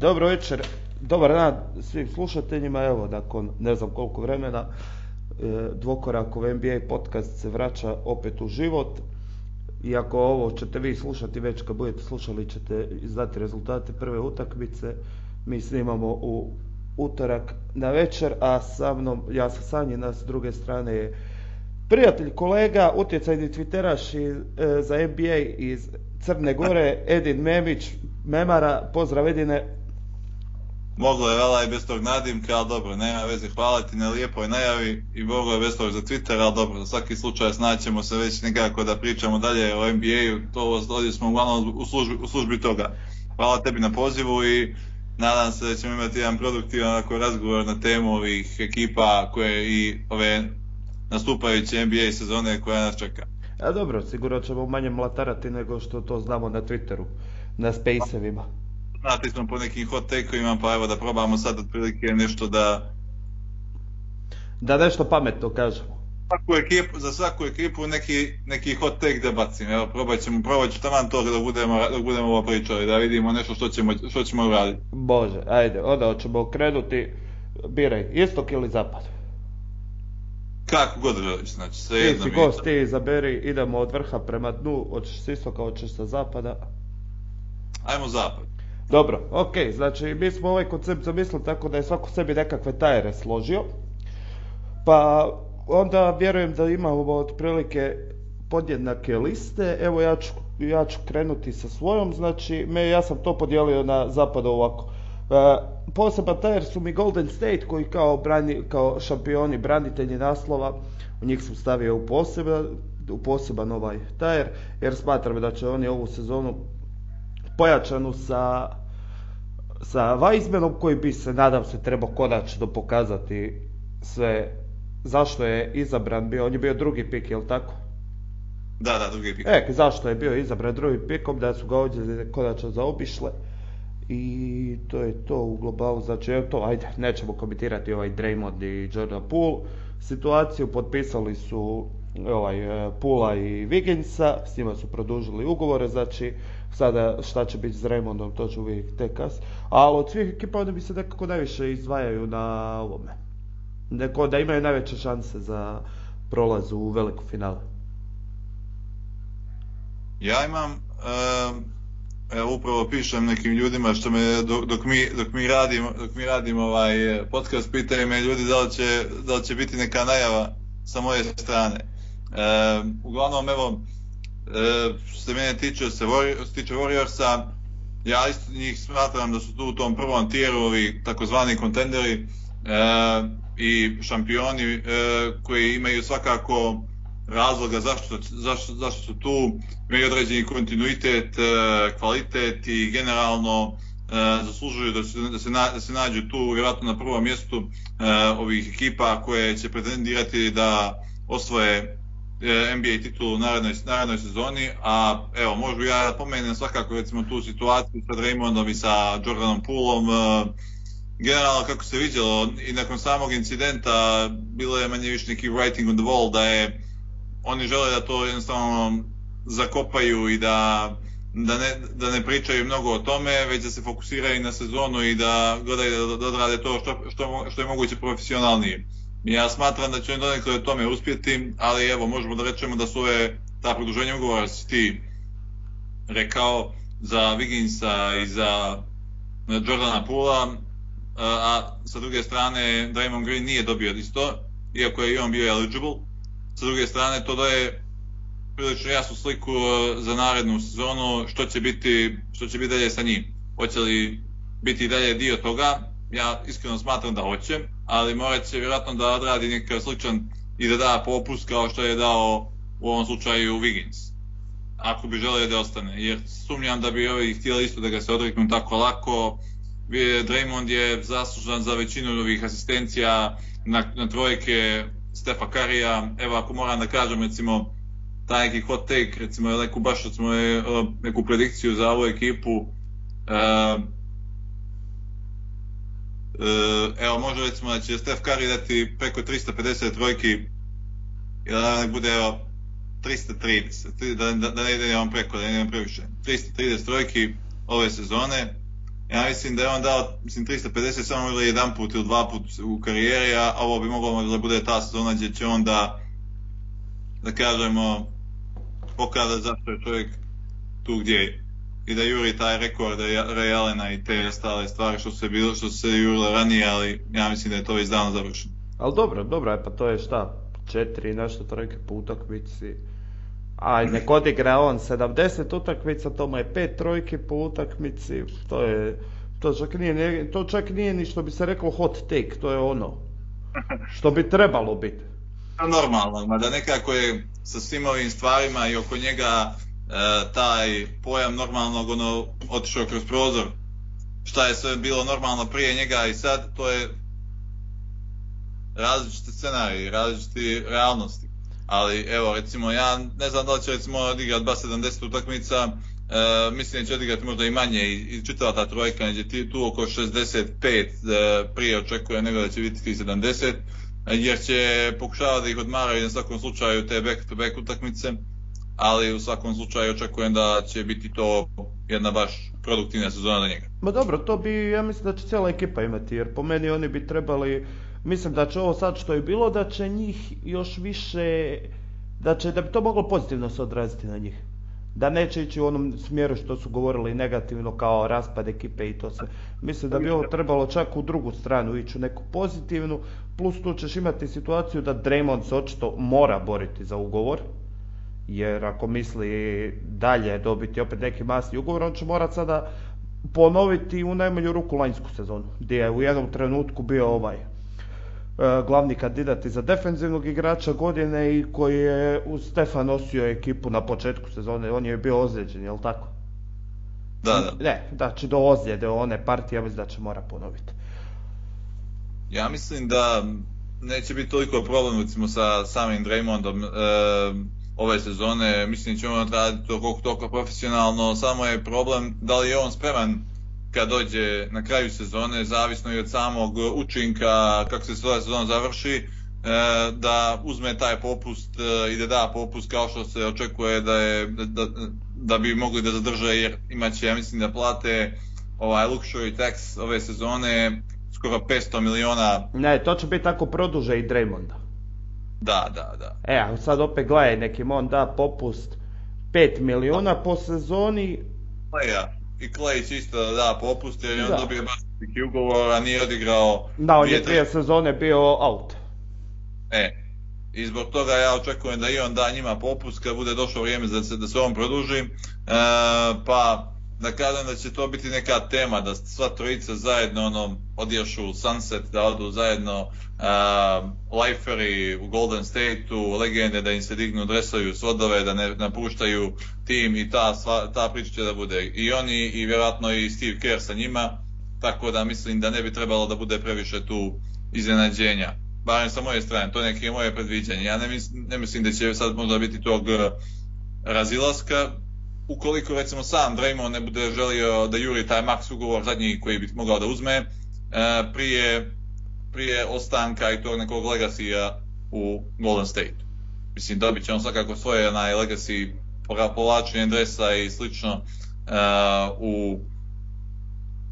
Dobro večer, dobar dan svim slušateljima. Evo, nakon ne znam koliko vremena, e, dvokorakov NBA podcast se vraća opet u život. Iako ovo ćete vi slušati već kad budete slušali ćete izdati rezultate prve utakmice. Mi snimamo u utorak na večer, a sa mnom, ja sam Sanjina, s druge strane je prijatelj, kolega, utjecajni twitteraš iz, e, za NBA iz Crne Gore, Edin Memić, Memara, pozdrav Edine. Moglo je vala i bez tog nadimka, ali dobro, nema veze, hvala ti na lijepoj najavi i moglo je bez tog za Twitter, ali dobro, za svaki slučaj snaćemo se već nekako da pričamo dalje o NBA-u, to ovdje smo uglavnom u službi, u službi toga. Hvala tebi na pozivu i nadam se da ćemo imati jedan produktivan razgovor na temu ovih ekipa koje i ove nastupajuće NBA sezone koja nas čeka. A dobro, sigurno ćemo manje mlatarati nego što to znamo na Twitteru, na Spaceevima. Znati smo po nekim hot take pa evo da probamo sad otprilike nešto da... Da nešto pametno kažemo. Svaku ekipu, za svaku ekipu neki, neki hot take da bacim. Evo, probat ćemo, probat ću taman to da budemo, da budemo ovo pričali, da vidimo nešto što ćemo, što ćemo uraditi. Bože, ajde, onda ćemo krenuti, biraj, istok ili zapad? Kako god želiš, znači sve jedno si gost, ti izaberi, idemo od vrha prema dnu, hoćeš s istoka, hoćeš sa zapada. Ajmo zapad. Dobro, ok, znači mi smo ovaj koncept zamislili tako da je svako sebi nekakve tajere složio. Pa onda vjerujem da imamo otprilike podjednake liste. Evo ja ću, ja ću krenuti sa svojom, znači me, ja sam to podijelio na zapadu ovako. E, poseban tajer su mi Golden State koji kao, brani, kao šampioni, branitelji naslova, u njih sam stavio u poseban, u poseban ovaj tajer, jer smatram da će oni ovu sezonu pojačanu sa, sa Weizmanom koji bi se, nadam se, trebao konačno pokazati sve zašto je izabran bio, on je bio drugi pik, jel tako? Da, da, drugi pik. E, zašto je bio izabran drugi pikom, da su ga ovdje konačno zaobišle. I to je to u globalu, znači evo to, ajde, nećemo komentirati ovaj Draymond i Jordan Poole. Situaciju potpisali su ovaj, e, Pula i Wigginsa, s njima su produžili ugovore, znači sada šta će biti s Raymondom, to će uvijek tek kas. Ali od svih ekipa oni bi se nekako najviše izdvajaju na ovome. Neko da imaju najveće šanse za prolaz u veliko finale. Ja imam evo upravo pišem nekim ljudima što me dok, mi, dok mi radimo, dok mi radimo ovaj podcast pitaju me ljudi da li će, da li će biti neka najava sa moje strane. E, uglavnom evo što se mene tiče se tiče Warriorsa ja isto njih smatram da su tu u tom prvom tijeru ovi takozvani kontenderi e, i šampioni e, koji imaju svakako razloga zašto, zašto, zašto su tu, imaju određeni kontinuitet, e, kvalitet i generalno e, zaslužuju da se, da se, da se nađu tu vjerojatno na prvom mjestu e, ovih ekipa koje će pretendirati da osvoje NBA titulu u narednoj, narednoj sezoni, a evo, možu ja da pomenem svakako recimo tu situaciju sa Draymondom i sa Jordanom Poolom, generalno kako se vidjelo i nakon samog incidenta bilo je manje više neki writing on the wall da je oni žele da to jednostavno zakopaju i da, da, ne, da ne pričaju mnogo o tome, već da se fokusiraju na sezonu i da gledaju da, da odrade to što, što, što je moguće profesionalnije. Ja smatram da će oni donekle o tome uspjeti, ali evo, možemo da rečemo da su ove, ta produženja ugovora si ti rekao za Wigginsa i za Jordana Pula, a sa druge strane Draymond Green nije dobio isto, iako je i on bio eligible, sa druge strane to daje prilično jasnu sliku e, za narednu sezonu što će biti, što će biti dalje sa njim. Hoće li biti dalje dio toga? Ja iskreno smatram da hoće, ali morat će vjerojatno da odradi nekakav sličan i da da popust kao što je dao u ovom slučaju Wiggins. Ako bi želio da ostane, jer sumnjam da bi ovi htjeli isto da ga se odreknu tako lako. Draymond je zaslužan za većinu ovih asistencija na, na trojke Stefa Karija, evo ako moram da kažem recimo taj neki hot take, recimo neku baš recimo, e, neku predikciju za ovu ekipu, uh, evo može recimo da će Stef Curry dati preko 350 trojki i da ne bude evo 330, da, da, da ne ide on preko, da ne idem previše. 330 trojki ove sezone, Ja mislim da je on dao mislim, 350 samo ili jedan put ili dva put u karijeri, a ovo bi moglo da bude ta sezona gdje će on da, kažemo, pokaza zašto je čovjek tu gdje je. I da juri taj rekord Ray Allena i te ostale stvari što se bilo, što se jurile ranije, ali ja mislim da je to već davno završeno. Ali dobro, dobro je, pa to je šta, četiri nešto trojke po utakmici. A nek odigra on 70 utakmica, to mu je pet trojke po utakmici, to je, to čak nije, to čak nije ni što bi se reklo hot take, to je ono što bi trebalo biti. Normalno, mada nekako je sa svim ovim stvarima i oko njega e, taj pojam normalnog ono otišao kroz prozor. Šta je sve bilo normalno prije njega i sad, to je različite scenarije, različite realnosti. Ali evo recimo ja ne znam da li će recimo odigrati ba 70 utakmica, e, mislim da će odigrati možda i manje i, i čitava ta trojka neće tu oko 65 e, prije očekuje nego da će biti 70 jer će pokušavati da ih odmaraju na svakom slučaju te back to back utakmice ali u svakom slučaju očekujem da će biti to jedna baš produktivna sezona za njega. Ma dobro, to bi, ja mislim da će cijela ekipa imati, jer po meni oni bi trebali mislim da će ovo sad što je bilo, da će njih još više, da će, da bi to moglo pozitivno se odraziti na njih. Da neće ići u onom smjeru što su govorili negativno kao raspad ekipe i to sve. Mislim da bi ovo trebalo čak u drugu stranu ići u neku pozitivnu, plus tu ćeš imati situaciju da Draymond se očito mora boriti za ugovor, jer ako misli dalje dobiti opet neki masni ugovor, on će morat sada ponoviti u najmanju ruku lanjsku sezonu, gdje je u jednom trenutku bio ovaj E, glavni kandidat za defenzivnog igrača godine i koji je uz Stefan nosio ekipu na početku sezone. On je bio ozlijeđen, jel tako? Da, da. Ne, znači do ozljede one partije, ja mislim da će mora ponoviti. Ja mislim da neće biti toliko problem recimo sa samim Draymondom e, ove sezone, mislim će on raditi to toliko profesionalno, samo je problem da li je on spreman kad dođe na kraju sezone, zavisno i od samog učinka kako se svoja sezona završi, e, da uzme taj popust e, i da da popust kao što se očekuje da, je, da, da bi mogli da zadrže jer imat će, ja mislim da plate ovaj luxury tax ove sezone skoro 500 miliona. Ne, to će biti tako produže i Draymonda. Da, da, da. E, a sad opet gledaj, nekim on da popust 5 miliona po sezoni. Pa ja i Klej isto da popust jer je on dobio baš ugovor, a nije odigrao... Da, on je dvije sezone bio out. E, i zbog toga ja očekujem da i on da njima popust kad bude došlo vrijeme da se, da se on produži, e, pa da kažem da će to biti neka tema, da sva trojica zajedno ono, odješu u Sunset, da odu zajedno uh, liferi u Golden State-u, legende da im se dignu, dresaju svodove, da ne napuštaju tim i ta, sva, ta priča će da bude i oni i vjerojatno i Steve Kerr sa njima, tako da mislim da ne bi trebalo da bude previše tu iznenađenja. Barem sa moje strane, to je neke moje predviđanje. Ja ne mislim, ne mislim da će sad možda biti tog razilaska, ukoliko recimo sam Draymond ne bude želio da juri taj max ugovor zadnji koji bi mogao da uzme e, prije, prije ostanka i tog nekog legacy u Golden State. Mislim dobit će on svakako svoje na legacy povlačenje dresa i slično uh, u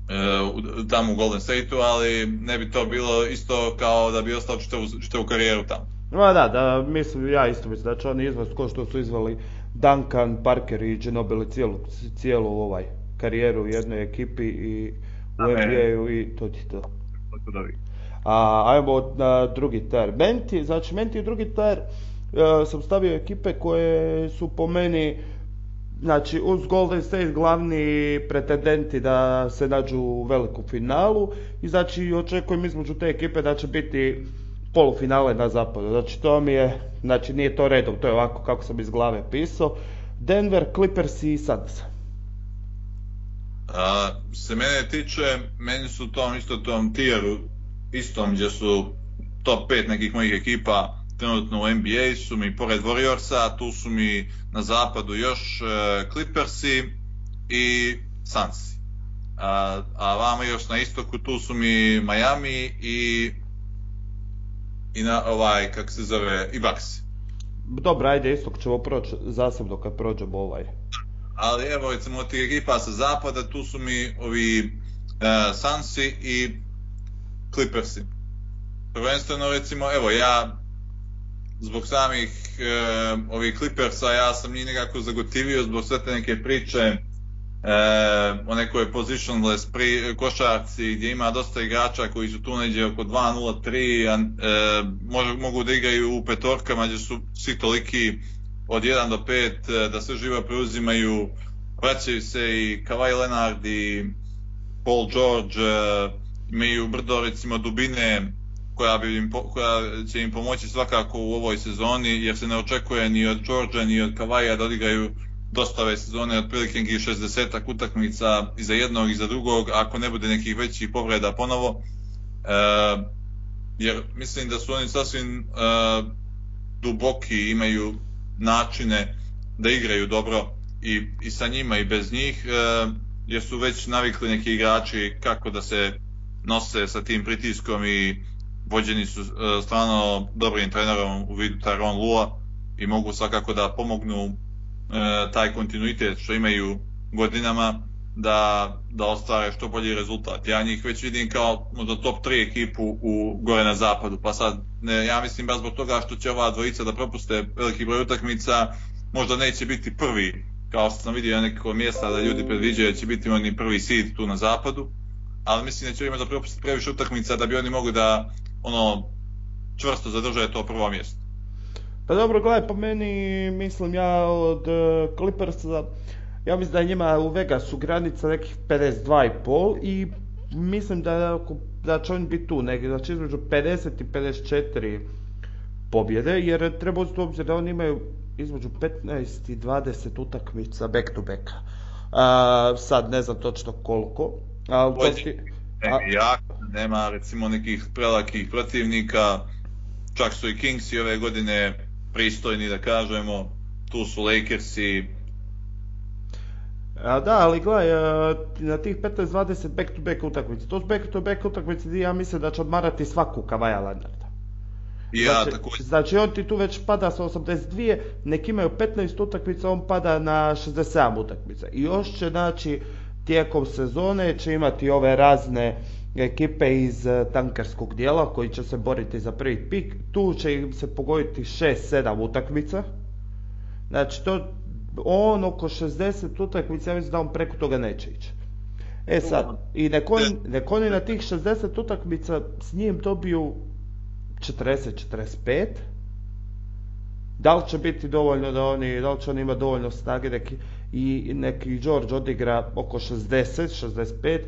uh, tamo u Golden State-u, ali ne bi to bilo isto kao da bi ostao čitavu, čitavu karijeru tamo. Ma da, da, mislim, ja isto mislim da će oni izvest ko što su izvali Duncan, Parker i Ginobili cijelu, cijelu ovaj karijeru u jednoj ekipi i u NBA-u i to ti to. A, ajmo na drugi tar. Menti, znači Menti drugi tar uh, sam stavio ekipe koje su po meni znači uz Golden State glavni pretendenti da se nađu u veliku finalu i znači očekujem između te ekipe da će biti polufinale na zapadu. Znači to mi je, znači nije to redom, to je ovako kako sam iz glave pisao. Denver, Clippers i Suns. Se mene tiče, meni su tom isto tom tieru, istom gdje su top 5 nekih mojih ekipa trenutno u NBA su mi pored Warriorsa, tu su mi na zapadu još uh, Clippersi i Sunsi. A, a vama još na istoku tu su mi Miami i i na ovaj, kako se zove, i Bucks. Dobro, ajde, istok ćemo proći zasebno kad prođemo ovaj. Ali evo, recimo, od tih ekipa sa zapada, tu su mi ovi uh, Sunsi i Clippersi. Prvenstveno recimo, evo ja zbog samih uh, ovih Clippersa ja sam njih nekako zagotivio zbog sve te neke priče e, o nekoj positionless pri, košarci gdje ima dosta igrača koji su tu neđe oko 2-0-3, a e, može, mogu da igraju u petorkama gdje su svi toliki od 1 do 5 da sve živo preuzimaju vraćaju se i Kawhi Leonard i Paul George e, imaju brdo recimo dubine koja, bi im, koja će im pomoći svakako u ovoj sezoni jer se ne očekuje ni od Georgea ni od Kavaja da odigraju dosta ove sezone, otprilike nekih 60 utakmica i za jednog i za drugog, ako ne bude nekih većih povreda ponovo. E, jer mislim da su oni sasvim e, duboki, imaju načine da igraju dobro i, i sa njima i bez njih, e, jer su već navikli neki igrači kako da se nose sa tim pritiskom i vođeni su e, stvarno dobrim trenerom u vidu Tyron Lua i mogu svakako da pomognu taj kontinuitet što imaju godinama da, da ostvare što bolji rezultat. Ja njih već vidim kao možda top 3 ekipu u, gore na zapadu, pa sad ne, ja mislim baš zbog toga što će ova dvojica da propuste veliki broj utakmica, možda neće biti prvi, kao što sam vidio nekako mjesta da ljudi predviđaju da će biti oni prvi seed tu na zapadu, ali mislim da će imati da propuste previše utakmica da bi oni mogli da ono čvrsto zadržaju to prvo mjesto. Pa dobro, gledaj, po meni, mislim ja od uh, Clippersa, ja mislim da je njima u Vegasu granica nekih 52,5 i mislim da, da će oni biti tu negdje, znači između 50 i 54 pobjede, jer treba uzeti obzir da oni imaju između 15 i 20 utakmica back to back. Uh, sad ne znam točno koliko. Ali to a... nema recimo nekih prelakih protivnika, čak su i Kingsi ove godine pristojni da kažemo, tu su Lakersi. A da, ali gledaj, na tih 15-20 back-to-back utakmice, to su back-to-back utakmice gdje ja mislim da će odmarati svaku Kavaja Leonarda. Ja, znači, također. Znači on ti tu već pada sa 82, neki imaju 15 utakmica, on pada na 67 utakmica. I još će, znači, tijekom sezone će imati ove razne ekipe iz e, tankerskog dijela koji će se boriti za prvi pik. Tu će im se pogoditi 6-7 utakmica. Znači to on oko 60 utakmica, ja mislim da on preko toga neće ići. E sad, i nek oni, nek oni na tih 60 utakmica s njim dobiju 40-45. Da li će biti dovoljno da oni, da li će oni imati dovoljno snage neki, i neki George odigra oko 60, 65,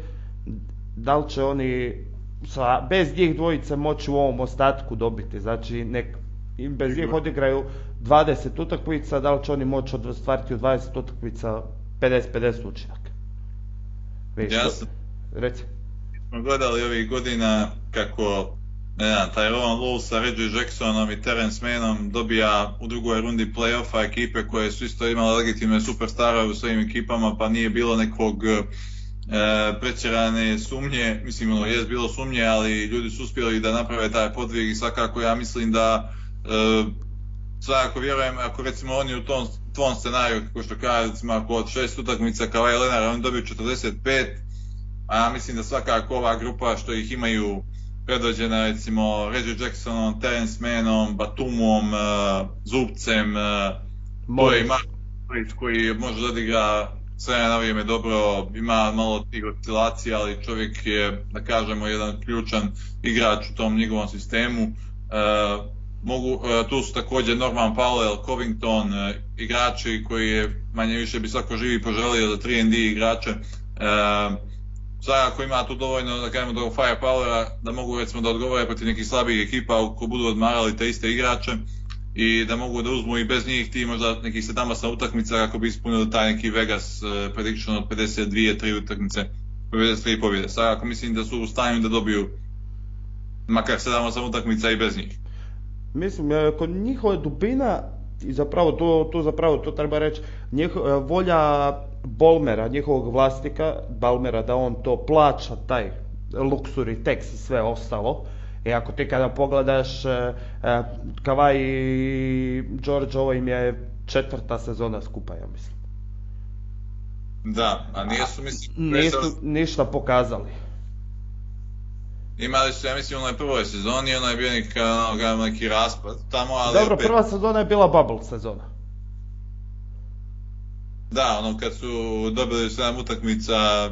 da li će oni sa, bez njih dvojice moći u ovom ostatku dobiti, znači nek im bez njih odigraju 20 utakmica, da li će oni moći ostvariti u 20 utakmica 50-50 učinak. Viš, ja sam, reci. Smo gledali ovih godina kako ne znam, Tyrone Lue sa Reggie Jacksonom i Terence Mannom dobija u drugoj rundi playoffa ekipe koje su isto imale legitimne superstare u svojim ekipama pa nije bilo nekog e, prećerane sumnje, mislim ono je bilo sumnje, ali ljudi su uspjeli da naprave taj podvig i svakako ja mislim da e, svakako vjerujem ako recimo oni u tom tvom scenariju kako što kaže recimo ako od šest utakmica kao je Lenar oni dobiju 45 a ja mislim da svakako ova grupa što ih imaju predvođena recimo Reggie Jacksonom, Terence Mannom, Batumom, uh, Zubcem, Marković koji može da odigra sve na vrijeme dobro, ima malo tih oscilacija, ali čovjek je, da kažemo, jedan ključan igrač u tom njegovom sistemu. Uh, mogu, uh, tu su također Norman Powell, Covington, uh, igrači koji je manje više bi svako živi poželio za 3 igrače. Uh, svakako ima tu dovoljno da kažemo do firepowera da mogu recimo da odgovore protiv nekih slabih ekipa ako budu odmarali te iste igrače i da mogu da uzmu i bez njih ti možda nekih 17 utakmica kako bi ispunili taj neki Vegas uh, prediction od 52 3 utakmice 53 pobjede. Svakako mislim da su u stanju da dobiju makar 17 utakmica i bez njih. Mislim, e, kod njihove dubina i zapravo to, to zapravo to treba reći, njihova e, volja Bolmera, njihovog vlasnika, Balmera, da on to plaća, taj luksuri, teks i sve ostalo. I ako ti kada pogledaš, e, e, Kavaj i George, ovo im je četvrta sezona skupa, ja mislim. Da, a nisu, mislim... Nisu ništa pokazali. Imali su, ja mislim, u onoj prvoj sezoni, ono je bio neki, ono, neki raspad tamo, ali Dobro, opet, prva sezona je bila bubble sezona. da, ono kad su dobili 7 utakmica,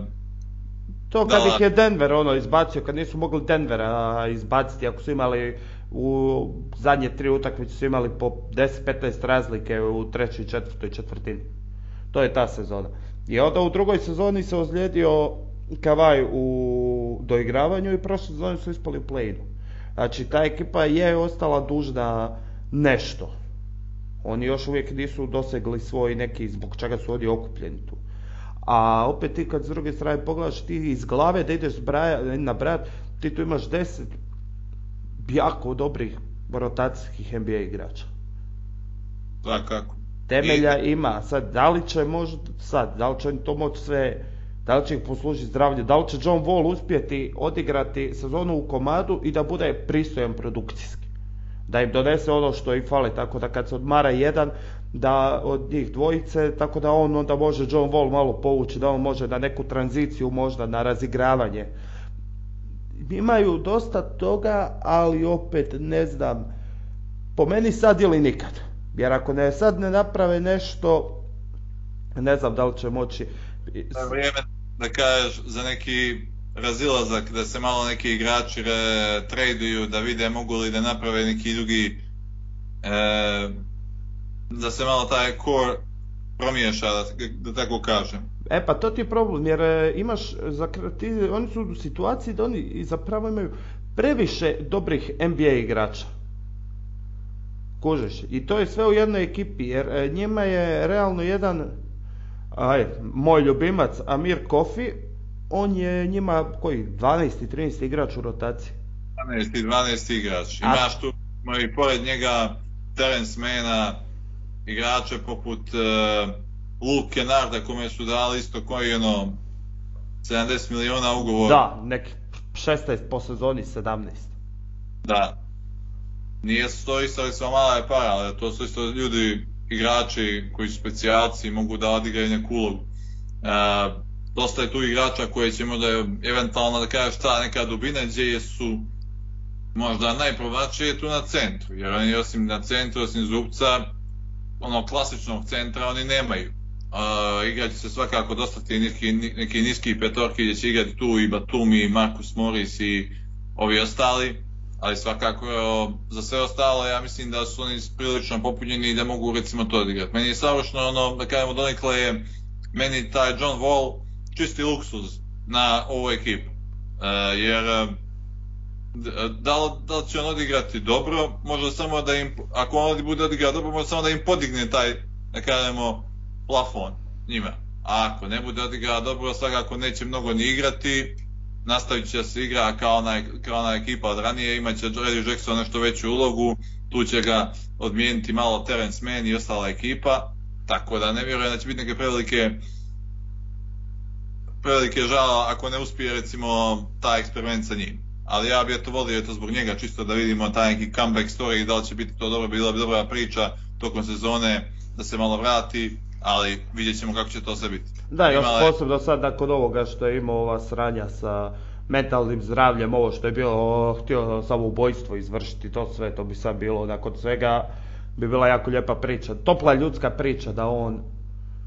To kad Da. ih je Denver ono izbacio, kad nisu mogli Denvera izbaciti, ako su imali u zadnje tri utakmice su imali po 10-15 razlike u trećoj četvrtoj četvrtini. To je ta sezona. I onda u drugoj sezoni se ozlijedio Kavaj u doigravanju i prošle sezone su ispali u play-inu. Znači ta ekipa je ostala dužna nešto. Oni još uvijek nisu dosegli svoj neki, zbog čega su ovdje okupljeni tu. A opet ti kad s druge strane pogledaš ti iz glave da ideš zbraja, nabrajat, ti tu imaš deset jako dobrih rotacijskih NBA igrača. da kako. Temelja ima, sad da li će možda, sad, da li će to moći sve, da li će ih poslužiti zdravlje, da li će John Wall uspjeti odigrati sezonu u komadu i da bude pristojan produkcijski. Da im donese ono što im fali, tako da kad se odmara jedan, da od njih dvojice, tako da on onda može John Wall malo povući, da on može na neku tranziciju, možda na razigravanje. Imaju dosta toga, ali opet ne znam, po meni sad ili nikad. Jer ako ne sad ne naprave nešto, ne znam da li će moći... Da je vrijeme da kažeš za neki razilazak, da se malo neki igrači traduju, da vide mogu li da naprave neki drugi, e, da se malo taj core promiješa, da, da tako kažem. E pa to ti je problem, jer e, imaš, za, ti, oni su u situaciji da oni zapravo imaju previše dobrih NBA igrača. Kužeš? I to je sve u jednoj ekipi, jer e, njima je realno jedan, aj, moj ljubimac Amir Kofi, on je njima, koji, 12. 13. igrač u rotaciji. 12 i 12 igrač. Imaš tu i pored njega Terence Mana, igrače poput uh, Luke Kennarda kome su dali isto koji ono 70 miliona ugovor. Da, neki 16 po sezoni, 17. Da. Nije to isto samo mala para, ali to su isto ljudi, igrači koji su specijalci mogu da odigraju neku ulogu. E, dosta je tu igrača koje ćemo da eventualno da kažeš ta neka dubina gdje su možda najprivlačnije je tu na centru, jer oni osim na centru, osim Zubca, ono klasičnog centra oni nemaju. Uh, igraće se svakako dosta ti neki, neki niski petorki gdje će igrati tu i Batumi, i Marcus Morris i ovi ostali, ali svakako za sve ostalo ja mislim da su oni prilično popunjeni i da mogu recimo to odigrati. Meni je savršeno ono, da kažemo donekle je meni taj John Wall čisti luksuz na ovu ekipu. Uh, jer da li, da li će on odigrati dobro, možda samo da im, ako on bude odigrao dobro, možda samo da im podigne taj, da kažemo, plafon njima. A ako ne bude odigrao dobro, svakako neće mnogo ni igrati, nastavit će se igra kao ona, kao ona ekipa od ranije, imat će Reggie Jackson nešto veću ulogu, tu će ga odmijeniti malo Terence Mann i ostala ekipa, tako da ne vjerujem da će biti neke prevelike prevelike žala ako ne uspije recimo taj eksperiment sa njim. Ali ja bih to volio eto zbog njega čisto da vidimo taj neki comeback story i da li će biti to dobro, bila bi dobra priča tokom sezone da se malo vrati, ali vidjet ćemo kako će to sve biti. Da, još Imala je- posebno sad nakon ovoga što je imao ova sranja sa mentalnim zdravljem, ovo što je bilo, htio samoubojstvo izvršiti, to sve, to bi sad bilo, nakon svega bi bila jako lijepa priča, topla ljudska priča da on,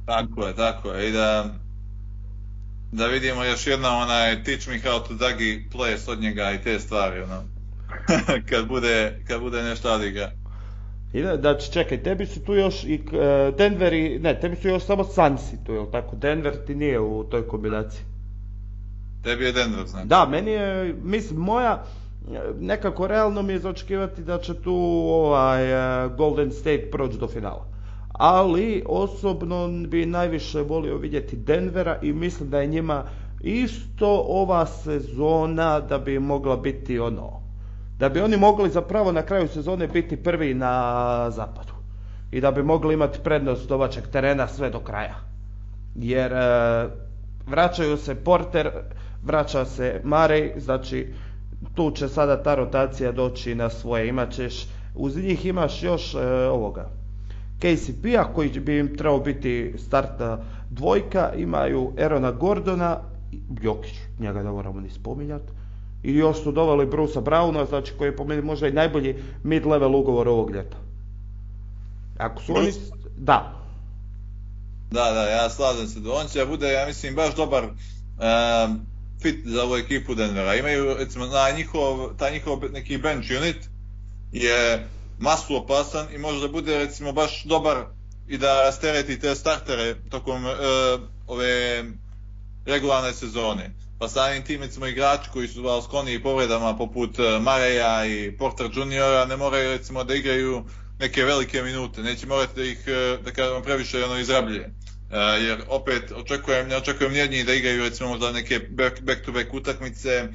Tako je, tako je. I da, da vidimo još jednom onaj teach me how to dagi ples od njega i te stvari, ono. kad bude, kad bude nešto odigra. i da, znači čekaj, tebi su tu još i e, Denver i, ne, tebi su još samo Sansi tu, jel tako, Denver ti nije u toj kombinaciji. Tebi je Denver, znači. Da, meni je, mislim, moja, e, nekako realno mi je za očekivati da će tu ovaj e, Golden State proći do finala. Ali osobno bi najviše volio vidjeti Denvera i mislim da je njima isto ova sezona da bi mogla biti ono, da bi oni mogli zapravo na kraju sezone biti prvi na zapadu i da bi mogli imati prednost domaćeg terena sve do kraja. Jer e, vraćaju se Porter, vraća se Murray, znači tu će sada ta rotacija doći na svoje. Imaćeš, uz njih imaš još e, ovoga KCP-a koji bi im trebao biti startna dvojka, imaju Erona Gordona, Jokić, njega ne moramo ni spominjati, I još su doveli Brusa Browna, znači koji je po meni možda i najbolji mid-level ugovor ovog ljeta. Ako su oni... Da. Da, da, ja slažem se. On će bude, ja mislim, baš dobar fit za ovu ekipu Denvera. Imaju, recimo, na njihov, taj njihov neki bench unit je masu opasan i može da bude, recimo, baš dobar i da rastereti te startere tokom uh, ove regularne sezone. Pa samim tim, recimo, igrači koji su skloni povredama poput Mareja i Porter Juniora ne moraju, recimo, da igraju neke velike minute, neće morati da ih, da kažem, previše ono izrabljuje. Uh, jer opet očekujem, ne očekujem nijednji da igraju recimo možda neke back, back to back utakmice,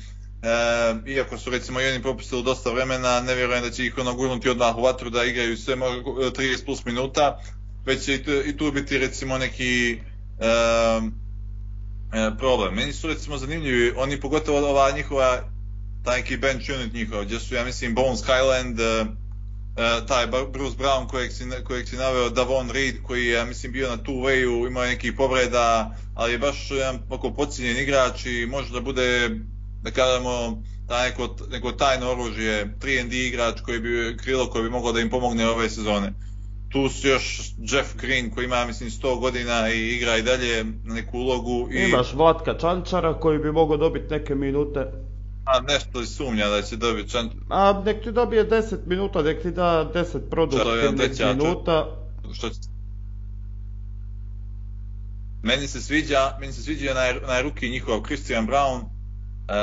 uh, iako su recimo i oni propustili dosta vremena, ne vjerujem da će ih ono gurnuti odmah u vatru da igraju sve 30 plus minuta, već će i tu, i tu biti recimo neki uh, problem. Meni su recimo zanimljivi, oni pogotovo ova njihova, taj neki bench unit njihov, gdje su ja mislim Bones Highland, uh, taj Bruce Brown kojeg si, kojeg si naveo, Davon Reed koji je, ja mislim, bio na two wayu, imao nekih povreda, ali je baš jedan oko pocijenjen igrač i može da bude, da kažemo, ta neko, neko tajno oružje, 3 igrač koji bi, krilo koji bi mogao da im pomogne ove sezone. Tu su još Jeff Green koji ima mislim 100 godina i igra i dalje neku ulogu. I... Imaš Vlatka Čančara koji bi mogao dobiti neke minute. A nešto sumnja da će dobiti čan... A nek ti dobije 10 minuta, nek ti da 10 produktivnih minuta. Što će... Meni se sviđa, meni se sviđa na, na ruki njihov Christian Brown. Uh,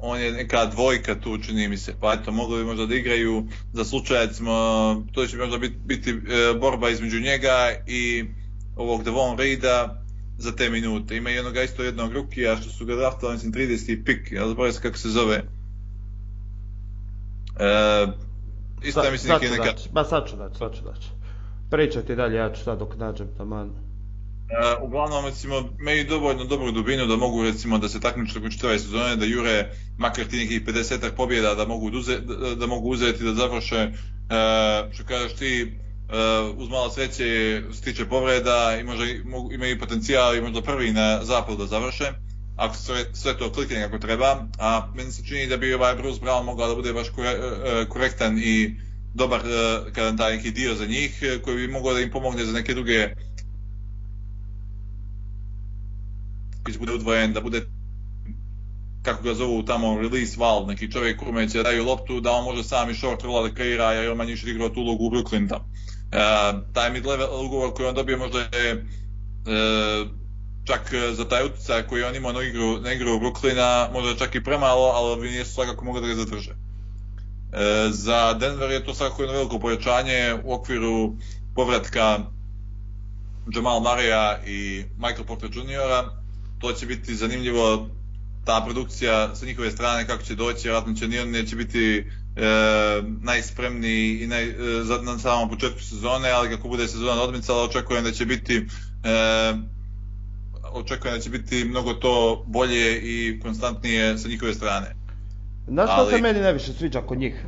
on je neka dvojka tu čini mi se, pa eto mogli bi možda da igraju za slučaj recimo, to će možda biti, biti uh, borba između njega i ovog Devon Reida za te minute. Ima i onoga isto jednog rukija što su ga draftali, mislim 30. pik, ja zaboravim se kako se zove. E, isto Sa, mislim neki neka... Ba sad ću daći, sad ću daći. Pričaj ti dalje, ja ću sad dok nađem taman. Uh, uglavnom, recimo, imaju dovoljno dobru dubinu da mogu, recimo, da se takmiče tokom čitave sezone, da jure makar ti nekih 50 pobjeda da mogu, uze, da, da mogu uzeti, da završe, uh, što kažeš ti, uh, uz malo sreće stiče povreda i možda imaju potencijal i možda prvi na zapadu da završe ako sve, sve to klikne kako treba, a meni se čini da bi ovaj Bruce Brown mogao da bude baš korektan i dobar uh, kada taj neki dio za njih, koji bi mogao da im pomogne za neke druge koji bude udvojen, da bude kako ga zovu tamo release valve, neki čovjek kome će daju loptu da on može sam i short rolla da kreira jer on manje više igrao tu ulogu u Brooklyn tamo. Uh, taj mid-level ugovor koji on dobio možda je uh, čak za taj utjecaj koji on imao na igru, na igru Brooklyna možda čak i premalo, ali bi nije svakako mogli da ga zadrže. Uh, za Denver je to svakako jedno veliko pojačanje u okviru povratka Jamal Marija i Michael Porter Jr. To će biti zanimljivo ta produkcija sa njihove strane kako će doći, vjerojatno će ni on neće biti e, najspremniji i naj, e, na samom početku sezone, ali kako bude sezona odmicala, očekujem da će biti e, očekujem da će biti mnogo to bolje i konstantnije sa njihove strane. Znaš što ali... se meni najviše sviđa kod njih?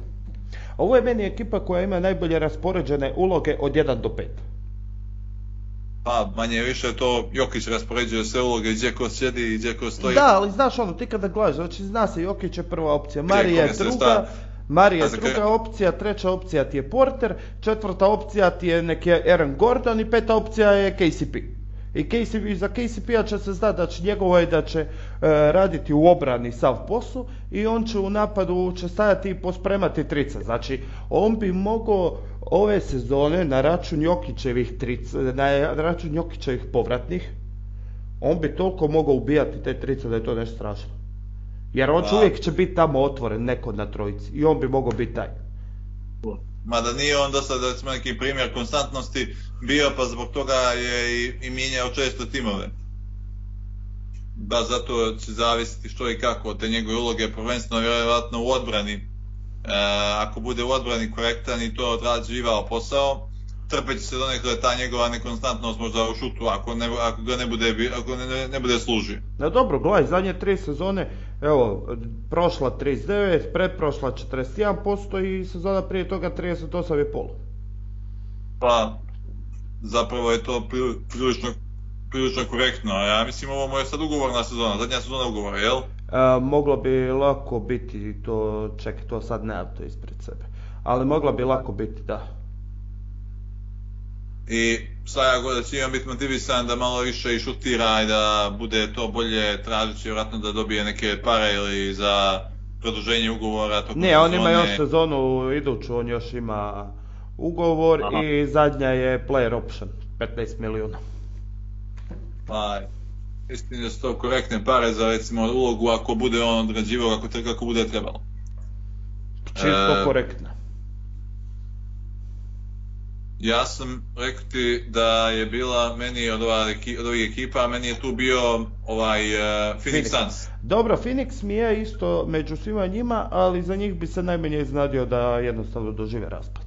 Ovo je meni ekipa koja ima najbolje raspoređene uloge od 1 do 5. Pa, manje više to Jokić raspoređuje sve uloge gdje ko sjedi i gdje ko stoji. Da, ali znaš ono, ti kada gledaš, znači zna se Jokić je prva opcija, Marija je druga, Marija je druga opcija, treća opcija ti je Porter, četvrta opcija ti je neki Aaron Gordon i peta opcija je KCP. I KCP, za KCP-a će se znati da će njegovo je da će e, raditi u obrani sav posao i on će u napadu će stajati i pospremati trica. Znači, on bi mogao ove sezone na račun Jokićevih trica, na račun Jokićevih povratnih, on bi toliko mogao ubijati te trice da je to nešto strašno. Jer on pa. uvijek će biti tamo otvoren neko na trojici i on bi mogao biti taj. Mada nije on do sada recimo neki primjer konstantnosti bio pa zbog toga je i, i mijenjao često timove. Ba zato će zavisiti što i kako od te njegove uloge, prvenstveno vjerojatno u odbrani. E, ako bude u odbrani korektan i to odrađivao posao, trpeći se donekle ta njegova nekonstantnost možda u šutu ako, ne, ako ga ne bude, ako ne, ne bude služi. Da dobro, gledaj, zadnje tri sezone, evo, prošla 39, pretprošla 41% i sezona prije toga 38,5%. Pa, zapravo je to prilično, prilično korektno. Ja mislim ovo mu je sad ugovorna sezona, zadnja sezona ugovora, jel? Moglo bi lako biti to, čekaj, to sad nemam to ispred sebe. Ali moglo bi lako biti, da. I svaka god će imam biti motivisan da malo više i šutira i da bude to bolje tražeći vjerojatno da dobije neke pare ili za produženje ugovora. Ne, on ima još sezonu iduću, on još ima ugovor i zadnja je player option, 15 milijuna. Pa, istina da su to korektne pare za recimo ulogu ako bude on odrađivao kako, kako bude trebalo. Čisto e, korektno. Ja sam rekao ti da je bila meni od, od ovih ekipa, meni je tu bio ovaj uh, Phoenix, Suns. Dobro, Phoenix mi je isto među svima njima, ali za njih bi se najmanje iznadio da jednostavno dožive raspad.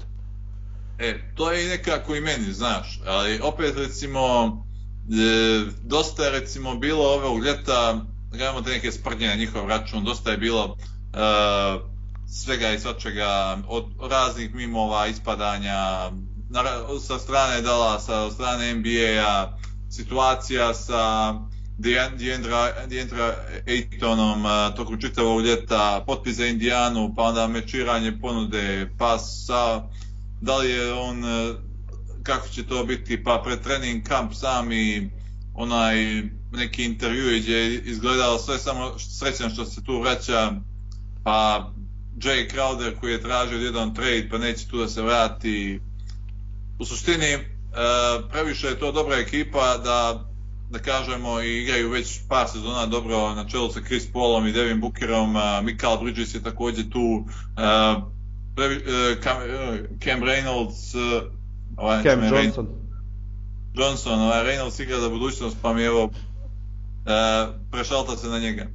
E, to je i nekako i meni, znaš, ali opet recimo, dosta je recimo bilo ovog ljeta, gledamo te neke sprdnje na njihov račun, dosta je bilo e, svega i svačega, od raznih mimova, ispadanja, sa strane Dallasa, od strane NBA-a, situacija sa Deandra Aytonom e, tokom čitavog ljeta, potpis za Indijanu, pa onda mečiranje ponude, pa sa da li je on, e, kako će to biti, pa pred trening kamp sami onaj neki intervju gdje je izgledalo sve samo srećan što se tu vraća, pa Jay Crowder koji je tražio jedan trade pa neće tu da se vrati. U suštini e, previše je to dobra ekipa da da kažemo i igraju već par sezona dobro na čelu sa Chris Paulom i Devin Bookerom, Mikael Bridges je također tu, e, E, Cam, Reynolds, ovaj, Cam Johnson. Johnson, ovaj Reynolds igra za budućnost, pa mi evo prešalta se na njega.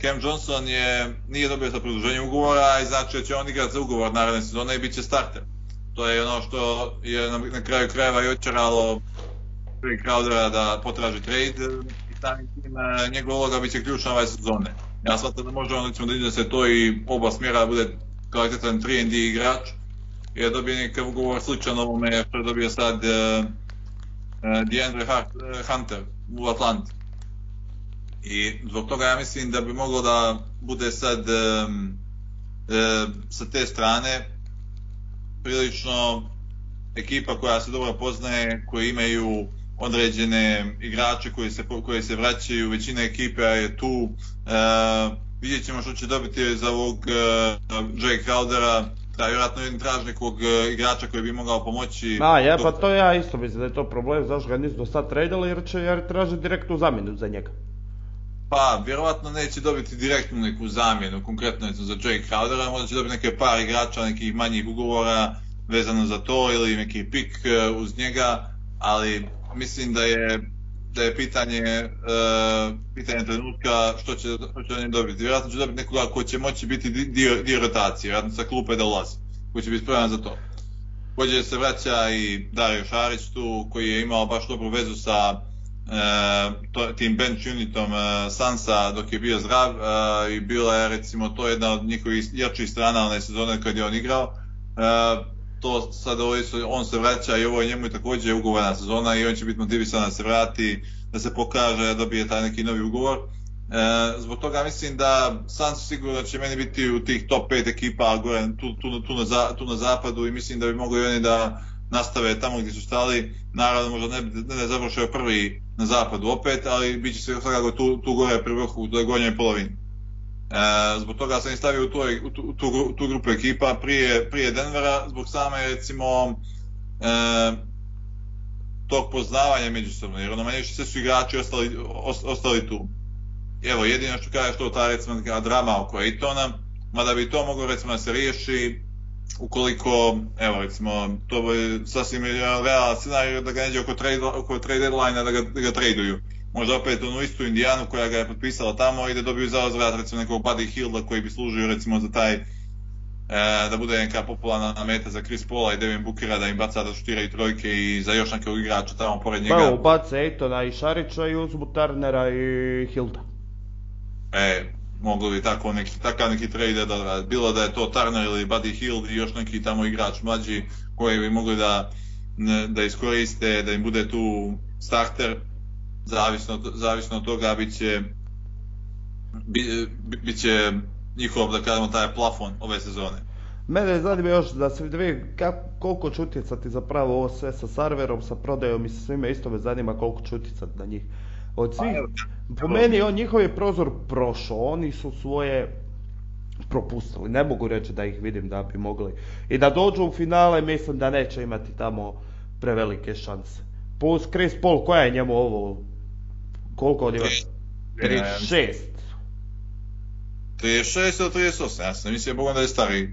Cam Johnson je, nije dobio sa produženje ugovora i znači će on igrati za ugovor naredne sezone i bit će starter. To je ono što je na, na kraju krajeva i očaralo Craig Crowdera da potraži trade i samim tim njegova uloga bit će ključna ove sezone. Ja shvatam da može on recimo da se to i oba smjera da bude kvalitetan 3D igrač je dobio nekav ugovor sličan ovome što je dobio sad uh, DeAndre Hunter u Atlanti. I zbog toga ja mislim da bi moglo da bude sad um, sa te strane prilično ekipa koja se dobro poznaje, koji imaju određene igrače koji se, koji se vraćaju, većina ekipe je tu, uh, vidjet ćemo što će dobiti za ovog Jake Crowdera, da vjerojatno jedan traži nekog uh, igrača koji bi mogao pomoći. A, ja, pa to ja isto mislim da je to problem, zašto ga nisu do sad tradali jer će jer traže direktnu zamjenu za njega. Pa, vjerojatno neće dobiti direktnu neku zamjenu, konkretno za Jake Crowdera, možda će dobiti neke par igrača, nekih manjih ugovora vezano za to ili neki pik uh, uz njega, ali mislim da je da je pitanje, uh, pitanje trenutka što će, što će oni dobiti. Vjerojatno će dobiti nekoga ko će moći biti dio, dio rotacije, vjerojatno sa klupe da ulazi, koji će biti spreman za to. Pođe se vraća i Dario Šarić tu, koji je imao baš dobru vezu sa uh, tim bench unitom uh, Sansa dok je bio zdrav i bila je recimo to jedna od njihovih jačih strana one sezone kad je on igrao. To sad on se vraća i ovo je njemu također ugovorna sezona i on će biti motivisan da se vrati, da se pokaže, da dobije taj neki novi ugovor. E, zbog toga mislim da sam sigurno će meni biti u tih top 5 ekipa gore, tu, tu, tu, na, tu na zapadu i mislim da bi mogli oni da nastave tamo gdje su stali. Naravno možda ne, ne, ne završaju prvi na zapadu opet, ali bit će svakako tu, tu gore pri vrhu, u gornjoj polovini. E, zbog toga sam i stavio u, toj, u, tu, u, tu, grupu ekipa prije, prije Denvera, zbog same recimo e, tog poznavanja međusobno, jer ono manje sve su igrači ostali, ostali tu. Evo, jedino što kaže što ta recimo drama oko Ejtona, mada bi to moglo recimo da se riješi ukoliko, evo recimo, to je sasvim realan scenarij da ga neđe oko trade, oko trade deadline da ga, da ga traduju možda opet onu istu Indijanu koja ga je potpisala tamo i da dobiju za uzvrat recimo nekog Buddy Hilda koji bi služio recimo za taj e, da bude neka popularna meta za Chris Paula i Devin Bookera da im baca da šutiraju trojke i za još nekog igrača tamo pored njega. Pa ubace Ejtona i Šarića i uzmu Turnera i Hilda. E, mogli bi tako neki, takav neki trade da bilo da je to Turner ili Buddy Hield i još neki tamo igrač mlađi koji bi mogli da, da iskoriste, da im bude tu starter zavisno, zavisno od toga bit će bi, bi, bit će njihov, da kažemo, taj plafon ove sezone. Mene zanima još da se vidi koliko će utjecati zapravo ovo sve sa serverom, sa prodajom i sa svime, isto me zanima koliko će utjecati na njih. Od Pa svih, po meni on njihov je prozor prošao, oni su svoje propustili, ne mogu reći da ih vidim da bi mogli. I da dođu u finale mislim da neće imati tamo prevelike šanse. Plus Chris Paul, koja je njemu ovo, koliko on ima? 36. 36 ili 38, ja sam mislio Bogom da je stariji.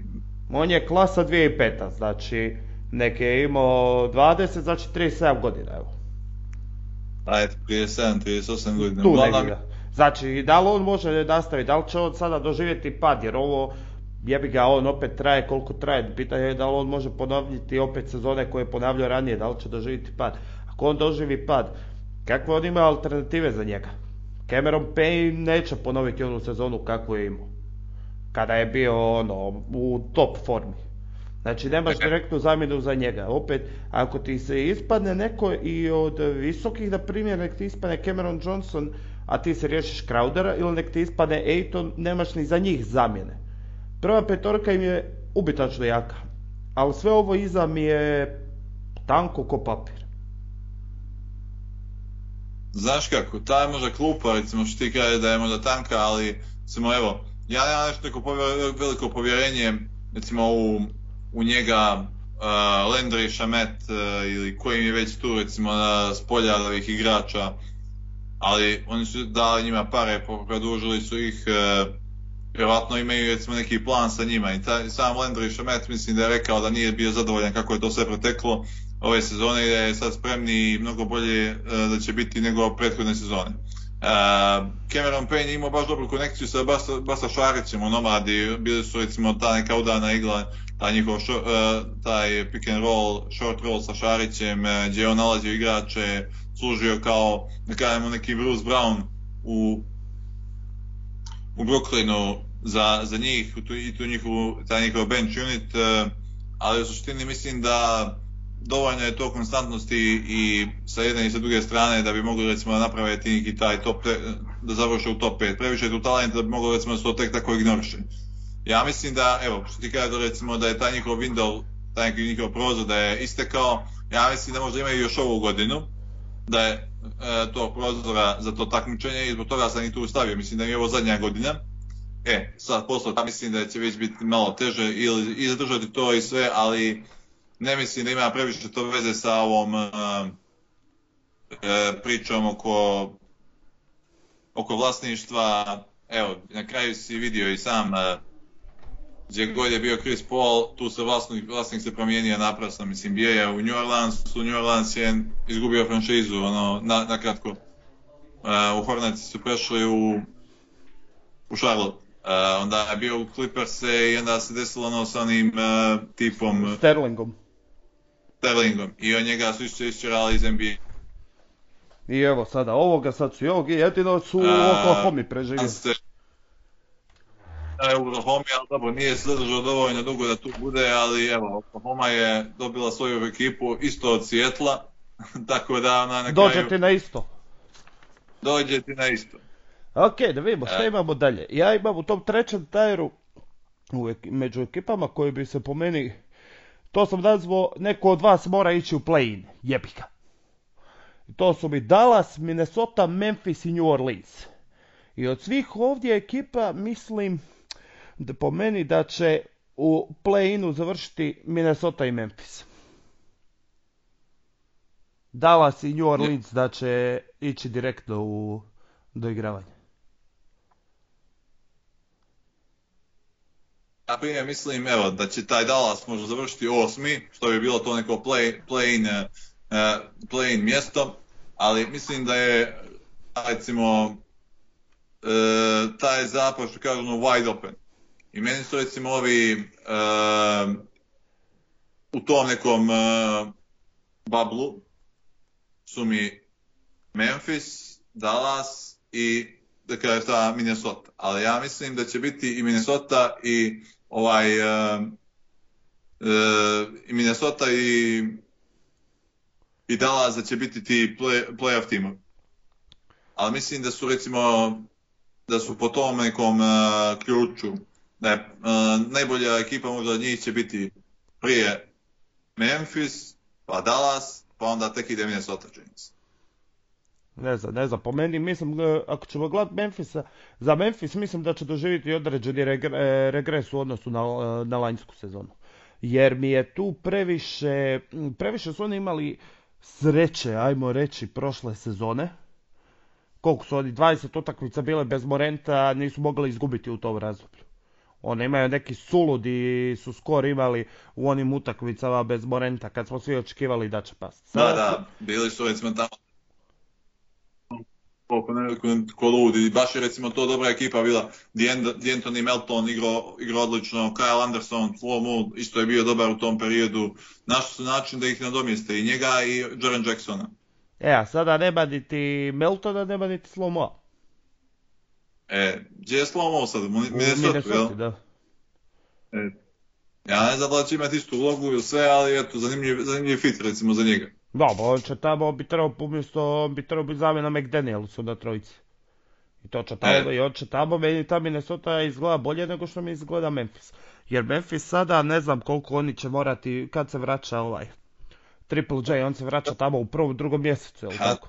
On je klasa 2005, znači neke je imao 20, znači 37 godina, evo. Ajde, 37, 38 godina. Tu Uglavnom. Znači, da li on može nastaviti, da li će on sada doživjeti pad, jer ovo, jebi ga, on opet traje koliko traje, pitanje je da li on može ponoviti opet sezone koje je ponavljao ranije, da li će doživjeti pad. Ako on doživi pad, kakve on ima alternative za njega? Cameron Payne neće ponoviti onu sezonu kakvu je imao. Kada je bio ono, u top formi. Znači nemaš direktnu zamjenu za njega. Opet, ako ti se ispadne neko i od visokih, na primjer, nek ti ispadne Cameron Johnson, a ti se riješiš Crowdera, ili nek ti ispadne Aiton, nemaš ni za njih zamjene. Prva petorka im je ubitačno jaka. Ali sve ovo iza mi je tanko ko papir. Znaš kako, ta je možda klupa, recimo što ti kaže da je možda tanka, ali recimo evo, ja nemam nešto neko veliko povjerenje recimo u, njega uh, Landry, Šamet uh, ili koji je već tu recimo s polja ovih igrača, ali oni su dali njima pare, produžili su ih, uh, vjerojatno imaju recimo neki plan sa njima. I taj, sam Landry Šamet mislim da je rekao da nije bio zadovoljan kako je to sve proteklo ove sezone i da je sad spremni i mnogo bolje uh, da će biti nego prethodne sezone. Uh, Cameron Payne je imao baš dobru konekciju sa Basa, Basa Šarićem u Nomadi, bili su recimo ta neka udana igla, taj njihov šo, uh, taj pick and roll, short roll sa Šarićem, gdje je on nalazio igrače, služio kao, da kažemo, neki Bruce Brown u, u Brooklynu za, za njih tu, i tu njihovu, taj njihov bench unit, ali u suštini mislim da dovoljno je to konstantnosti i sa jedne i sa druge strane da bi mogli recimo napraviti neki taj top, da završe u top 5. Previše je tu talenta da bi mogli recimo to tek tako ignoriše. Ja mislim da, evo, što ti kaže recimo da je taj njihov window, taj njihov prozor da je istekao, ja mislim da možda imaju još ovu godinu, da je e, to prozora za to takmičenje i zbog toga sam i tu stavio, mislim da je ovo zadnja godina. E, sad posle, mislim da će već biti malo teže ili i zadržati to i sve, ali ne mislim da ima previše to veze sa ovom uh, uh, pričom oko oko vlasništva. Evo, na kraju si vidio i sam uh, gdje god je bio Chris Paul, tu se vlasnik, vlasnik se promijenio naprasno, mislim, bio je u New Orleans, u New Orleans je izgubio franšizu, ono, na, kratko. Uh, u Hornets su prešli u, u Charlotte. Onda je bio u Clippers i onda se desilo ono sa onim tipom... Sterlingom. Sterlingom i on njega su isto isčerali iz NBA. I evo sada ovoga, sad su i ovog i jedino su u Oklahoma preživjeli. E, u Oklahoma, ali dobro, nije se zadržao dovoljno dugo da tu bude, ali evo, Oklahoma je dobila svoju ekipu isto od Sjetla, tako da ona na Dođe kraju... ti na isto. Dođe ti na isto. Ok, da vidimo šta imamo dalje. Ja imam u tom trećem tajeru među ekipama koji bi se po meni to sam nazvao, neko od vas mora ići u play-in, jebi ga. To su mi Dallas, Minnesota, Memphis i New Orleans. I od svih ovdje ekipa mislim da po meni da će u play-inu završiti Minnesota i Memphis. Dallas i New Orleans da će ići direktno u doigravanje. Na primjer, mislim, evo, da će taj Dallas možda završiti osmi, što bi bilo to neko play, play-in, uh, play-in mjesto, ali mislim da je, recimo, uh, taj zapad, što kažu, ono, wide open. I meni su, recimo, ovi uh, u tom nekom uh, bablu su mi Memphis, Dallas i da ta Minnesota. Ali ja mislim da će biti i Minnesota i ovaj uh, uh, Minnesota i i Dallas da će biti ti play, playoff. Ali mislim da su recimo da su po tom nekom uh, ključu, da uh, najbolja ekipa možda od njih će biti prije Memphis, pa Dallas, pa onda tek ide Minnesota Kings. Ne znam, ne znam, po meni mislim, e, ako ćemo gledati Memphisa, za Memphis mislim da će doživjeti određeni e, regres u odnosu na, e, na lanjsku sezonu. Jer mi je tu previše, previše su oni imali sreće, ajmo reći, prošle sezone. Koliko su oni, 20 utakmica bile bez Morenta, nisu mogli izgubiti u tom razdoblju. Oni imaju neki suludi su skor imali u onim utakmicama bez Morenta kad smo svi očekivali da će pasti. Da, da, bili su recimo tamo ko ludi. Baš je recimo to dobra ekipa bila. D'Antoni Melton igrao, igrao odlično, Kyle Anderson, Flo Mood isto je bio dobar u tom periodu. Našli su način da ih nadomjeste i njega i Jaren Jacksona. E, a sada nema niti Meltona, nema niti Slomo. E, gdje je Slomo sad? U Minnesota, da. E, ja ne znam da će imati istu ulogu ili sve, ali eto, zanimljiv, zanimljiv fit recimo za njega. Da, on će tamo, on bi trebao umjesto, on bi trebao biti zamjena McDanielsu na trojici. I to će tamo, E. i on će tamo, meni ta Minnesota izgleda bolje nego što mi izgleda Memphis. Jer Memphis sada, ne znam koliko oni će morati, kad se vraća ovaj Triple J, on se vraća tamo u prvom, drugom mjesecu, jel tako?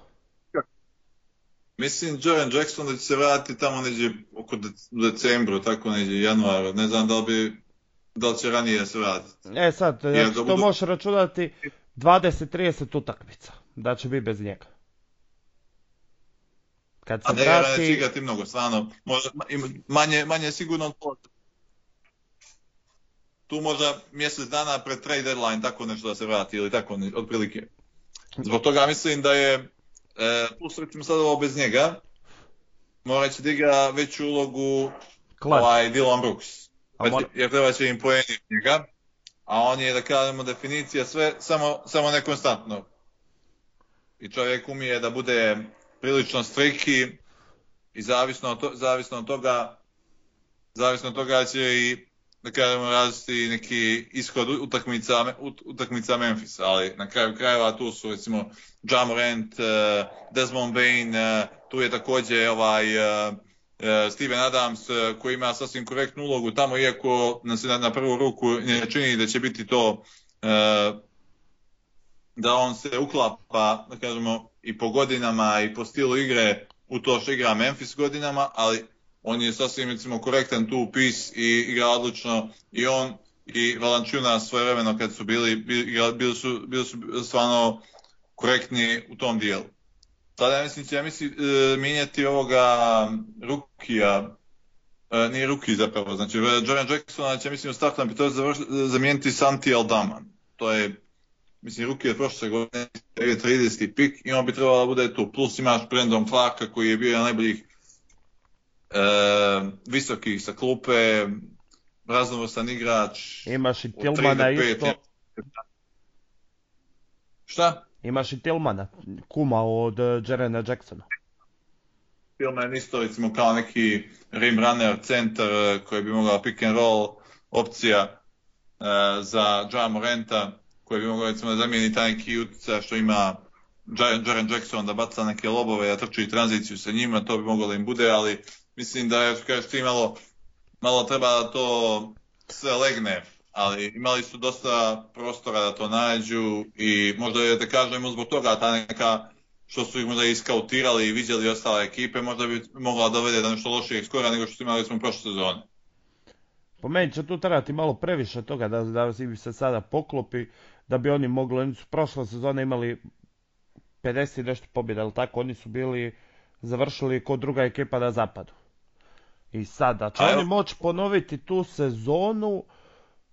Mislim, Jaren Jackson da će se vratiti tamo neđe oko de- decembru, tako neđe januaru. Ne znam da li bi, da li će ranije se vratiti. E sad, Jer znači, to budu- možeš računati 20-30 utakmica, da će biti bez njega. Kad se A ne vrati, igrati mnogo, stvarno. Možda, manje, manje sigurno od pola. Tu možda mjesec dana pred trade deadline tako nešto da se vrati ili tako ne, otprilike. Zbog toga mislim da je, e, plus recimo sad ovo bez njega, morat će da igra veću ulogu Clark, ovaj Dylan Brooks. Mora- Jer treba će im poeni od njega, a on je, da kažemo, definicija sve, samo, samo nekonstantno. I čovjek umije da bude prilično striki i zavisno od, to, zavisno od toga zavisno od toga će i da kažemo različiti neki ishod utakmica, ut- utakmica Memphis, ali na kraju krajeva tu su recimo Ja Morant, eh, Desmond Bain, eh, tu je također ovaj eh, Steven Adams eh, koji ima sasvim korektnu ulogu tamo iako nam se na, prvu ruku ne čini da će biti to eh, da on se uklapa, da kažemo, i po godinama i po stilu igre u to što igra Memphis godinama, ali on je sasvim recimo korektan tu upis i igra odlično i on i Valančuna svoje vremeno kad su bili, bili, su, bili su stvarno korektni u tom dijelu. Sada ja mislim ja mislim, e, mijenjati ovoga Rukija, e, nije Ruki zapravo, znači Joran Jacksona će mislim u startu bi to završ- zamijeniti Santi Aldama. To je mislim Ruki je prošle godine je 30. pik i on bi trebalo da bude tu. Plus imaš Brandon Clarka koji je bio jedan najboljih e, visokih sa klupe, raznovrstan igrač. imaš i Tillmana isto, Šta? Imaš i Tillmana, kuma od uh, Jarena Jacksona. Tillman isto recimo kao neki rim runner, centar eh, koji bi mogao pick and roll opcija eh, za Ja Morenta koji bi mogao recimo da zamijeni taj neki utjecaj što ima Ja- Jaren Jackson da baca neke lobove, da trči tranziciju sa njima, to bi moglo da im bude, ali mislim da je, kažeš ti, malo, malo treba da to sve legne, ali imali su dosta prostora da to nađu i možda je, da kažemo, zbog toga ta neka što su ih možda iskautirali i vidjeli ostale ekipe, možda bi mogla dovede do nešto lošijeg skora nego što su imali smo prošle sezone. Po meni će tu trebati malo previše toga da, da se sada poklopi, da bi oni mogli, oni su prošle sezone imali 50 i nešto pobjeda, ali tako, oni su bili, završili kod druga ekipa na zapadu. I sada, će oni moći ponoviti tu sezonu,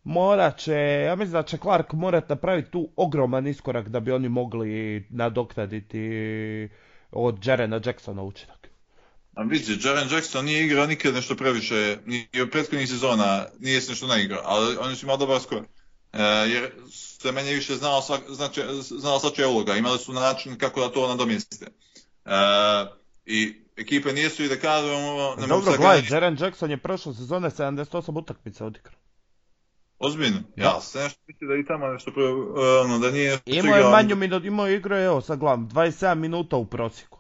morat će, ja mislim da će Clark morat napraviti tu ogroman iskorak da bi oni mogli nadoknaditi od Jarena Jacksona učinak. A vidi, Jaren Jackson nije igrao nikad nešto previše, ni od prethodnih sezona nije se nešto naigrao, ali oni su imali dobar skor. E, jer se manje više znalo, svak, znači, svačija uloga, imali su način kako da to nadomjeste. E, I ekipe nisu i da kažemo... ne Dobro, gledaj, Jaren Jackson je prošle sezone 78 utakmica odigrao. Ozbiljno? Da. Ja sam nešto mislio da i tamo nešto ono, da nije... Imao je manju minutu, imao je igrao, evo sad gledam, 27 minuta u prosjeku.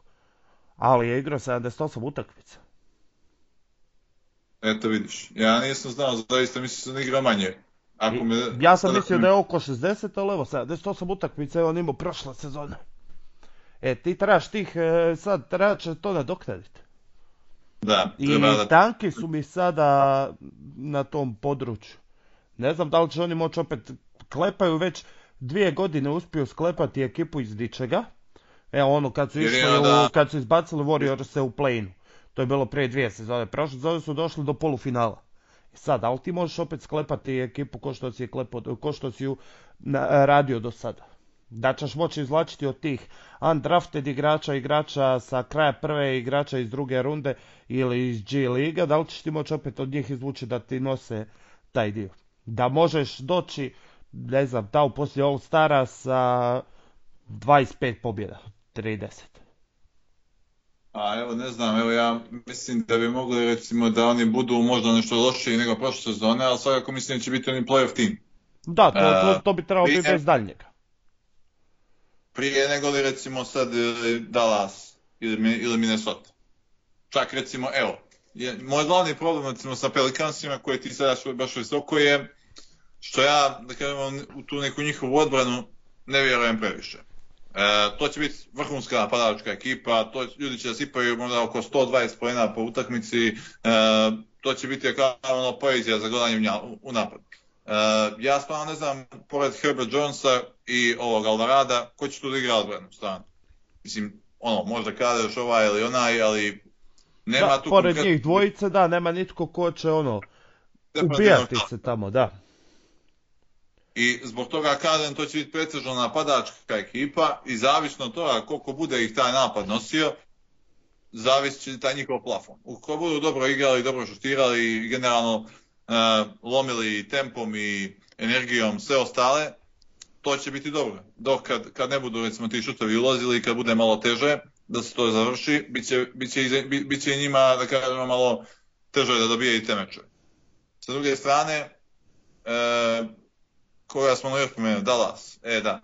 Ali je igrao 78 utakmica. Eto vidiš, ja nisam znao, zaista mislim da igra manje. Ako me, ja sam mislio da je oko 60, ali evo 78 utakmica je on imao prošle sezone. E, ti trebaš tih, e, sad trebaš to nadoknaditi. Da, I da... tanki su mi sada na tom području. Ne znam da li će oni moći opet, klepaju već dvije godine uspiju sklepati ekipu iz dičega. Evo ono kad su išli, da... kad su izbacili Warriors u play To je bilo prije dvije sezone. Prošle sezone su došli do polufinala. I sad, ali ti možeš opet sklepati ekipu ko što si, je klepo, ko što si ju radio do sada. Da ćeš moći izvlačiti od tih undrafted igrača, igrača sa kraja prve igrača iz druge runde ili iz G liga, da li ćeš ti moći opet od njih izvući da ti nose taj dio. Da možeš doći, ne znam, u poslije All Stara sa 25 pobjeda, 30. A evo ne znam, evo ja mislim da bi mogli recimo da oni budu možda nešto lošiji nego prošle sezone, ali svakako mislim da će biti oni playoff tim. Da, to, to, to bi trebalo biti bez daljnjega. Prije nego li recimo sad Dallas ili, ili Minnesota. Čak recimo, evo, je, moj glavni problem recimo sa Pelikansima koje ti sada baš visoko je što ja, da kažem, u tu neku njihovu odbranu ne vjerujem previše. E, to će biti vrhunska napadačka ekipa, to, ljudi će da sipaju možda oko 120 pojena po utakmici, e, to će biti kao ono poezija za gledanje u napad. E, ja stvarno ne znam, pored Herbert Jonesa i ovog Alvarada, ko će tu da igra odbranu, stvarno. Mislim, ono, možda kada još ovaj ili onaj, ali nema da, tu... Pored njih dvojice, da, nema nitko ko će, ono, ubijati se tamo, da. I zbog toga kažem, to će biti pretežno napadačka ekipa i zavisno od toga koliko bude ih taj napad nosio, zavisit taj njihov plafon. Ukoliko budu dobro igrali, dobro šutirali i generalno uh, lomili tempom i energijom sve ostale, to će biti dobro. Dok kad, kad ne budu recimo ti šutovi ulazili i kad bude malo teže da se to završi, bit će, bit će, bit će njima da kažemo malo teže da dobije i te meče. Sa druge strane, e, koja smo još pomenuli, Dallas, e da.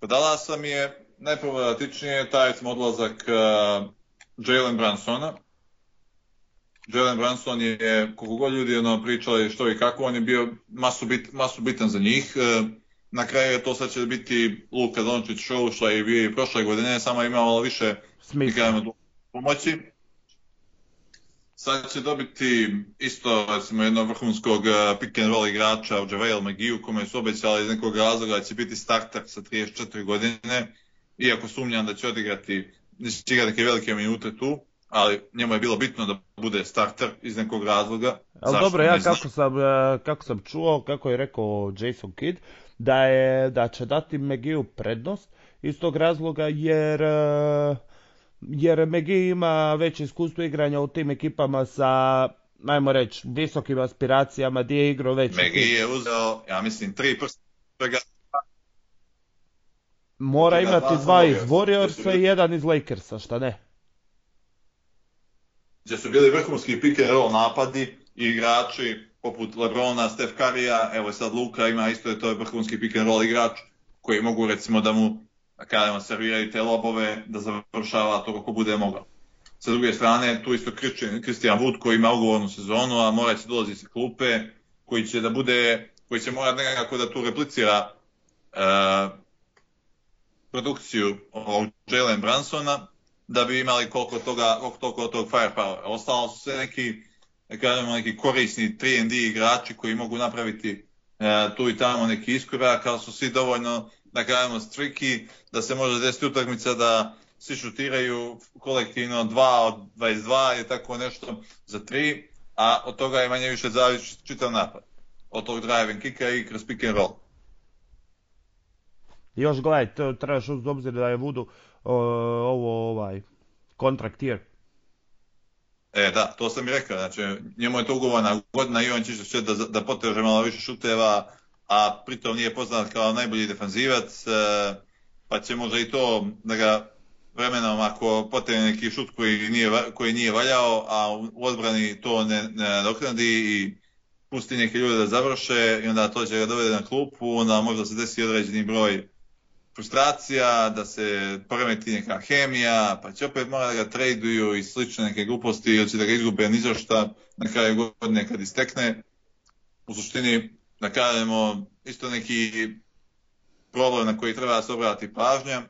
Kod Dallasa mi je najproblematičnije taj smo odlazak uh, Jalen Bransona. Jalen Branson je, koliko god ljudi ono, pričali što i kako, on je bio masu, bit, masu bitan za njih. Uh, na kraju je to sad će biti Luka Dončić show što je bio i prošle godine, samo je imao više smisla pomoći. Sad će dobiti isto recimo jednog vrhunskog uh, pick and roll igrača u JaVale McGee kome su obećali iz nekog razloga da će biti starter sa 34 godine, iako sumnjam da će odigrati, da će igrati neke velike minute tu, ali njemu je bilo bitno da bude starter iz nekog razloga. Ali dobro, ja kako sam, uh, kako sam čuo, kako je rekao Jason Kidd, da, je, da će dati McGee prednost iz tog razloga jer uh, jer Megi ima već iskustvo igranja u tim ekipama sa najmo reći, visokim aspiracijama, gdje je igrao već. Megi je uzeo, ja mislim, tri prsta. Mora imati dva iz Warriorsa i jedan iz Lakersa, šta ne? Gdje su bili vrhunski pick and roll napadi i igrači poput Lebrona, Steph Currya, evo sad Luka ima isto je to je vrhunski pick and roll igrač koji mogu recimo da mu da kažemo, serviraju te lobove da završava to kako bude mogao. Sa druge strane, tu isto Christian Wood koji ima ugovornu sezonu, a mora će dolazi sa klupe, koji će da bude, koji će morati nekako da tu replicira uh, produkciju ovog Jalen Bransona, da bi imali koliko toga, koliko toliko tog firepower. Ostalo su sve neki, kažemo, neki korisni 3D igrači koji mogu napraviti uh, tu i tamo neki iskorak, ali su svi dovoljno da kažemo striki, da se može desiti utakmica da svi šutiraju kolektivno 2 od 22 i tako nešto za 3, a od toga je manje više zavisi čitav napad. Od tog drive and kicka i kroz pick and roll. Još gledaj, to trebaš uz obzir da je Vudu ovo ovaj kontrakt year. E da, to sam i rekao, znači njemu je to ugovorna godina i on će da, da poteže malo više šuteva, a pritom nije poznat kao najbolji defanzivac, e, pa će možda i to da ga vremenom ako potegne neki šut koji nije, koji nije valjao, a u odbrani to ne, ne nadoknadi i pusti neke ljude da završe i onda to će ga dovede na klupu, onda možda se desi određeni broj frustracija, da se poremeti neka hemija, pa će opet morati da ga traduju i slične neke gluposti ili će da ga izgube ni za šta na kraju godine kad istekne. U suštini, da kažemo, isto neki problem na koji treba se obratiti pažnja.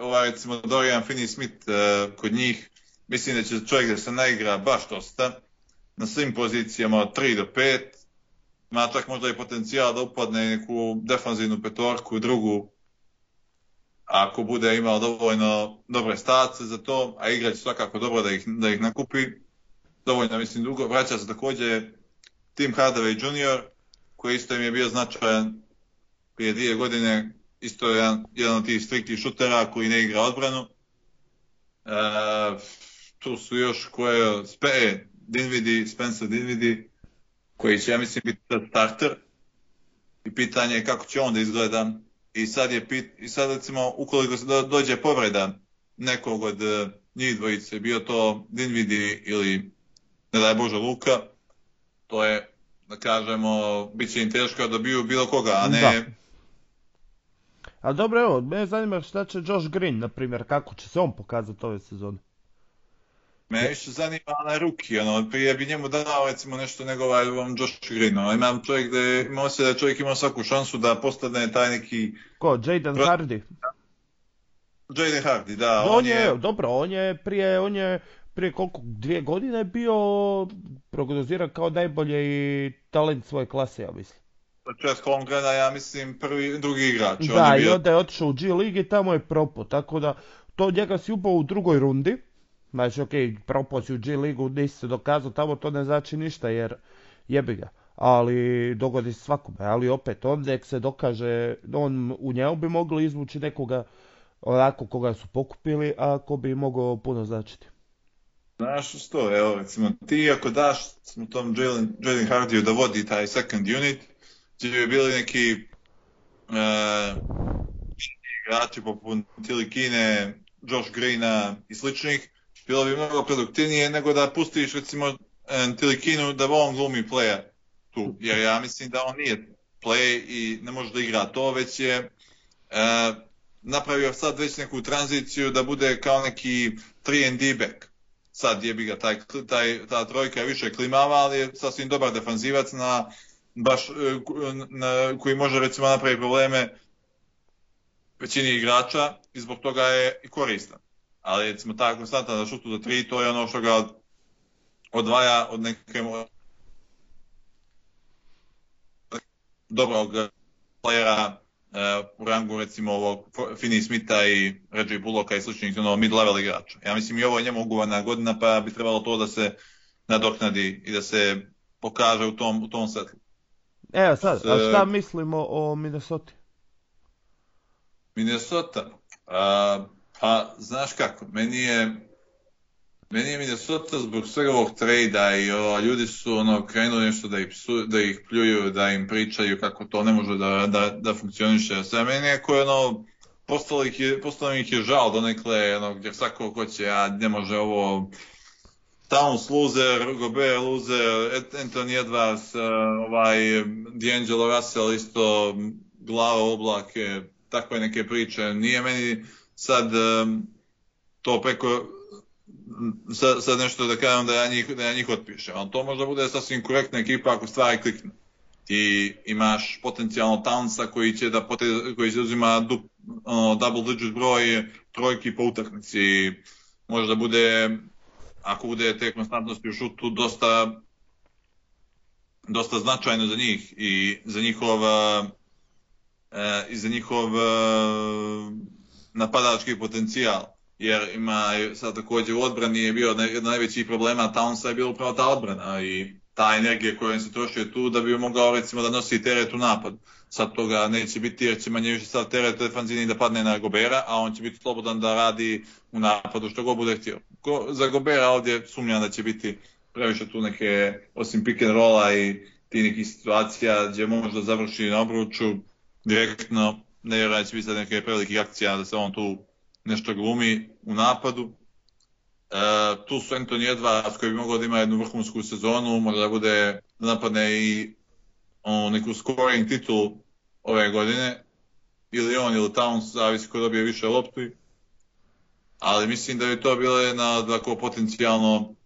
Ova recimo Dorian Finney-Smith uh, kod njih, mislim da će čovjek da se naigra baš dosta na svim pozicijama od 3 do 5, ima čak možda i potencijal da upadne neku defanzivnu petorku, drugu, ako bude imao dovoljno dobre stace za to, a igrać svakako dobro da ih, da ih nakupi. Dovoljno, mislim, dugo. Vraća se također Tim Hardaway Jr., koji isto im je bio značajan prije dvije godine, isto je jedan, jedan od tih striktih šutera koji ne igra odbranu. E, tu su još koje, Spe, Dinvidi, Spencer Dinvidi, koji će, ja mislim, biti starter. I pitanje je kako će on da izgleda. I sad, je i sad recimo, ukoliko se dođe povreda nekog od uh, njih dvojice, bio to Dinvidi ili, ne daj Bože, Luka, to je, da kažemo, bit će im teško da dobiju bilo koga, a ne... Da. A dobro, evo, me zanima šta će Josh Green, na primjer, kako će se on pokazati ove sezone. Me više zanima onaj ruki, ono, prije bi njemu dao recimo nešto nego ovaj ovom Josh Green, ono, imam čovjek da ima osjećaj da čovjek ima svaku šansu da postane taj neki... Ko, Jaden. Hardy? Jaden Hardy, da. On, on je, je, dobro, on je prije, on je prije koliko, dvije godine bio prognoziran kao najbolji talent svoje klase, ja mislim. Čest Holmgrena, ja mislim, prvi, drugi igrač. Da, on je bio... i onda je otišao u G League i tamo je propo, tako da to njega si upao u drugoj rundi Znači, ok, proposi u G ligu, nisi se dokazao tamo, to ne znači ništa, jer jebi ga. Ali dogodi se svakome, ali opet, on nek se dokaže, on u njemu bi mogli izvući nekoga onako koga su pokupili, a ko bi mogao puno značiti. Znaš što, evo recimo ti ako daš tom Jalen, Hardiju da vodi taj second unit, će bi bili neki uh, igrači poput Tilikine, Josh Greena i sličnih, bilo bi mnogo produktivnije nego da pustiš recimo Tilikinu da on glumi playa tu, jer ja mislim da on nije play i ne može da igra to, već je e, napravio sad već neku tranziciju da bude kao neki 3 back. Sad je bi ga taj, taj, ta trojka je više klimava, ali je sasvim dobar defanzivac na, baš, e, na, koji može recimo napraviti probleme većini igrača i zbog toga je koristan. Ali recimo ta konstanta na šutu za tri, to je ono što ga odvaja od neke dobrog playera u rangu recimo ovog Finney Smitha i Reggie Bullocka i sličnih ono mid-level igrača. Ja mislim i ovo je njemu ugovorna godina pa bi trebalo to da se nadoknadi i da se pokaže u tom, u tom setlu. Evo sad, a šta mislimo o Minnesota? Minnesota? Uh, Pa, znaš kako, meni je meni je Minnesota zbog svega ovog trejda i o, ljudi su ono krenuli nešto da ih, psu, da ih pljuju, da im pričaju kako to ne može da, da, da funkcioniše. Sve meni je koje ono, postalo ih postalo ih je žal donekle, ono, gdje svako hoće, a ne može ovo, Towns loser, Gobert loser, Anthony Edwards, ovaj, D'Angelo Russell isto, glava oblake, takve neke priče. Nije meni, sad um, to preko sad, sad nešto da kažem da ja njih, da ja njih otpišem, ali to možda bude sasvim korektna ekipa ako stvari klikne. Ti imaš potencijalno Townsa koji će da pote, koji će uzima uh, double digit broj trojki po utakmici. Možda bude ako bude te konstantnosti u šutu dosta dosta značajno za njih i za njihov uh, i za njihov uh, napadački potencijal, jer ima sad također u odbrani je bio jedan od najvećih problema Townsa je bilo upravo ta odbrana i ta energija koja se trošio tu da bi mogao recimo da nosi teret u napad. Sad toga neće biti jer će manje više sad teret defanzivni da padne na Gobera, a on će biti slobodan da radi u napadu što god bude htio. Ko, za Gobera ovdje sumnjam da će biti previše tu neke, osim pick and rolla i ti nekih situacija gdje može da završi na obruču direktno ne vjerujem da će biti neke prevelike akcija da se on tu nešto glumi u napadu. E, tu su Anthony Edwards koji bi mogao da ima jednu vrhunsku sezonu, možda da bude napadne i on, neku scoring titul ove godine ili on ili Towns, zavisi ko dobije više lopti. Ali mislim da bi to bilo jedna od potencijalno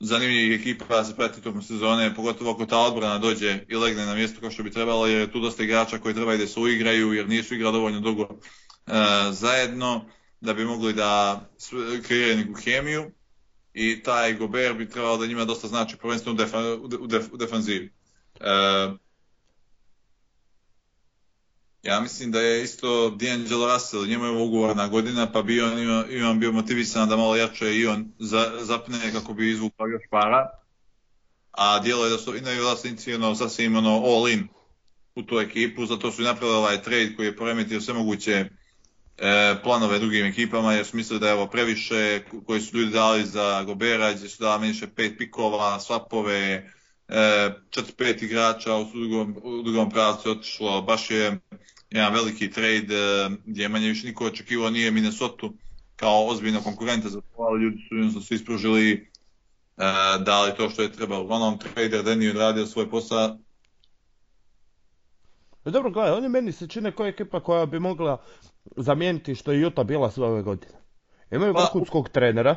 zanimljivih ekipa da se prati tokom sezone, pogotovo ako ta odbrana dođe i legne na mjesto kao što bi trebalo, jer je tu dosta igrača koji treba da se uigraju, jer nisu igrali dovoljno dugo uh, zajedno, da bi mogli da kreiraju neku hemiju i taj Gober bi trebalo da njima dosta znači, prvenstveno u, defa, u, def, u defanzivi. Uh, ja mislim da je isto D'Angelo Russell, njemu je ugovorna godina, pa bi on, i on bio motivisan da malo jače i on za, zapne kako bi izvukao još para. A dijelo je da su i vlasnici ono, sasvim ono, all in u tu ekipu, zato su i napravili ovaj trade koji je poremetio sve moguće e, planove drugim ekipama, jer su mislili da je previše, koji su ljudi dali za Gobera, gdje su dali meniše pet pikova, swapove, e, četiri, pet igrača u drugom, u drugom otišlo, baš je jedan veliki trade e, gdje manje više niko očekivao nije Minnesota kao ozbiljno konkurenta za to, ljudi su svi ispružili uh, dali to što je trebalo. Uglavnom, trader Danny odradio svoj posao. E dobro, gledaj, oni meni se čine koja ekipa koja bi mogla zamijeniti što je Utah bila sve ove godine. Imaju pa, vrhunskog trenera,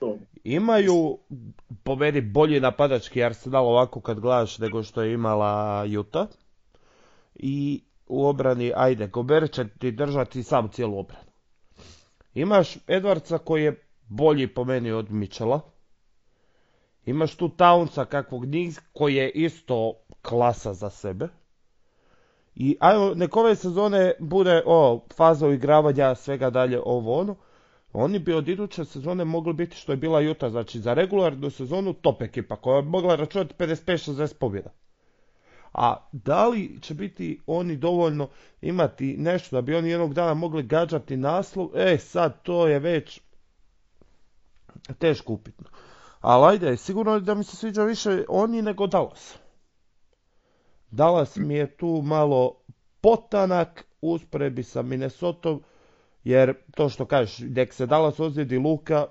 to. imaju po meni bolji napadački arsenal ovako kad gledaš nego što je imala Utah i u obrani, ajde, Gober će ti držati sam cijelu obranu. Imaš Edwardsa koji je bolji po meni od Mitchella. Imaš tu Townsa kakvog niz koji je isto klasa za sebe. I ajmo, nek ove sezone bude o, faza uigravanja, svega dalje, ovo ono. Oni bi od iduće sezone mogli biti što je bila Juta, znači za regularnu sezonu top ekipa koja bi mogla računati 55-60 pobjeda. A da li će biti oni dovoljno imati nešto da bi oni jednog dana mogli gađati naslov, e sad to je već teško upitno. Ali ajde, sigurno da mi se sviđa više oni nego Dallas. Dallas mi je tu malo potanak usporedbi sa Minnesota, jer to što kažeš, nek se Dallas ozljedi Luka,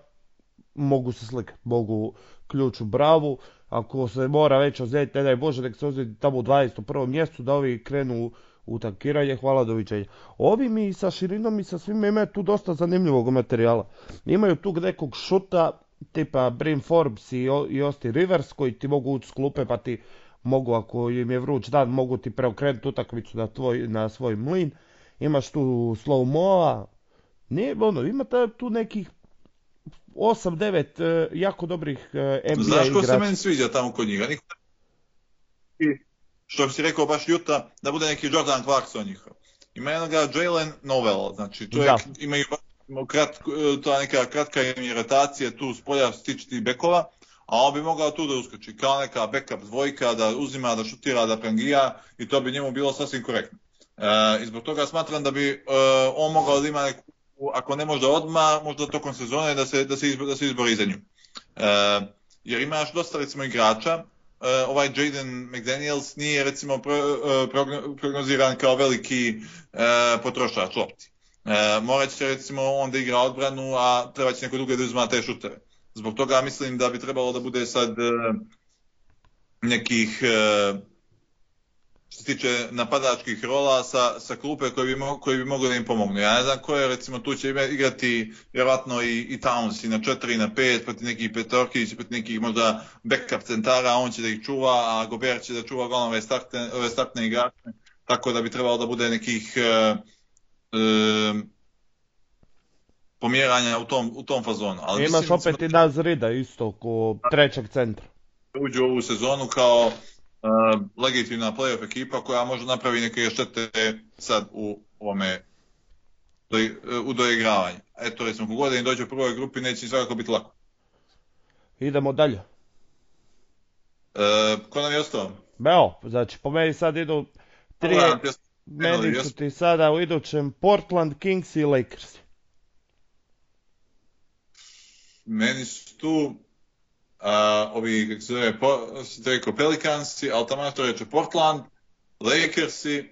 mogu se slikati, mogu ključ u bravu, ako se mora već ozlijediti, ne daj Bože, nek se ozlijedi tamo u 21. mjestu, da ovi krenu u tankiranje, hvala doviđenja. Ovi mi sa širinom i sa svima imaju tu dosta zanimljivog materijala. Imaju tu nekog šuta, tipa Brim Forbes i, i Osti Rivers, koji ti mogu ući s klupe, pa ti mogu, ako im je vruć dan, mogu ti preokrenuti utakmicu na, tvoj, na svoj mlin. Imaš tu slow moa, ne, ono, ima tu nekih 8-9 uh, jako dobrih uh, NBA Znaš ko se meni sviđa tamo kod njega? Niko... I, što bi si rekao baš Juta, da bude neki Jordan Clarkson njihov. Ima jednoga Jalen Novel, znači čovjek da. imaju krat, ta neka kratka iritacija tu s polja stičiti bekova, a on bi mogao tu da uskoči kao neka backup dvojka, da uzima, da šutira, da prangija i to bi njemu bilo sasvim korektno. E, I zbog toga smatram da bi e, on mogao da ima neku ako ne možda odmah, možda tokom sezone da se, da se, izbori, da se izbori za nju. E, jer imaš dosta recimo igrača, e, ovaj Jaden McDaniels nije recimo e, prognoziran kao veliki e, potrošač lopti. E, morat će recimo on da igra odbranu, a treba će neko druge da uzma te šuteve. Zbog toga mislim da bi trebalo da bude sad e, nekih e, što se tiče napadačkih rola sa, sa klupe koji bi, koji bi mogli da im pomognu. Ja ne znam ko je, recimo, tu će igrati vjerovatno i, i Towns i na 4 i na 5, proti nekih petorki, proti nekih možda backup centara, on će da ih čuva, a Gober će da čuva uglavnom ove startne, ove startne igrače, tako da bi trebalo da bude nekih uh, uh, pomjeranja u tom, u tom fazonu. Ali Imaš mislim, opet i Nazrida isto, ko trećeg centra. Uđu u ovu sezonu kao uh, legitimna playoff ekipa koja može napravi neke štete sad u ovome do, u doigravanju. Eto, recimo, kogod da im dođe u prvoj grupi, neće im svakako biti lako. Idemo dalje. E, ko nam je ostao? Evo, znači, po meni sad idu tri, meni su ti sada u idućem Portland, Kings i Lakers. Meni su tu a, ovi, kako se zove, po, rekao, Pelicansi, ali tamo to reče Portland, Lakersi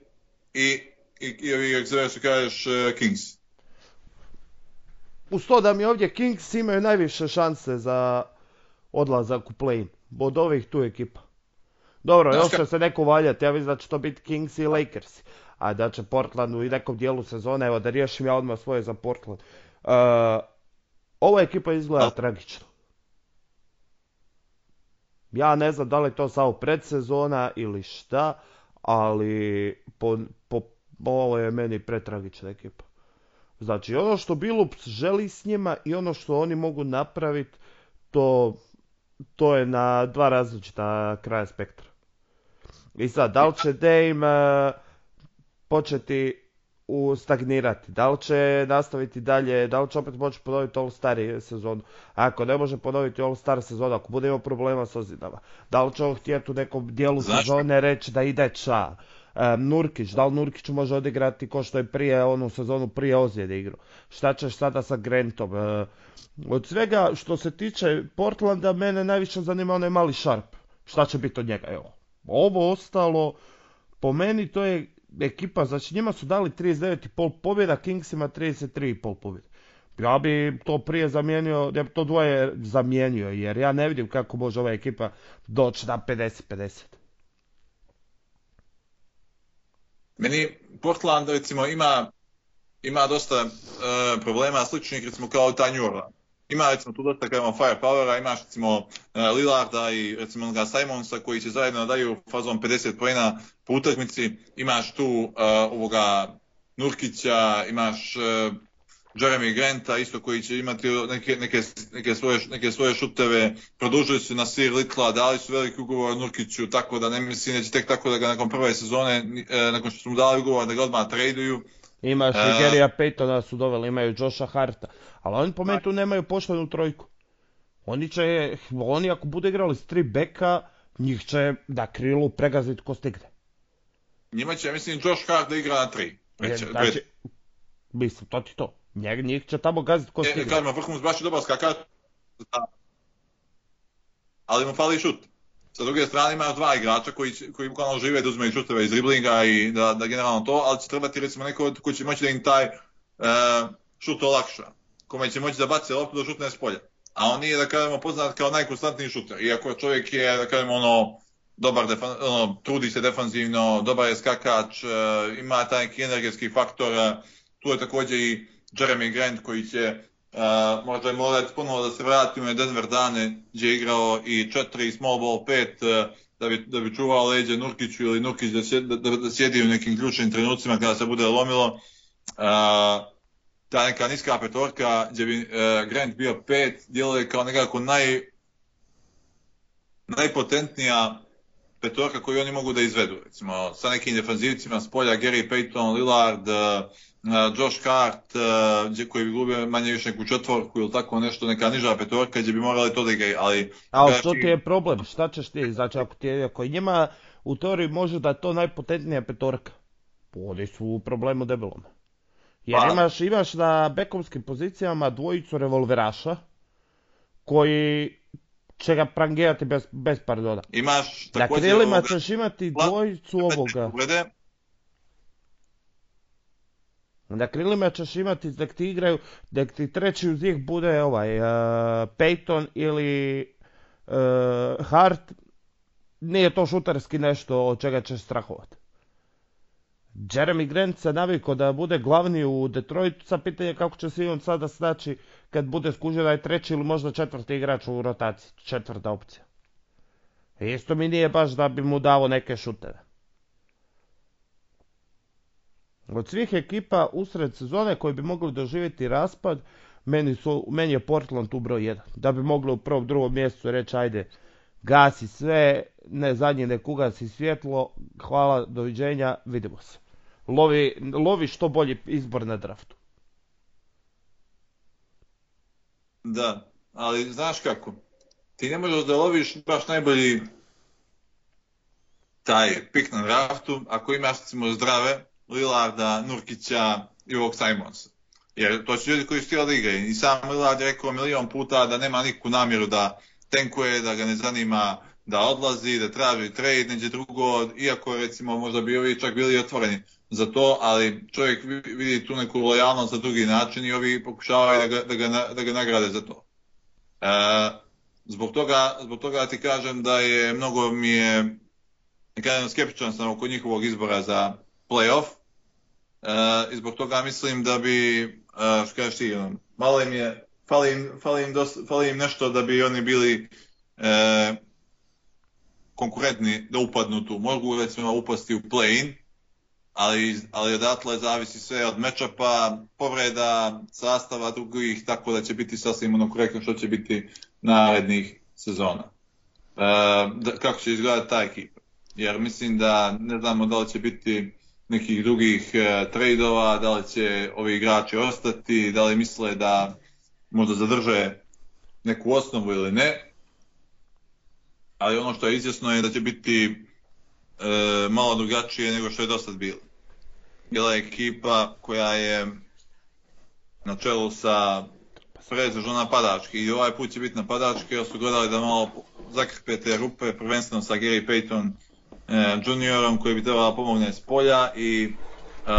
i, i, i ovi, kako se zove, što kažeš, uh, Kings. Uz to da mi ovdje Kings imaju najviše šanse za odlazak u play od ovih tu ekipa. Dobro, još će se neko valjati, ja mislim da će to biti Kings i Lakers, a da će Portland u nekom dijelu sezone, evo da riješim ja odmah svoje za Portland. Uh, ova ekipa izgleda tragično. Ja ne znam da li je to samo predsezona ili šta, ali po, po, ovo je meni pretragična ekipa. Znači ono što Bilups želi s njima i ono što oni mogu napraviti, to, to je na dva različita kraja spektra. I sad, da li će Dame uh, početi u stagnirati? Da li će nastaviti dalje? Da li će opet moći ponoviti All Star sezonu? Ako ne može ponoviti All Star sezonu, ako bude imao problema s ozinama, da li će on htjeti u nekom dijelu sezone reći da ide ča? Nurkić, da li Nurkić može odigrati ko što je prije onu sezonu prije ozljede igru? Šta ćeš sada sa Grantom? E, od svega što se tiče Portlanda, mene najviše zanima onaj mali Sharp. Šta će biti od njega? Evo, ovo ostalo, po meni to je ekipa, znači njima su dali 39,5 pobjeda, Kingsima 33,5 pobjeda. Ja bi to prije zamijenio, ja bi to dvoje zamijenio, jer ja ne vidim kako može ova ekipa doći na 50-50. Meni Portland recimo ima, ima dosta uh, problema sličnih recimo kao Orleans. Ima recimo tu dosta kažemo powera, imaš recimo uh, Lillarda i recimo onoga Simonsa koji će zajedno daju fazom 50 pojena po utakmici. Imaš tu uh, ovoga Nurkića, imaš uh, Jeremy Granta isto koji će imati neke, neke, neke, svoje, neke svoje šuteve, produžili su na Sir Litla, dali su veliki ugovor Nurkiću, tako da ne mislim da tek tako da ga nakon prve sezone, e, nakon što su mu dali ugovor da ga odmah traduju. Imaš uh, Gerija Paytona su doveli, imaju Josha Harta, ali oni po meni tu nemaju poštenu trojku. Oni će, oni ako bude igrali s tri beka, njih će da krilu pregaziti ko stigne. Njima će, mislim, Josh Hart da igra na tri. Znači, mislim, to ti to. Njeg, njih će tamo gaziti ko stigne. E, kažem, Vrhunac baš je dobar skakač, ali mu fali šut. Sa druge strane imaš dva igrača koji, koji bukvalno žive da uzmeju šuteve iz driblinga i da, da generalno to, ali će trebati recimo neko koji će moći da im taj uh, šut olakša, kome će moći da baci loptu do šutne s. A on nije, da kažemo, poznat kao najkonstantniji šuter. Iako čovjek je, da kažemo, ono, dobar, defan, ono, trudi se defanzivno, dobar je skakač, uh, ima taj energetski faktor, uh, tu je također i Jeremy Grant koji će Uh, možda je morati ponovo da se vrati u Denver dane gdje je igrao i 4 small ball 5 uh, da bi, da bi čuvao leđe Nurkiću ili Nurkić da, sjedi, da, da sjedi u nekim ključnim trenucima kada se bude lomilo. Uh, ta neka niska petorka gdje bi uh, Grant bio 5 djeluje kao nekako naj, najpotentnija petorka koju oni mogu da izvedu. Recimo sa nekim defanzivcima s polja Gary Payton, Lillard, uh, Josh Hart, uh, koji bi glubio manje više neku četvorku ili tako nešto, neka niža petorka gdje bi morali to da igraju, ali... A što ti je problem? Šta ćeš ti? Znači, ako, ti je, ako njima u teoriji može da je to najpotentnija petorka, oni su u problemu debelom. Jer pa. imaš, imaš na bekovskim pozicijama dvojicu revolveraša, koji će ga prangirati bez, bez pardona. Imaš Na krilima ćeš imati dvojicu ovoga. Na krilima ćeš imati da ti igraju, da ti treći uz njih bude ovaj uh, Peyton ili uh, Hart, nije to šuterski nešto od čega ćeš strahovati. Jeremy Grant se navikao da bude glavni u Detroitu, sa pitanje kako će se on sada snaći kad bude skužio da je treći ili možda četvrti igrač u rotaciji, četvrta opcija. Isto mi nije baš da bi mu dao neke šuteve. Od svih ekipa usred sezone koji bi mogli doživjeti raspad, meni, su, meni je Portland tu broj 1. Da bi mogli u prvom, drugom mjesecu reći ajde, gasi sve, ne zadnji nek ugasi svjetlo, hvala, doviđenja, vidimo se. Lovi, lovi što bolji izbor na draftu. Da, ali znaš kako, ti ne možeš da loviš baš najbolji taj pik na draftu ako imaš recimo zdrave Lillarda, Nurkića i ovog Simonsa. Jer to su ljudi koji su htjeli igraju. I sam Lillard rekao milion puta da nema nikakvu namjeru da tenkuje, da ga ne zanima da odlazi, da traži trade, neđe drugo, iako recimo možda bi ovi čak bili otvoreni za to, ali čovjek vidi tu neku lojalnost za drugi način i ovi pokušavaju da ga, da ga, da ga nagrade za to. E, zbog, toga, zbog toga ti kažem da je mnogo mi je kažem skeptičan sam oko njihovog izbora za playoff. E, I zbog toga mislim da bi, e, što kažeš ti, ono, malo im je, fali im, fali im, dosta, fali im nešto da bi oni bili e, konkurentni da upadnu tu. Mogu recimo upasti u play-in, ali, ali odatle zavisi sve od mečapa, povreda, sastava drugih, tako da će biti sasvim ono korektno što će biti narednih sezona. Da, kako će izgledati ta ekipa. Jer mislim da ne znamo da li će biti nekih drugih e, trejdova, da li će ovi igrači ostati, da li misle da možda zadrže neku osnovu ili ne. Ali ono što je izjasno je da će biti e, malo drugačije nego što je dosad bilo. Bila je ekipa koja je na čelu sa pretežno napadački i ovaj put će biti napadački jer su gledali da malo zakrpe te rupe, prvenstveno sa Gary Payton juniorom koji bi trebala pomogne s polja i uh,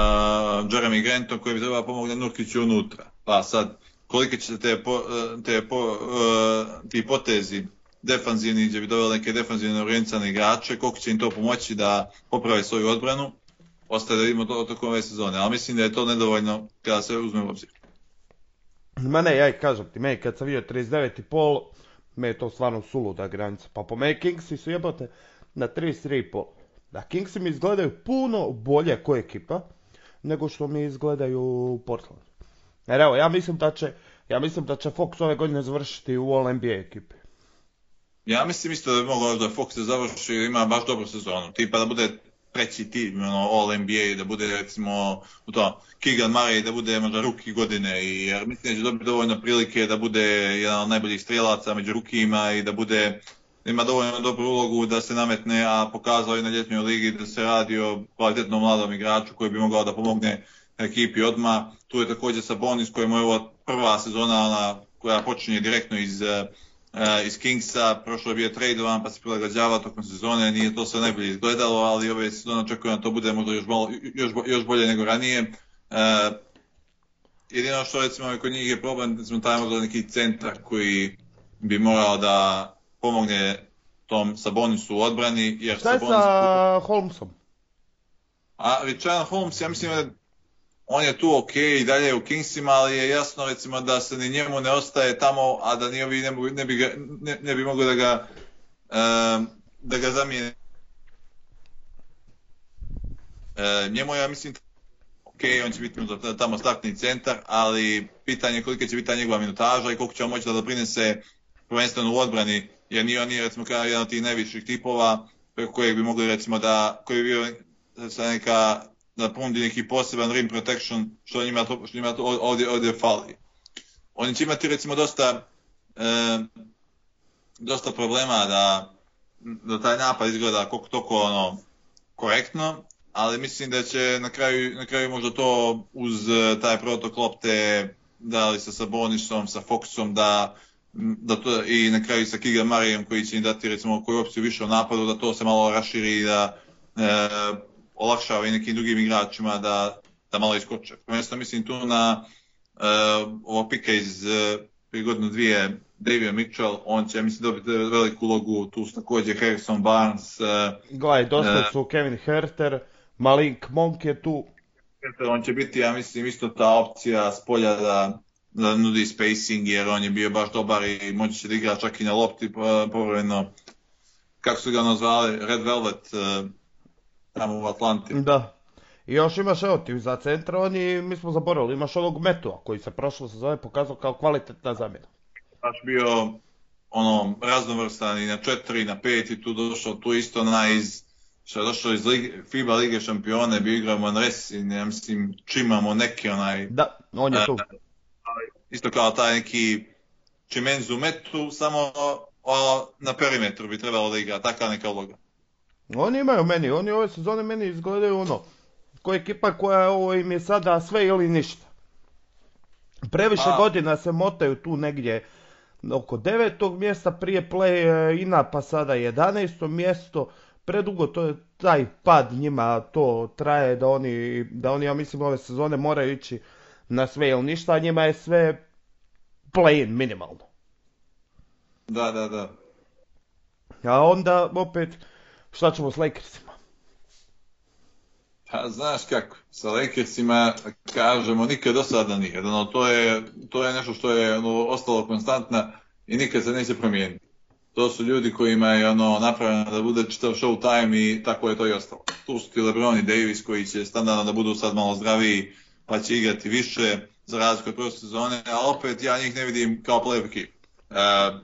Jeremy Grantom koji bi trebala pomogne Nurkiću unutra. Pa sad, kolike će te, po, te po, ti potezi defanzivni gdje bi doveli neke defanzivne orijentisane igrače, koliko će im to pomoći da poprave svoju odbranu, ostaje da vidimo to tokom ove sezone, ali mislim da je to nedovoljno kada se uzme u obzir. Ma ne, ja i kažem ti, meni kad sam vidio 39,5, me je to stvarno suluda granica. Pa po meni Kingsi su jebote na 33,5. Da, Kingsi mi izgledaju puno bolje ko ekipa nego što mi izgledaju Portland. Jer evo, ja mislim da će, ja mislim da će Fox ove godine završiti u All NBA ekipi. Ja mislim isto da bi mogao da Fox se završi ima baš dobru sezonu. Tipa da bude treći tim, ono, All NBA, da bude recimo u to, Keegan Murray da bude možda ruki godine i jer mislim da će dobiti dovoljno prilike da bude jedan od najboljih strijelaca među rukijima i da bude ima dovoljno dobru ulogu da se nametne, a pokazao je na ljetnoj ligi da se radi o kvalitetnom mladom igraču koji bi mogao da pomogne ekipi odma. Tu je također Sabonis kojemu je ovo prva sezona ona koja počinje direktno iz uh, iz Kingsa, prošlo je bio tradovan pa se prilagođava tokom sezone, nije to sve najbolje izgledalo, ali ove sezone očekujem da to bude možda još, malo, još, još bolje nego ranije. Uh, jedino što recimo kod njih je problem, smo taj možda neki centar koji bi morao da pomogne tom Sabonisu u odbrani. Jer Šta je Sabonis... sa Holmesom? A Richard Holmes, ja mislim da on je tu ok i dalje u Kingsima, ali je jasno recimo da se ni njemu ne ostaje tamo, a da ni ovi ne, bi, ne, bi, ga, ne, ne bi mogli da ga, um, da ga zamijene. E, njemu ja mislim ok, on će biti tamo startni centar, ali pitanje je kolika će biti ta njegova minutaža i koliko će on moći da doprinese prvenstveno u odbrani, jer nije on nije recimo kao jedan od tih najviših tipova preko kojeg bi mogli recimo da, koji bi bio sa neka da ponudi neki poseban rim protection što njima to, što njima to ovdje, ovdje fali. Oni će imati recimo dosta e, dosta problema da, da taj napad izgleda koliko toko ono korektno, ali mislim da će na kraju, na kraju možda to uz e, taj protok lopte da li sa Sabonisom, sa Foxom da da to i na kraju sa Kiga Marijem koji će im dati recimo koju opciju više u napadu da to se malo raširi i da e, olakšava i nekim drugim igračima da, da malo iskoče. Prvenstveno mislim tu na uh, ovo pika iz prije godinu dvije Davio Mitchell, on će mislim dobiti veliku ulogu, tu su također Harrison Barnes. Uh, Gledaj, dosta uh, su Kevin Herter, Malik Monk je tu. On će biti, ja mislim, isto ta opcija s polja da nudi spacing, jer on je bio baš dobar i moći će da igra čak i na lopti povremeno, kako su ga nazvali, Red Velvet, uh, tamo u Atlanti. Da. I još imaš, evo ti, za centra, oni, mi smo zaboravili, imaš ovog Metua, koji se prošlo sezone pokazao kao kvalitetna zamjena. Baš bio, ono, raznovrstan i na četiri, na pet i tu došao, tu isto na iz, što je došao iz Lige, FIBA Lige šampione, bio igrao Manresi, ja mislim, čimamo neki onaj... Da, on je tu. Uh, isto kao taj neki Čimenzu Metu, samo o, na perimetru bi trebalo da igra, takva neka uloga. Oni imaju meni, oni ove sezone meni izgledaju ono, koja ekipa koja ovo im je sada sve ili ništa. Previše A. godina se motaju tu negdje oko devetog mjesta prije play ina pa sada 11. mjesto. Predugo to je taj pad njima to traje da oni, da oni ja mislim ove sezone moraju ići na sve ili ništa, a njima je sve play in minimalno. Da, da, da. A onda opet šta ćemo s Lakersima? Pa znaš kako, sa Lakersima kažemo nikad do sada nikad, ono, to, je, to je nešto što je ono, ostalo konstantna i nikad se neće promijeniti. To su ljudi kojima je ono napravljeno da bude čitav show time i tako je to i ostalo. Tu su ti LeBron i Davis koji će standardno da budu sad malo zdraviji pa će igrati više za razliku od prošle sezone, a opet ja njih ne vidim kao play ekip. Uh,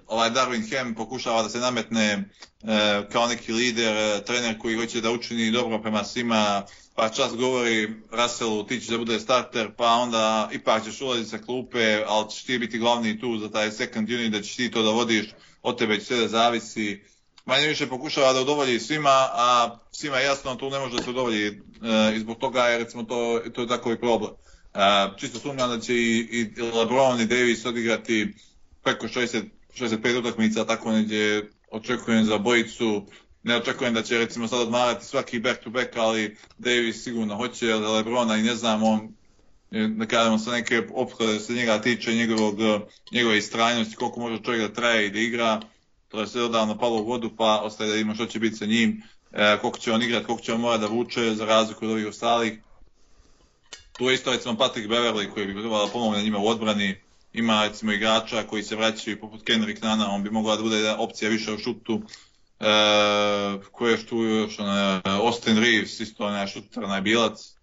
ovaj Darwin Ham pokušava da se nametne uh, kao neki lider, uh, trener koji hoće da učini dobro prema svima, pa čas govori Russellu ti ćeš da bude starter, pa onda ipak ćeš ulaziti sa klupe, ali ćeš ti biti glavni tu za taj second unit, da ćeš ti to da vodiš, od tebe će sve da zavisi. Manje više pokušava da udovolji svima, a svima jasno tu ne može da se udovolji uh, i zbog toga je recimo to, to je takovi problem. Uh, čisto sumnjam da će i, i LeBron i Davis odigrati preko 60, 65 utakmica, tako neđe očekujem za bojicu ne očekujem da će recimo sad odmarati svaki back to back, ali Davis sigurno hoće, ali Lebrona i ne znam, on da kažemo sa neke opklade se njega tiče njegovog, njegove istrajnosti, koliko može čovjek da traje i da igra, to je sve odavno palo u vodu, pa ostaje da ima što će biti sa njim, e, koliko će on igrati, koliko će on mora da vuče za razliku od ovih ostalih. Tu je isto recimo Patrick Beverly koji bi trebalo da pomogne njima u odbrani, ima recimo igrača koji se vraćaju poput Kendrick Nana, on bi mogla da bude opcija više u šutu, E, ko je tu još, onaj, Austin Reeves, isto onaj šuter, onaj bilac.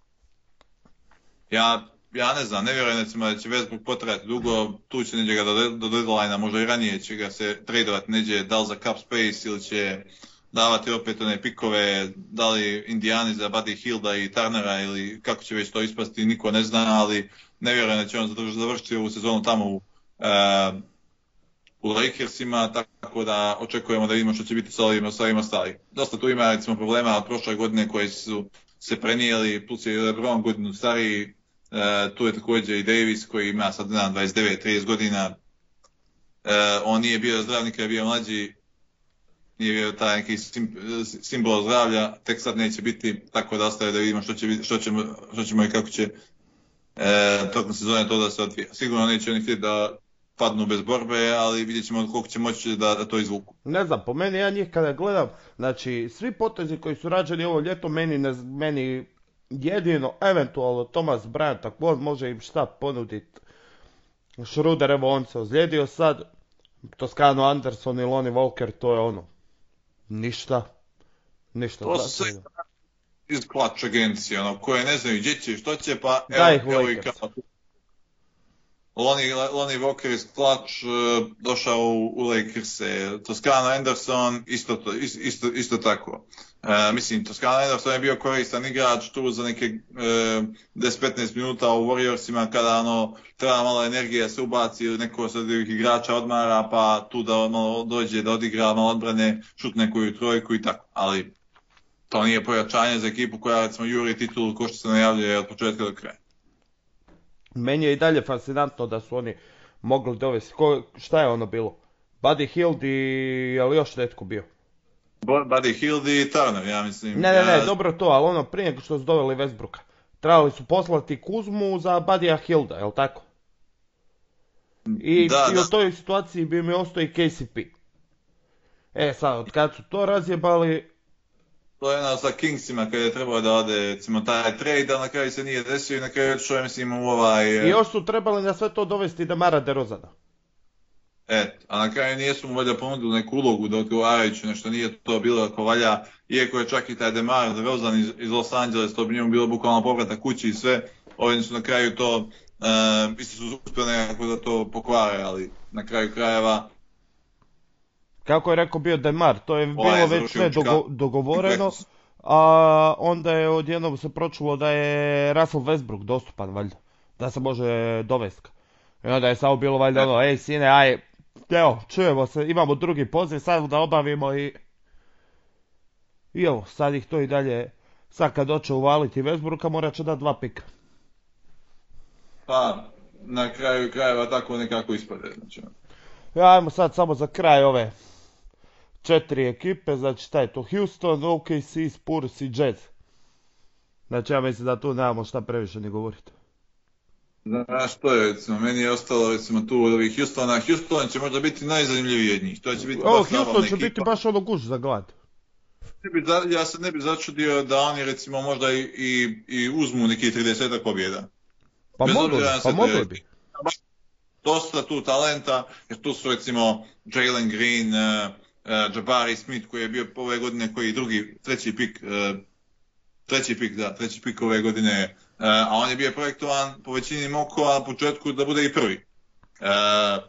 Ja, ja ne znam, ne vjerujem recimo da će Westbrook potrajati dugo, tu će neđe ga do, do deadline možda i ranije će ga se tradovati neđe, da za cap space ili će davati opet one pikove, da li Indijani za Buddy Hilda i Turnera ili kako će već to ispasti, niko ne zna, ali ne vjerujem da će on završiti ovu sezonu tamo u uh, u Lakersima, tako da očekujemo da vidimo što će biti sa ovim, sa ovim ostali. Dosta tu ima recimo problema od prošle godine koje su se prenijeli, plus je LeBron godinu stariji, tu je također i Davis koji ima sad na 29-30 godina, e, on nije bio zdrav nikad je bio mlađi, nije bio taj neki sim, simbol zdravlja, tek sad neće biti, tako da ostaje da vidimo što, će, što, ćemo, što ćemo i kako će e, tokom sezone to da se odvija. Sigurno neće oni htjeti da padnu bez borbe, ali vidjet ćemo koliko će moći da, da to izvuku. Ne znam, po meni ja njih kada gledam, znači svi potezi koji su rađeni ovo ljeto, meni, ne, meni jedino, eventualno Thomas Bryant, ako on može im šta ponuditi. Schroeder, evo on se ozlijedio sad, Toscano Anderson i Lonnie Walker, to je ono, ništa, ništa. To se iz klač agencije, ono, koje ne znaju gdje će, što će, pa evo, evo, evo i kao Lonnie, Lonnie Walker iz Clutch uh, došao u, u Lakers, Toscano Anderson isto, to, isto, isto tako. Uh, mislim, Toscano Anderson je bio koristan igrač tu za neke uh, 10-15 minuta u Warriorsima kada ono, treba malo energije se ubaci ili neko od igrača odmara pa tu da ono, dođe da odigra malo odbrane, šutne koju trojku i tako. Ali to nije pojačanje za ekipu koja recimo juri titulu ko što se najavljuje od početka do kraja. Meni je i dalje fascinantno da su oni mogli dovesti, ko, šta je ono bilo? Buddy Hield i je li još netko bio? Buddy Hield i Turner, ja mislim. Ne, ne, ne, ja... dobro to, ali ono prije nego što su doveli Westbrooka. Trebali su poslati Kuzmu za Buddyja Hilda, je li tako? I, da, i da. u toj situaciji bi mi ostao i KCP. E sad, od kad su to razjebali, to je ono sa Kingsima kada je trebao da ode recimo taj trade, ali na kraju se nije desio i na kraju što je mislim u ovaj... I još su trebali na sve to dovesti Damara DeRozana. Et, a na kraju nijesu mu valjda ponudili neku ulogu da odgovarajući nešto nije to bilo ako valja, iako je čak i taj Demar DeRozan iz, iz Los Angeles, to bi njemu bilo bukvalno povrata kući i sve, ovdje su na kraju to, uh, isto su uspjeli nekako da to pokvare, ali na kraju krajeva kako je rekao bio Demar, to je bilo je već sve dogo, dogovoreno, a onda je odjednom se pročulo da je Russell Westbrook dostupan valjda, da se može dovesti. I onda je samo bilo valjda ono, ej sine, aj, evo, čujemo se, imamo drugi poziv, sad da obavimo i... I evo, sad ih to i dalje, sad kad doće uvaliti Westbrooka, morat će dati dva pika. Pa, na kraju krajeva tako nekako ispade. Znači. Ja, ajmo sad samo za kraj ove četiri ekipe, znači šta je to Houston, OKC, Spurs i Jazz. Znači ja mislim da tu nemamo šta previše ni govoriti. Znaš što je, recimo, meni je ostalo recimo tu od ovih Houstona, Houston će možda biti najzanimljiviji od njih, to će biti o, Houston će ekipa. biti baš ono guž za glad. ja se ne bi začudio da oni recimo možda i, i, i uzmu neki 30 pobjeda. Pa mogli pa mogli bi. dosta tu talenta, jer tu su recimo Jalen Green, uh, uh, Jabari Smith koji je bio ove godine koji je drugi, treći pik, uh, treći pik, da, treći pik ove godine, uh, a on je bio projektovan po većini mokova na početku da bude i prvi. Uh,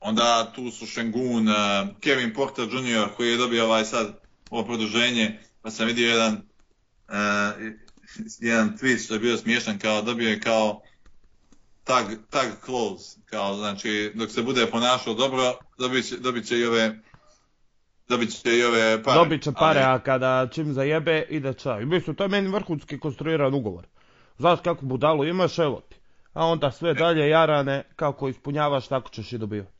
onda tu su Shengun, uh, Kevin Porter Jr. koji je dobio ovaj sad ovo produženje, pa sam vidio jedan uh, jedan tweet što je bio smiješan, kao dobio je kao tag, tag close, kao znači dok se bude ponašao dobro, dobit će, dobit će i ove dobit će i ove pare. Dobit će pare, Ali- a kada čim zajebe, ide čaj. Mislim, to je meni vrhunski konstruiran ugovor. Znaš kakvu budalu imaš, evo ti. A onda sve dalje jarane, kako ispunjavaš, tako ćeš i dobivati.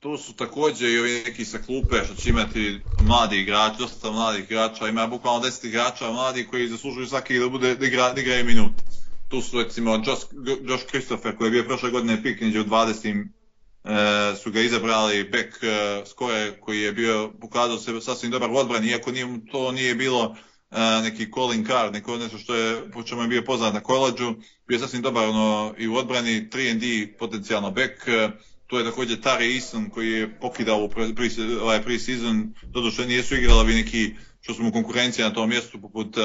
Tu su također i ovi neki sa klupe što će imati mladi igrači, dosta mladih igrača, ima bukvalno 10 igrača mladih koji zaslužuju svaki da bude da igra, da igraju minut. Tu su recimo Josh, Josh Christopher koji je bio prošle godine pik među 20 e, su ga izabrali Beck e, Skore koji je bio pokazao se sasvim dobar u odbrani iako nije, to nije bilo e, neki calling card, neko nešto što je po čemu je bio poznat na koleđu, bio je sasvim dobar ono, i u odbrani 3&D potencijalno Beck, e, tu je također Tari Eason koji je pokidao u pre, pre, ovaj pre-season, doduše nisu igrali neki što su mu konkurencija na tom mjestu poput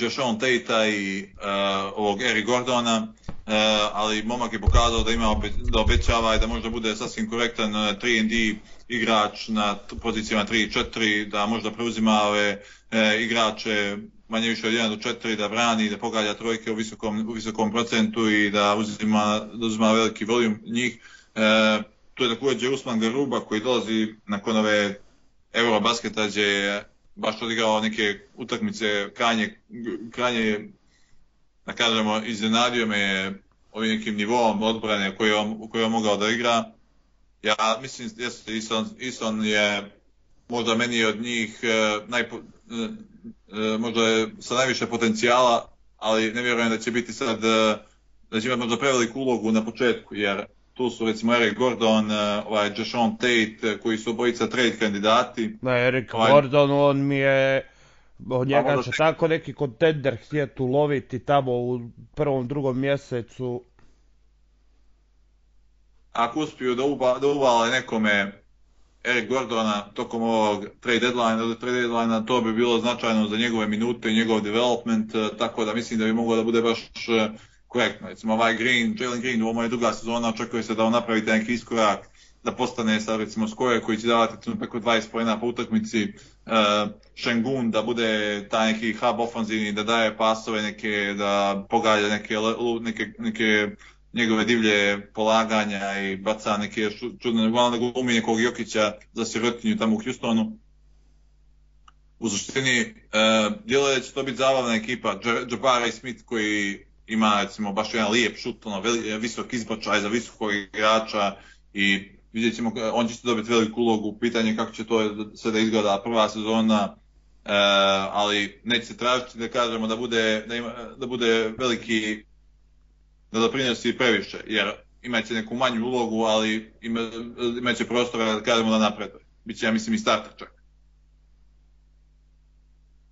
Jashon Tate i uh, ovog Eric Gordona, uh, ali momak je pokazao da ima obe, da obećava i da možda bude sasvim korektan uh, 3&D igrač na pozicijama 3 i 4, da možda preuzima ove uh, igrače manje više od 1 do 4, da brani, da pogađa trojke u visokom, u visokom procentu i da uzima, da uzima veliki voljum njih. Uh, tu je također Usman Garuba koji dolazi nakon ove Eurobasketa gdje je baš odigrao neke utakmice krajnje, krajnje da kažemo, iznenadio me ovim nekim nivom odbrane on, koji je mogao da igra. Ja mislim, jeste, Ison, Ison je možda meni od njih eh, najpo, eh, eh, možda je sa najviše potencijala, ali ne vjerujem da će biti sad, da će imati možda preveliku ulogu na početku, jer tu su recimo Eric Gordon, eh, ovaj Jashon Tate, eh, koji su obojica trade kandidati. Ne, Erik Ovaj- Gordon, on mi je... Od njega možda će se- tako neki kontender htjeti uloviti tamo u prvom, drugom mjesecu. ako uspiju da, uba, da uvale nekome Eric Gordona tokom ovog trade deadline, trade deadline to bi bilo značajno za njegove minute i njegov development, eh, tako da mislim da bi moglo da bude baš korektno. Recimo ovaj Green, Jalen Green, ovo je druga sezona, očekuje se da on napravi neki iskorak, da postane sad recimo skoje koji će davati preko 20 pojena po utakmici, uh, Shengun da bude taj neki hub ofanzivni, da daje pasove neke, da pogađa neke, neke, neke njegove divlje polaganja i baca neke čudne, uglavnom da glumi nekog Jokića za sirotinju tamo u Houstonu. U suštini, uh, djeluje da će to biti zabavna ekipa. Jabari Smith koji ima recimo baš jedan lijep šut, ono, visok izbačaj za visokog igrača i vidjet ćemo, on će isto dobiti veliku ulogu, pitanje je kako će to sve da izgleda prva sezona, e, ali neće se tražiti da kažemo da bude, da ima, da bude veliki da doprinosi previše, jer imaće neku manju ulogu, ali ima, imaće prostora da kažemo da napreduje. Biće, ja mislim, i starter čak.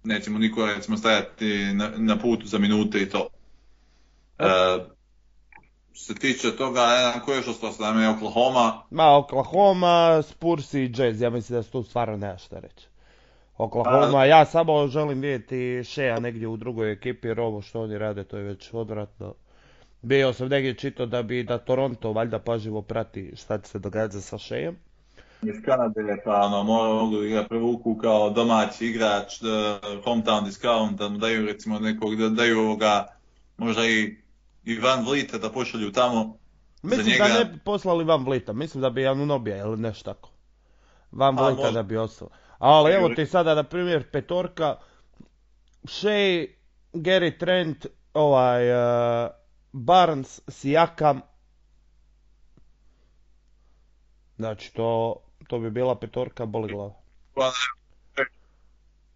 Nećemo niko, recimo, stajati na, na putu za minute i to. E, što se tiče toga, ne znam ko je još ostao s nama, je Oklahoma, Ma, Oklahoma, Spurs i Jazz, ja mislim da se tu stvarno nema šta reći. Oklahoma, ja samo želim vidjeti Shea negdje u drugoj ekipi, jer ovo što oni rade, to je već odvratno. Bio sam negdje čitao da bi da Toronto valjda pažljivo prati šta će se događa sa Sheaom. iz Kanade, pa ono, mogu ga prevuku kao domaći igrač, da, hometown discount, da mu daju recimo nekog, da daju ovoga, možda i, i Van Vlieta da pošalju tamo. Mislim njega- da ne bi poslali Van Vlita, mislim da bi Anunobija ili nešto tako. Van Vlita možda. da bi ostao. Ali evo ti sada, na primjer, petorka, Shea, Gary Trent, ovaj, uh, Barnes, Siakam. Znači, to, to bi bila petorka, boli glava. Pa,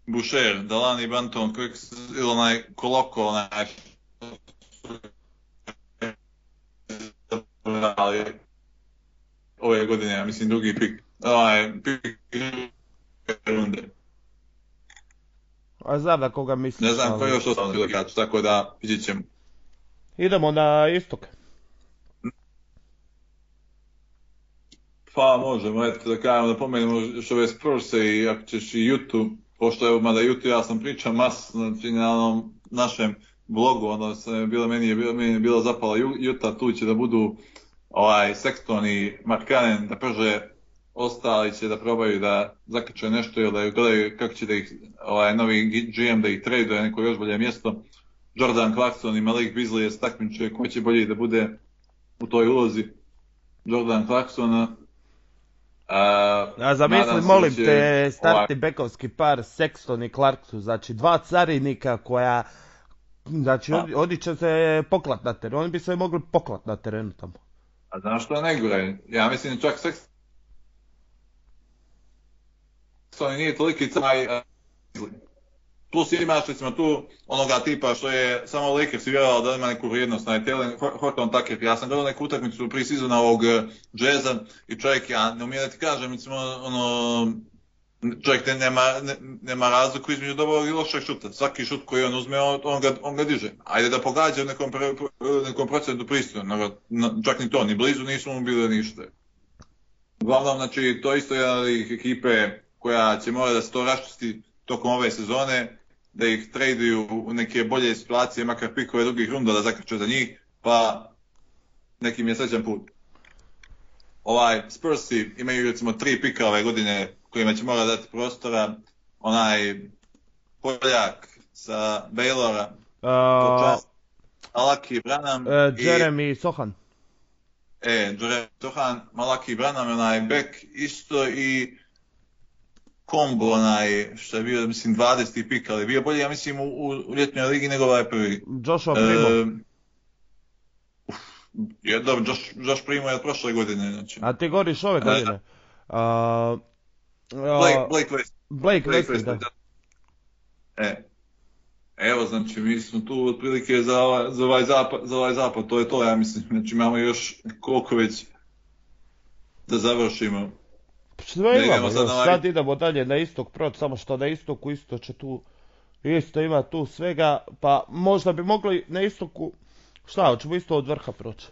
Boucher, Dalani Banton, Quicks, ili onaj Koloko, onaj ali ove godine, ja mislim drugi pik, ovaj, pik runde. A znam na koga misliš. Ne znam ali- ko je još ostalo na igrač, tako da vidjet ćemo. Idemo na istok. Pa možemo, eto da kažemo, da pomenemo još ove Spurse i ako ćeš i YouTube, pošto evo, mada YouTube ja sam pričao mas, znači na onom našem blogu, ono se je bilo, meni je bilo, meni je bilo zapala Ju- Utah, tu će da budu ovaj Sexton i Markanen da prže, ostali će da probaju da zakače nešto ili da gledaju kako će da ih ovaj novi GM da ih traduje neko još bolje mjesto. Jordan Clarkson i Malik Beasley se takmiče ko će bolje da bude u toj ulozi. Jordan Clarksona a, A zamisli, molim će te, startni ovaj- bekovski par Sexton i Clarksu, znači dva carinika koja, znači Pa. oni, oni će se poklat na terenu, oni bi se mogli poklat na terenu tamo. A znaš što ne gore? Ja mislim čak Sexton nije toliki taj a, Plus imaš recimo tu onoga tipa što je samo Lakers vjerovao da ima neku vrijednost, na Telen Horton Tucker. Ja sam gledao neku utakmicu prije sezona ovog Jazza i čovjek, ja ne umijem da ti kažem, recimo, ono, čovjek ne, nema, ne, nema razliku između dobrog i lošeg šuta. Svaki šut koji on uzme, on, on, ga, on ga diže. Ajde da pogađa u nekom, pre, nekom procentu pristojno, čak ni to, ni blizu nismo mu bili ništa. Uglavnom, znači, to je isto jedna od ekipe koja će morati da se to raščisti tokom ove sezone, da ih traduju u neke bolje situacije, makar pikove drugih runda da zakače za njih, pa neki mi je srećan put. Ovaj, Spursi imaju recimo tri pika ove godine kojima će morati dati prostora, onaj Poljak sa Baylora, Uh, počast, Alaki Branham e, i Jeremy Sohan. E, Džure Tohan, Malaki Branham, onaj Beck isto i kombo onaj, što je bio, mislim, 20. pik, ali bio bolji, ja mislim, u, u, ljetnjoj ligi nego ovaj prvi. Joshua Primo. E, uf, je, dobro, Josh, Josh Primo je od prošle godine, znači. A ti govoriš ove E, godine. A, Blake, Blake West. Blake Blake West, da. E. Evo, znači, mi smo tu otprilike za, ovaj- za, ovaj zapad, za ovaj zapad, to je to, ja mislim. Znači, imamo još koliko već da završimo. Sve Da idemo imamo, sad ovaj- sad idemo dalje na istok proć, samo što na istoku isto će tu, isto ima tu svega, pa možda bi mogli na istoku, šta, hoćemo isto od vrha proći.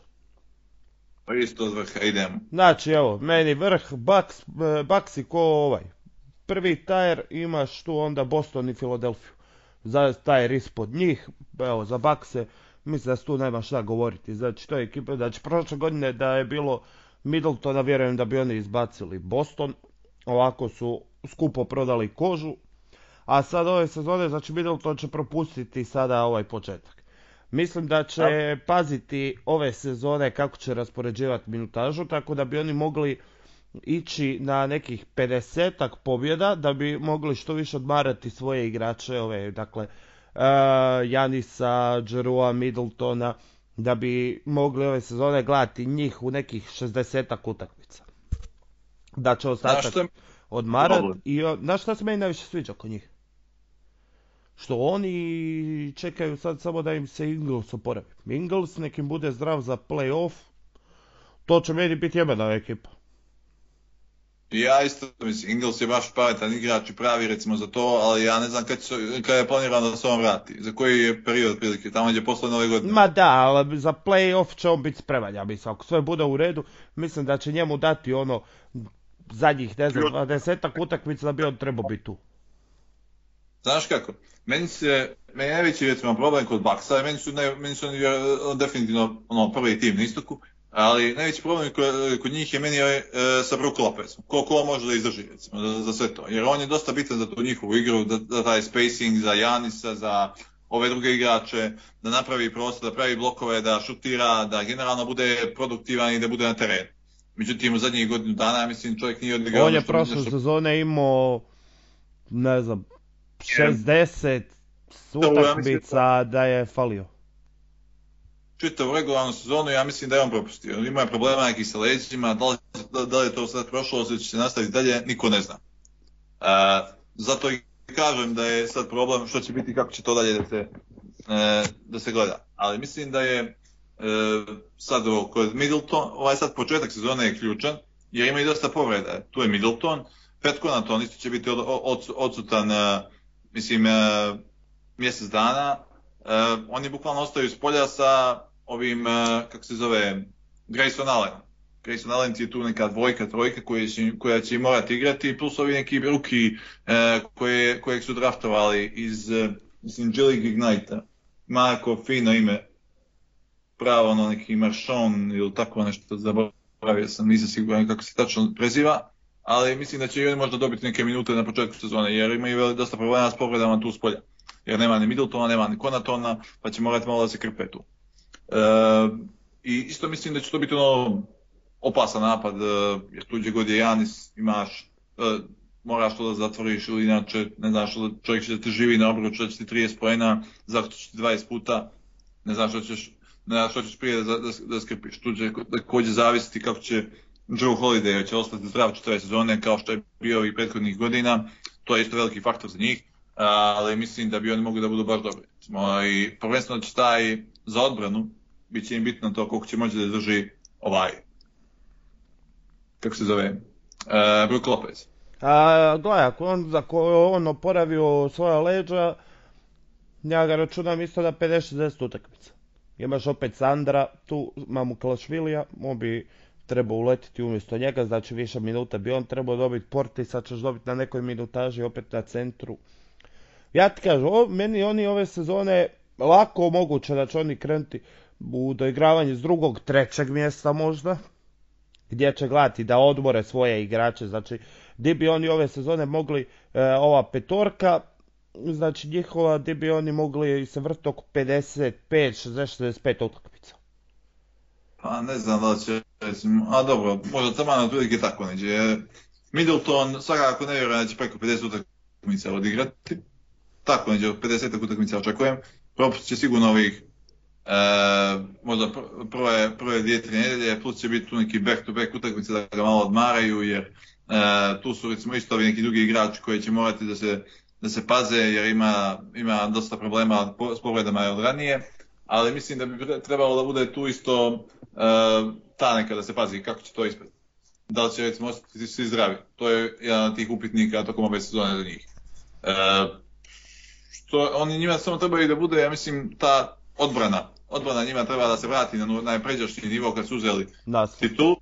Pa isto od vrha, idemo. Znači, evo, meni vrh, Bucks, e, Bucks ko ovaj. Prvi tajer imaš tu onda Boston i Filadelfiju. Za tajer ispod njih, evo, za Buckse, mislim da se tu nema šta govoriti. Znači, to je ekipa, znači, prošle godine da je bilo Middletona, vjerujem da bi oni izbacili Boston. Ovako su skupo prodali kožu. A sad ove sezone, znači Middleton će propustiti sada ovaj početak. Mislim da će paziti ove sezone kako će raspoređivati minutažu, tako da bi oni mogli ići na nekih 50 pobjeda, da bi mogli što više odmarati svoje igrače, ove, dakle, uh, Janisa, Džerua, Middletona, da bi mogli ove sezone gledati njih u nekih 60 utakmica. Da će ostatak što je odmarat problem? i znaš šta se meni najviše sviđa kod njih? Što oni čekaju sad samo da im se Ingles oporavi. Ingles nekim bude zdrav za playoff, to će meni biti jebena ekipa. Ja isto mislim, Ingles je baš pametan igrač i pravi recimo za to, ali ja ne znam kad, će, kad je planirano da se on vrati. Za koji je period prilike, tamo gdje posle nove godine. Ma da, ali za playoff će on biti spreman, ja mislim. Ako sve bude u redu, mislim da će njemu dati ono zadnjih, ne znam, 20 utakmica da bi on trebao biti tu. Znaš kako? Meni se, meni je najveći recimo problem kod Baksa, meni su, ne, meni su oni vjer- definitivno ono, prvi tim na istoku, ali najveći problem kod, kod njih je meni ovaj, e, sa Brook Lopezom. Koliko on može da izdrži recimo za, za sve to. Jer on je dosta bitan za tu njihovu igru, da, da taj spacing za Janisa, za ove druge igrače, da napravi prostor, da pravi blokove, da šutira, da generalno bude produktivan i da bude na terenu. Međutim, u zadnjih godinu dana, mislim, čovjek nije odigrao On je prošle nešto- sezone imao, ne znam, 60 ja mislim utakmica da je falio. čitavu regularnu sezonu, ja mislim da je on propustio. Ima je problema nekih sa leđima, da li, da, li je to sad prošlo, da će se nastaviti dalje, niko ne zna. E, zato i kažem da je sad problem što će biti kako će to dalje da se, e, da se gleda. Ali mislim da je e, sad ovo, kod Middleton, ovaj sad početak sezone je ključan, jer ima i dosta povreda. Tu je Middleton, Pet Konaton isto će biti od, od, odsutan, uh, mislim, uh, mjesec dana. Uh, oni bukvalno ostaju s polja sa ovim, kako se zove, Grayson Allen. Grayson Allen je tu neka dvojka, trojka koja će, koja će morati igrati, plus ovi neki ruki koje, kojeg su draftovali iz, mislim, Jelly Ignite-a. Marko, fino ime, pravo ono neki Maršon ili tako nešto, zaboravio sam, nisam siguran kako se tačno preziva, ali mislim da će i oni možda dobiti neke minute na početku sezone, jer imaju dosta problema s povredama tu s. Jer nema ni Middletona, nema ni Konatona, pa će morati malo da se krpe tu. E, I isto mislim da će to biti ono opasan napad, e, jer tuđe god je Janis, imaš, e, moraš to da zatvoriš ili inače, ne znaš, čovjek će da te živi na obruču, da će ti 30 pojena, ti 20 puta, ne znaš što ćeš, ne znaš što ćeš prije da, da, da skrpiš. Tu će takođe zavisiti kako će Joe Holiday će ostati zdrav četiri sezone kao što je bio i prethodnih godina. To je isto veliki faktor za njih, ali mislim da bi oni mogli da budu baš dobri. I prvenstveno će taj za odbranu, bit će im bitno to koliko će moći da drži ovaj, kako se zove, uh, Brook Lopez. A, gledaj, ako on, ako on oporavio svoja leđa, ja ga računam isto da 50-60 utakmica. Imaš opet Sandra, tu mamu Klašvilija, on bi trebao uletiti umjesto njega, znači više minuta bi on trebao dobiti porti, sad ćeš dobiti na nekoj minutaži opet na centru. Ja ti kažem, o, meni oni ove sezone lako moguće da će oni krenuti u doigravanje s drugog, trećeg mjesta možda, gdje će gledati da odmore svoje igrače, znači gdje bi oni ove sezone mogli, e, ova petorka, znači njihova, gdje bi oni mogli se vrti oko 55, 60, 65 utakmica. Pa ne znam da će, recimo, a dobro, možda tamo otprilike tako neđe. Middleton svakako ne vjerujem da će preko 50 utakmica odigrati. Tako neđe, 50 utakmica očekujem. Propust će sigurno ovih e, možda prve, prve dvije, tri nedelje, plus će biti tu neki back-to-back utakmice da ga malo odmaraju, jer e, tu su recimo isto neki drugi igrači koji će morati da se, da se paze, jer ima, ima dosta problema s povredama od ranije ali mislim da bi trebalo da bude tu isto ta neka da se pazi kako će to ispred. Da li će recimo ostati svi zdravi. To je jedan od tih upitnika tokom ove sezone za njih. Uh, što oni njima samo trebaju da bude, ja mislim, ta odbrana. Odbrana njima treba da se vrati na najpređašnji nivo kad su uzeli das. titul.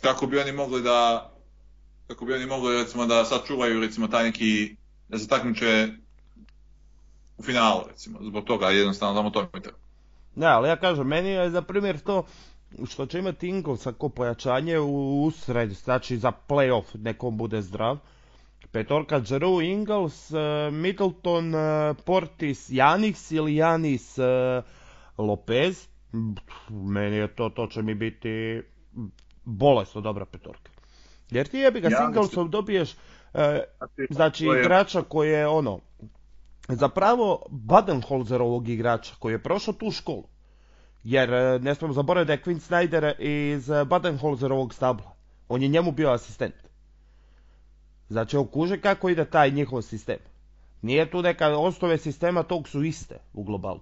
Kako bi oni mogli da kako bi oni mogli recimo da sačuvaju recimo taj neki da se takmiče u finalu, recimo, zbog toga jednostavno samo to mi treba. Ne, ali ja kažem, meni je za primjer to što će imati Ingles ako pojačanje u usred, znači za playoff nekom bude zdrav. Petorka Giroux, Ingles, uh, Middleton, uh, Portis, Janis ili Janis uh, Lopez. Meni je to, to će mi biti bolesno dobra petorka. Jer ti jebi ga ja, Inglesom dobiješ znači igrača koji je ono zapravo Badenholzerovog igrača koji je prošao tu školu. Jer e, ne smemo zaboraviti da je Quinn Snyder iz Badenholzerovog stabla. On je njemu bio asistent. Znači, okuže kako ide taj njihov sistem. Nije tu neka osnove sistema, tog su iste u globalu.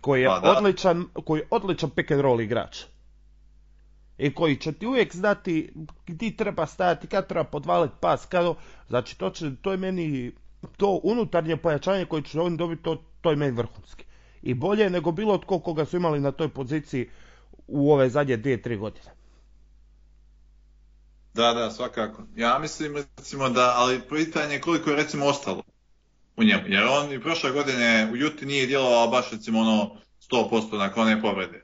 Koji je, pa, odličan, koji je odličan pick and roll igrač. I koji će ti uvijek znati gdje treba stajati, kad treba podvaliti pas, kad... Znači, to, će, to je meni to unutarnje pojačanje koje će oni dobiti, to, to je meni vrhunski. I bolje nego bilo tko koga su imali na toj poziciji u ove zadnje dvije, tri godine. Da, da, svakako. Ja mislim recimo da, ali pitanje je koliko je recimo ostalo u njemu. Jer on i prošle godine u Juti nije djelovao baš recimo ono 100% nakon one povrede.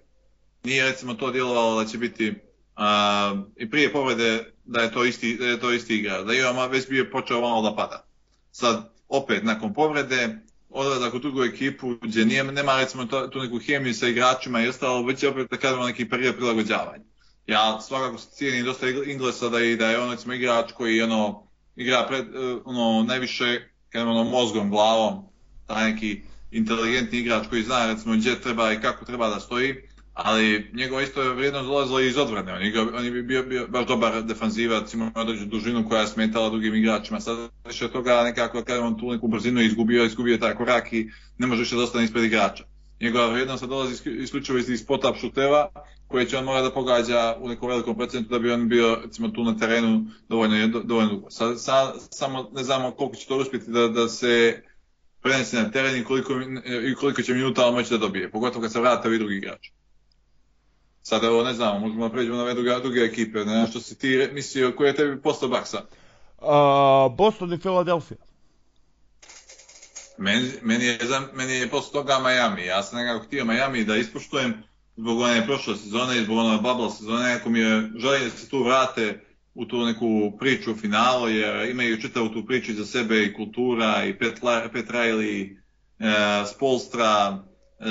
Nije recimo to djelovalo da će biti a, i prije povrede da je to isti, da je to isti igra. Da je već bio počeo malo da pada sad opet nakon povrede odlazak u drugu ekipu gdje nije, nema recimo tu neku hemiju sa igračima i ostalo, već je opet da kažemo neki period prilagođavanja. Ja svakako cijenim dosta Inglesa da, i, da je on recimo igrač koji ono, igra pred, e, ono, najviše kažemo, ono, mozgom, glavom, taj neki inteligentni igrač koji zna recimo gdje treba i kako treba da stoji ali njegova isto vrijednost dolazila iz odbrane. On, igra, on je bio, bio baš dobar defanzivac, imao određenu dužinu koja je smetala drugim igračima. Sad više toga nekako, kada on tu neku brzinu izgubio, izgubio taj korak i ne može više da ostane ispred igrača. njegova vrijednost dolazi isključivo iz spot-up šuteva, koje će on mora da pogađa u nekom velikom procentu da bi on bio recimo tu na terenu dovoljno, dovoljno dugo. Sa, sa, samo ne znamo koliko će to uspjeti da, da se prenese na teren i koliko, i koliko će minuta on moći da dobije, pogotovo kad se vrate ovi drugi igrači. Sada evo ne znamo, možemo pređemo na ove druge, druge ekipe, ne što si ti mislio, koji je tebi postao Baksa? Uh, Boston i Philadelphia. Meni, meni, je, meni je posle toga Miami. Ja sam nekako htio Miami da ispoštujem zbog one prošle sezone i zbog one bubble sezone. Nekako mi je želim da se tu vrate u tu neku priču u finalu, jer imaju čitavu tu priču za sebe i kultura i Pet, Pet Riley, e, Spolstra, e,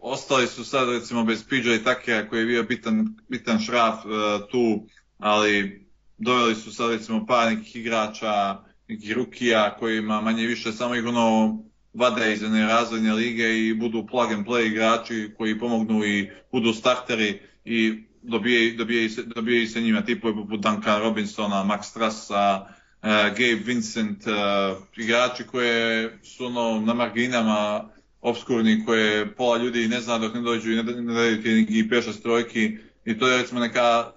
ostali su sad recimo bez PJ Takera koji je bio bitan, bitan šraf e, tu, ali doveli su sad recimo par nekih igrača, nekih rukija kojima manje više samo ih ono vade iz jedne razvojne lige i budu plug and play igrači koji pomognu i budu starteri i dobije, dobije, dobije se njima. Tipovi poput Duncan Robinsona, Max Strassa, uh, Gabe Vincent, uh, igrači koje su ono na marginama obskurni koje pola ljudi ne zna dok ne dođu i ne, ne daju ti i peša strojki i to je recimo neka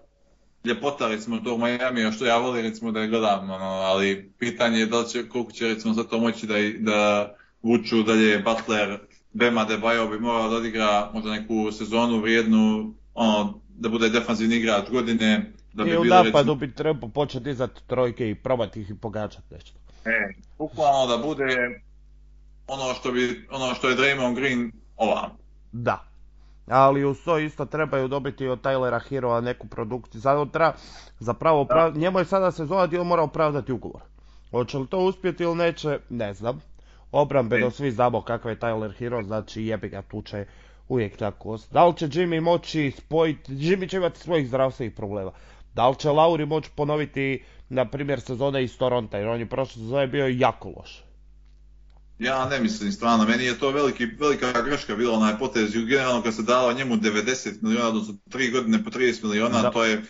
ljepota recimo tog Miami, što ja volim recimo da je gledam, ono, ali pitanje je da li će, koliko će recimo sad to moći da, da vuču dalje Butler, Bema Debajo bi morao da odigra možda neku sezonu vrijednu, ono, da bude defanzivni igrač godine. Da bi I u napadu bi trebao početi dizati trojke i probati ih i pogađati nešto. E, bukvalno da bude ono što, bi, ono što je Draymond Green ovam. Da. Ali uz to isto trebaju dobiti od Tylera Heroa neku produkciju. Zato treba zapravo, prav... njemu je sada sezona on mora opravdati ugovor. Hoće li to uspjeti ili neće, ne znam. Obrambeno svi znamo kakav je Tyler Hero, znači jebi ga tuče uvijek tako. Da li će Jimmy moći spojiti, Jimmy će imati svojih zdravstvenih problema. Da li će Lauri moći ponoviti, na primjer, sezone iz Toronta, jer on je prošle sezone bio jako loš. Ja ne mislim stvarno, meni je to veliki, velika greška bila onaj potez, generalno kad se dalo njemu 90 miliona, odnosno 3 godine po 30 miliona, da. to je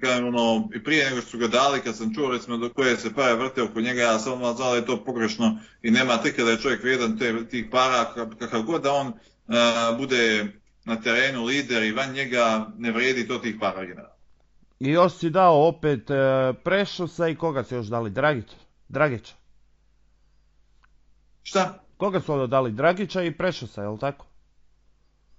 Kažem, ono, i prije nego što su ga dali, kad sam čuo recimo do koje se pare vrte oko njega, ja sam znao da je to pogrešno i nema tek da je čovjek vrijedan te, tih para, kakav god da on uh, bude na terenu lider i van njega ne vrijedi to tih para generalno. I još si dao opet uh, Prešusa i koga si još dali? Dragića? Dragića? Šta? Koga su onda dali? Dragića i Prešusa, je li tako?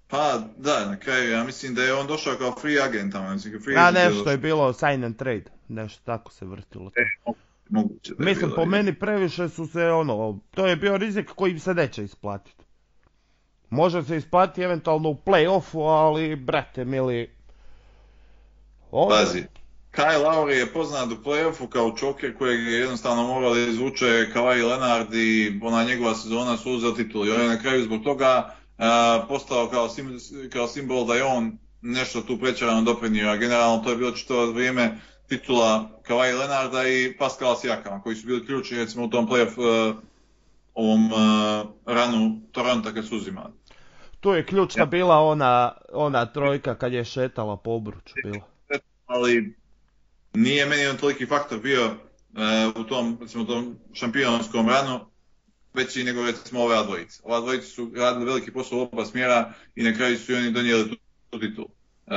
Pa da, na kraju ja mislim da je on došao kao free agent. Mislim, free A nešto je bilo sign and trade, nešto tako se vrtilo. E, moguće da je Mislim, bilo, po meni previše su se ono, to je bio rizik koji se neće isplatiti. Može se isplatiti eventualno u play-offu, ali brate mili... Ovo... Pazi, Kyle Lowry je poznat u play-offu kao čoker kojeg je jednostavno morao da izvuče kao i Leonard i ona njegova sezona su uzeli titul i on je na kraju zbog toga postao kao, sim, kao simbol da je on nešto tu prečarano doprinio, a generalno to je bilo čito vrijeme titula Kawhi Leonarda i Pascala Siakama, koji su bili ključni recimo u tom playoff uh, ovom uh, ranu Toronto kad su uzimali. Tu je ključna ja. bila ona, ona trojka kad je šetala po obruču bila. Ali nije meni on toliki faktor bio uh, u tom, recimo, tom šampionskom ranu, veći nego recimo ove dvojice. Ova dvojica su radili veliki posao u oba smjera i na kraju su i oni donijeli tu, tu titul. Uh,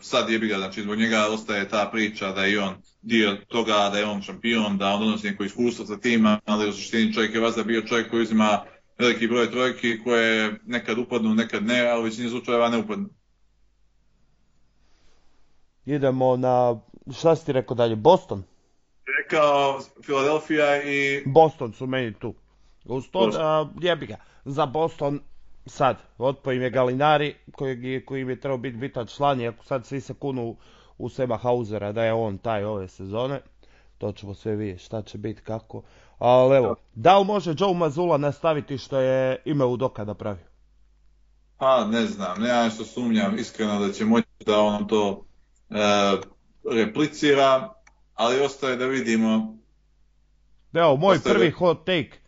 sad je ga, znači zbog njega ostaje ta priča da je on dio toga, da je on šampion, da on donosi neko iskustvo sa tima, ali u suštini čovjek je vazda bio čovjek koji uzima veliki broj trojki koje nekad upadnu, nekad ne, ali u većini slučajeva ne upadnu. Idemo na, šta si ti rekao dalje, Boston? Rekao Philadelphia i... Boston su meni tu. Uz to jebi ga, za Boston sad, otpo im je Galinari koji, koji im je trebao biti bitan član, iako sad svi se kunu u Seba Hausera da je on taj ove sezone. To ćemo sve vidjeti šta će biti kako. Ali evo, da li može Joe Mazula nastaviti što je ime u doka napravio? Pa ne znam, ne ja što sumnjam iskreno da će moći da on to replicira, ali ostaje da vidimo. Evo, moj ostaje prvi da... hot take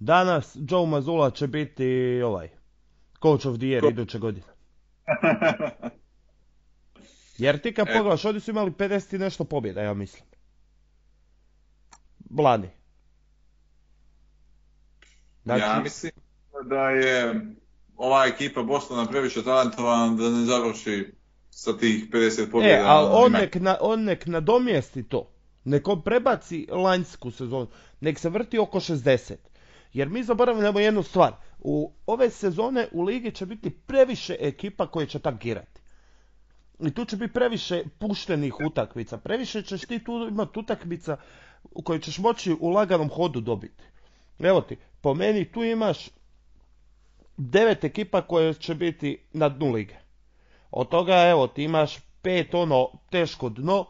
Danas Joe Mazula će biti ovaj coach of the year iduće godine. Jer ti kad e. pogledaš, ovdje su imali 50 i nešto pobjeda, ja mislim. Lani. Znači... Ja mislim da je ova ekipa Bostona previše talentovana da ne završi sa tih 50 pobjeda. E, ali on nek, na, on nek nadomjesti to. Nek on prebaci lanjsku sezonu. Nek se vrti oko 60. Jer mi zaboravljamo jednu stvar. U ove sezone u ligi će biti previše ekipa koje će tankirati. I tu će biti previše puštenih utakmica. Previše ćeš ti tu imati utakmica u kojoj ćeš moći u laganom hodu dobiti. Evo ti, po meni tu imaš devet ekipa koje će biti na dnu lige. Od toga, evo, ti imaš pet ono teško dno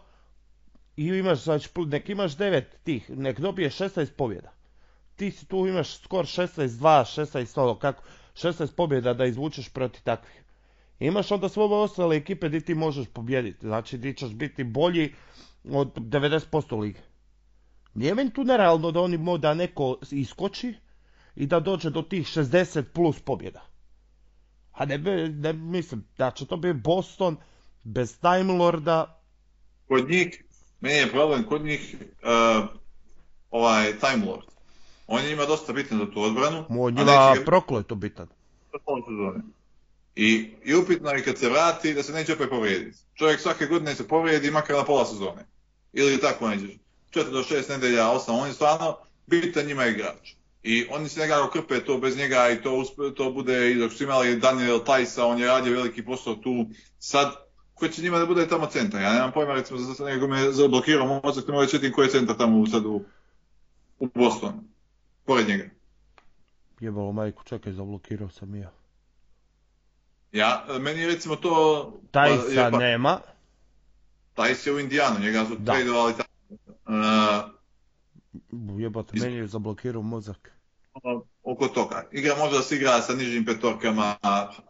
i imaš, znači, nek imaš devet tih, nek dobije 16 pobjeda. Ti si tu imaš skor 16-2, 16 ono, kako, 16 pobjeda da izvučeš protiv takvih. Imaš onda sve ove ostale ekipe gdje ti možeš pobjediti, znači gdje ćeš biti bolji od 90% lige. Nije meni tu nerealno da oni da neko iskoči i da dođe do tih 60 plus pobjeda. A ne, ne mislim da će to biti Boston bez Time Lorda. Kod njih, meni je problem kod njih uh, ovaj Time Lord. On je ima dosta bitan za tu odbranu. On njima ga... prokleto bitan. I, I upitno je kad se vrati da se neće opet povrijediti. Čovjek svake godine se povrijedi makar na pola sezone. Ili tako nećeš. 4 do 6 nedelja, 8, on je stvarno bitan njima igrač. I oni se nekako krpe to bez njega i to, to bude, i dok su imali Daniel Tajsa, on je radio veliki posao tu. Sad, ko će njima da bude tamo centar? Ja nemam pojma, recimo, za nego me zablokirao mozak, ne mogu četim koji je centar tamo sad u, u Bostonu, pored njega. Jebalo majku, čekaj, zablokirao sam ja. Ja, meni je recimo to... Tajsa pa, nema. Tajs je u Indijanu, njega su tradovali tamo. Uh, Jebate, meni je zablokirao mozak. Oko toga. Igra može da se igra sa nižim petorkama,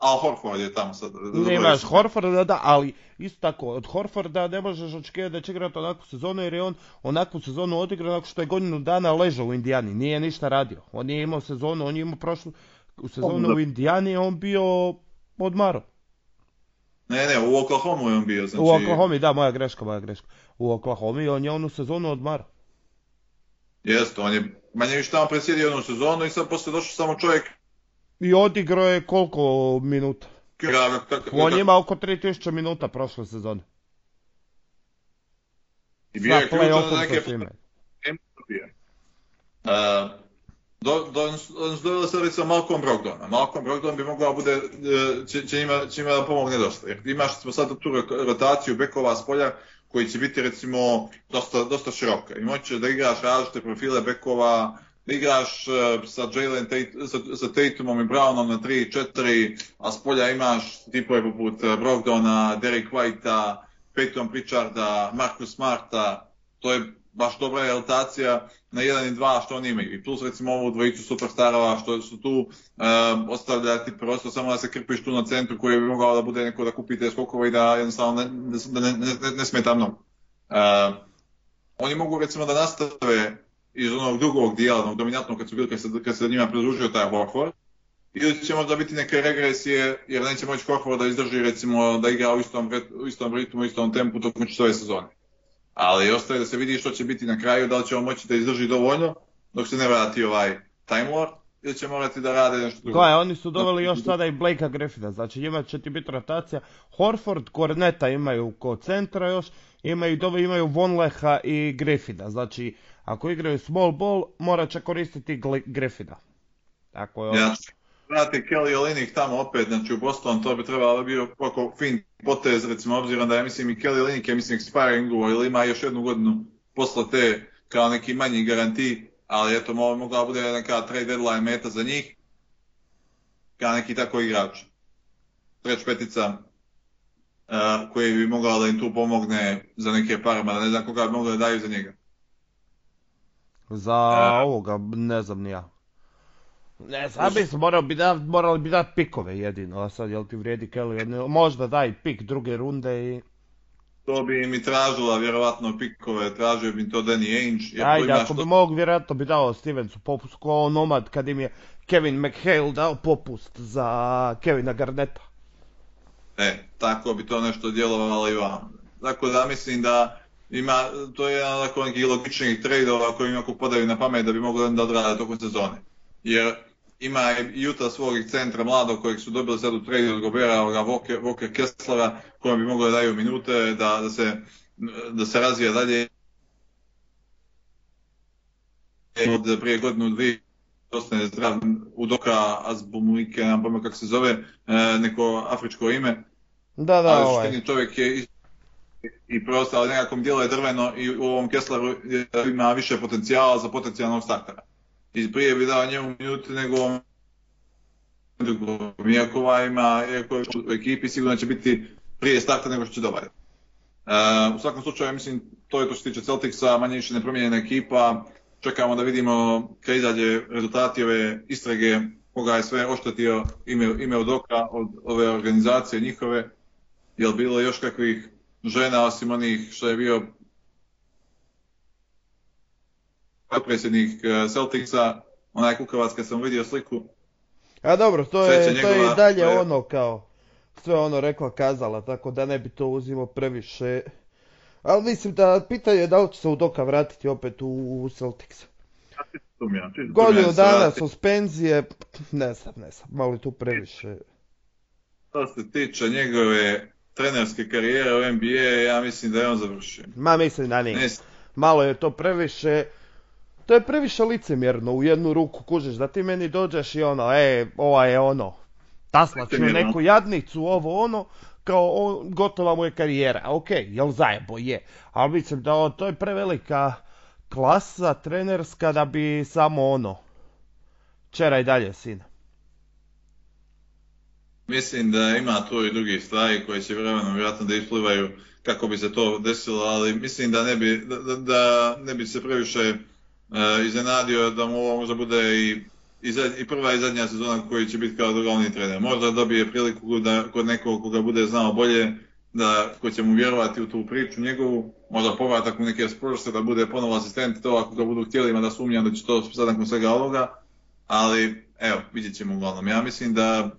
a Horford je tamo sad. Nemaš Horforda, da, ali isto tako, od Horforda ne možeš očekivati da će igrati onakvu sezonu, jer je on onakvu sezonu odigrao nakon što je godinu dana ležao u Indijani, nije ništa radio. On nije imao sezonu, on je imao prošlu u sezonu u Indijani, on bio odmaro. Ne, ne, u Oklahoma je on bio. Znači... U Oklahoma, da, moja greška, moja greška. U Oklahoma on je onu sezonu odmaro. Jeste, on je manje više tamo presjedio jednu sezonu i sad poslije došao samo čovjek. I odigrao je koliko minuta? on ima oko 3000 minuta prošle sezone. I bio je ključan za neke uh, do, do, se recimo Malcolm Brogdona. Malcolm Brogdon bi mogao bude, e, će, će, ima, će ima da pomogne dosta. Jer imaš smo sad tu rotaciju bekova s polja koji će biti recimo dosta, dosta široka. I moći da igraš različite profile bekova, da igraš uh, sa Jalen Tate, sa, sa Tatumom i Brownom na 3-4, a s polja imaš tipove poput e, Brogdona, Derek Whitea, Peyton Pritcharda, Marcus Smarta, to je baš dobra rotacija na 1 i 2 što oni imaju. I plus recimo ovu dvojicu superstarova što su tu um, ostavljati prostor samo da se krpiš tu na centru koji bi mogao da bude neko da kupi te skokove i da jednostavno ne, da ne, ne, ne smeta mnogo. Um, oni mogu recimo da nastave iz onog drugog dijela, onog dominantnog kad su bili, kad se, kad se njima pridružio taj Horford, ili će možda biti neke regresije, jer neće moći Horford da izdrži recimo da igra u istom, u istom ritmu, u istom tempu tokom čitave sezone ali ostaje da se vidi što će biti na kraju, da li će on moći da izdrži dovoljno dok se ne vrati ovaj Time Lord ili će morati da rade nešto drugo. Gledaj, oni su doveli još sada i Blakea Griffina, znači imat će ti biti rotacija. Horford, Korneta imaju ko centra još, imaju, dove, imaju Vonleha i Griffina, znači ako igraju small ball morat će koristiti Griffina. Tako je ja vrati Kelly Olinik tamo opet, znači u Boston, to bi trebalo bio oko fin potez, recimo obzirom da je, mislim, i Kelly Olinik je, mislim, expiring ili ima još jednu godinu posla te kao neki manji garanti, ali eto, mogla bude neka trade deadline meta za njih, kao neki tako igrač. Treć petica uh, koji bi mogao da im tu pomogne za neke pare, da ne znam koga bi mogli da daju za njega. Za uh, ovoga, ne znam ni ja. Ne, sad bi morao bi da, morali bi dati pikove jedino, a sad jel ti vrijedi Kelly jedno, možda daj pik druge runde i... To bi mi tražila vjerovatno pikove, tražio bi to Danny Ainge. Jer Ajde, ako bi mogu, vjerojatno bi dao Stevensu popust ko nomad kad im je Kevin McHale dao popust za Kevina Garneta. E, tako bi to nešto djelovalo i vam. Tako da mislim da ima, to je jedan od nekih logičnih tradeova koji im ako podaju na pamet da bi mogli da odrade tokom sezone. Jer ima i Juta svog centra mladog kojeg su dobili sad u trade od Gobera, ovoga Walker, Kesslera, kojem bi mogli da daju minute, da, da, se, da se razvija dalje. Od prije godinu dvije dosta zdrav Udoka Azbumuike, ne znam kako se zove, e, neko afričko ime. Da, da, ali ovaj. čovjek je i prosto, ali nekako djeluje drveno i u ovom Kessleru ima više potencijala za potencijalnog startera. I prije bi dao njemu minuti nego drugom. Iako ima, je u ekipi, sigurno će biti prije starta nego što će dobar. Uh, u svakom slučaju, mislim, to je to što se tiče Celticsa, manje više nepromijenjena ekipa. Čekamo da vidimo kad izađe rezultati ove istrage, koga je sve oštetio ime, ime od oka od ove organizacije njihove. Jel bilo još kakvih žena osim onih što je bio predsjednik e, Celticsa, onaj kukavac kad sam vidio sliku. A dobro, to je, to je i dalje ono kao sve ono rekla kazala, tako da ne bi to uzimo previše. Ali mislim da pitanje je da li će se Udoka vratiti opet u, u Celtics. Godinu dana suspenzije, ne znam, ne znam, malo tu previše. Što se tiče njegove trenerske karijere u NBA, ja mislim da je on završio. Ma mislim da nije. Malo je to previše, to je previše licemjerno u jednu ruku kužeš da ti meni dođeš i ono, e, ova je ono, taslaću neku jadnicu, ovo ono, kao on, gotova mu je karijera, ok, jel zajebo je, ali mislim da to je prevelika klasa trenerska da bi samo ono, čera i dalje sina. Mislim da ima tu i drugi stvari koje će vremenom vjerojatno da isplivaju kako bi se to desilo, ali mislim da ne bi, da, da ne bi se previše uh, iznenadio da mu ovo možda bude i, i, i, prva i zadnja sezona koji će biti kao glavni trener. Možda dobije priliku da kod nekog koga bude znao bolje, da ko će mu vjerovati u tu priču njegovu, možda povratak u neke Spurse da bude ponovo asistent, to ako ga budu htjeli, ima da sumnjam da će to sad nakon svega ovoga, ali evo, vidjet ćemo uglavnom. Ja mislim da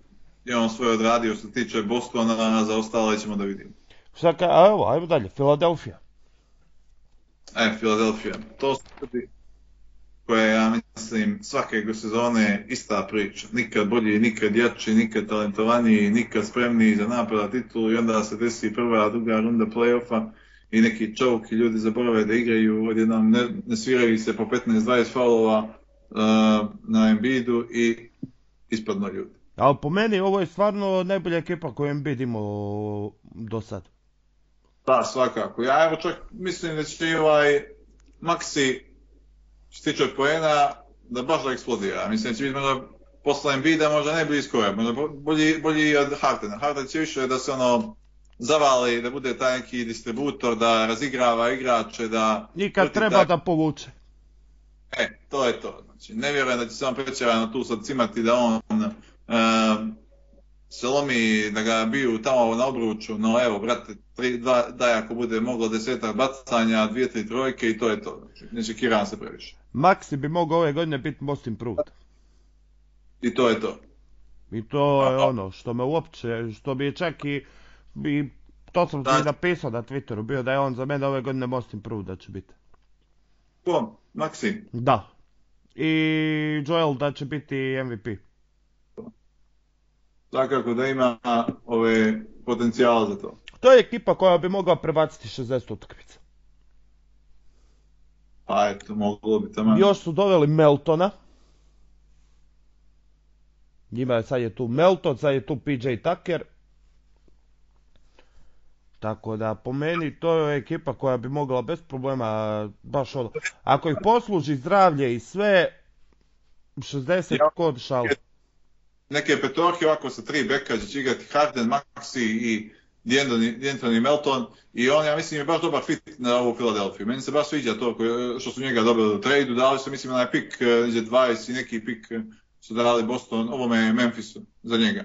je on svoje odradio što se tiče Bostona, a za ostale ćemo da vidimo. Šta ka, a evo, ajmo dalje, Filadelfija. E, Filadelfija. To su koje ja mislim svake sezone ista priča. Nikad bolji, nikad jači, nikad talentovaniji, nikad spremniji za napada titulu i onda se desi prva, druga runda playoffa i neki čovk i ljudi zaborave da igraju, odjednom ne, ne sviraju se po 15-20 faulova uh, na Embiidu i ispadno ljudi. Ali po meni ovo je stvarno najbolja ekipa koju Embiid imao do sad. Da, svakako. Ja evo čak mislim da će ovaj Maxi što se tiče poena, da baš da eksplodira. Mislim će biti možda posle Embiida možda ne bi iskoja, možda bolji, bolji od Hartena. Harden će više da se ono zavali, da bude taj neki distributor, da razigrava igrače, da... I kad treba da povuče. E, to je to. Znači, ne vjerujem da će se on prećerano tu sad cimati da on se lomi, da ga biju tamo na obruču, no evo, brate, tri, dva, daj ako bude moglo desetak bacanja, dvije, tri trojke i to je to. Znači, ne čekiram se previše. Maxi bi mogao ove godine biti most improved. I to je to. I to je ono što me uopće, što bi čak i, i to sam ti napisao na Twitteru, bio da je on za mene ove godine most improved da će biti. Ko? Maxi? Da. I Joel da će biti MVP. Svakako da ima ove potencijala za to. To je ekipa koja bi mogla prebaciti 60 utakmica. Pa eto, moglo bi tamo. Još su doveli Meltona. Njima je sad je tu Melton, sad je tu PJ Tucker. Tako da po meni to je ekipa koja bi mogla bez problema baš ono. Ako ih posluži zdravlje i sve 60 ja, kod šal. Neke petorke ovako sa tri beka će igrati Harden, Maxi i D'Antoni Melton i on, ja mislim, je baš dobar fit na ovu Filadelfiju. Meni se baš sviđa to što su njega dobili u tradu, dali su, mislim, onaj pik, 20 i neki pik su dali Boston, ovome Memphisu za njega.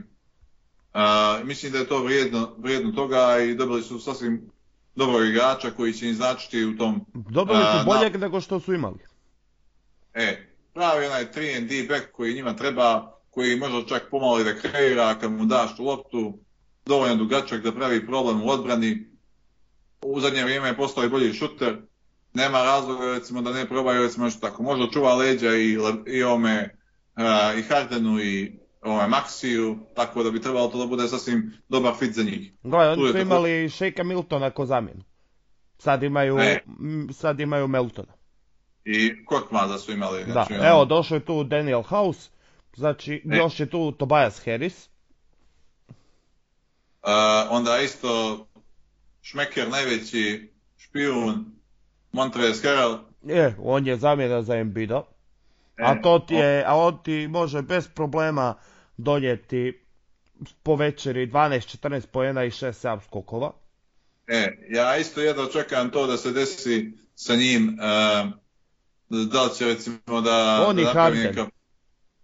Uh, mislim da je to vrijedno, vrijedno toga i dobili su sasvim dobrog igrača koji će im značiti u tom... Dobili su boljeg na... nego što su imali. E, pravi onaj 3 back koji njima treba, koji može čak pomalo da kreira kad mu daš loptu, dovoljno dugačak da pravi problem u odbrani. U zadnje vrijeme je postao i bolji šuter. Nema razloga recimo da ne probaju recimo što tako. Možda čuva leđa i, i ome uh, i Hardenu i ovaj, Maxiju, tako da bi trebalo to da bude sasvim dobar fit za njih. Tu oni su tako- imali Šejka Miltona ko zamjenu. Sad imaju, E. sad imaju Meltona. I Korkmaza su imali. Da, Znači, evo ono, došao je tu Daniel House, znači E. još je tu Tobias Harris. Uh, onda isto Šmeker najveći špijun Montrez Harrell. Je, on je zamjena za Embida. E, A to ti je, a on ti može bez problema donijeti po večeri 12-14 pojena i 6-7 skokova. E, ja isto jedno čekam to da se desi sa njim, uh, da li će recimo da, On da Harden. neka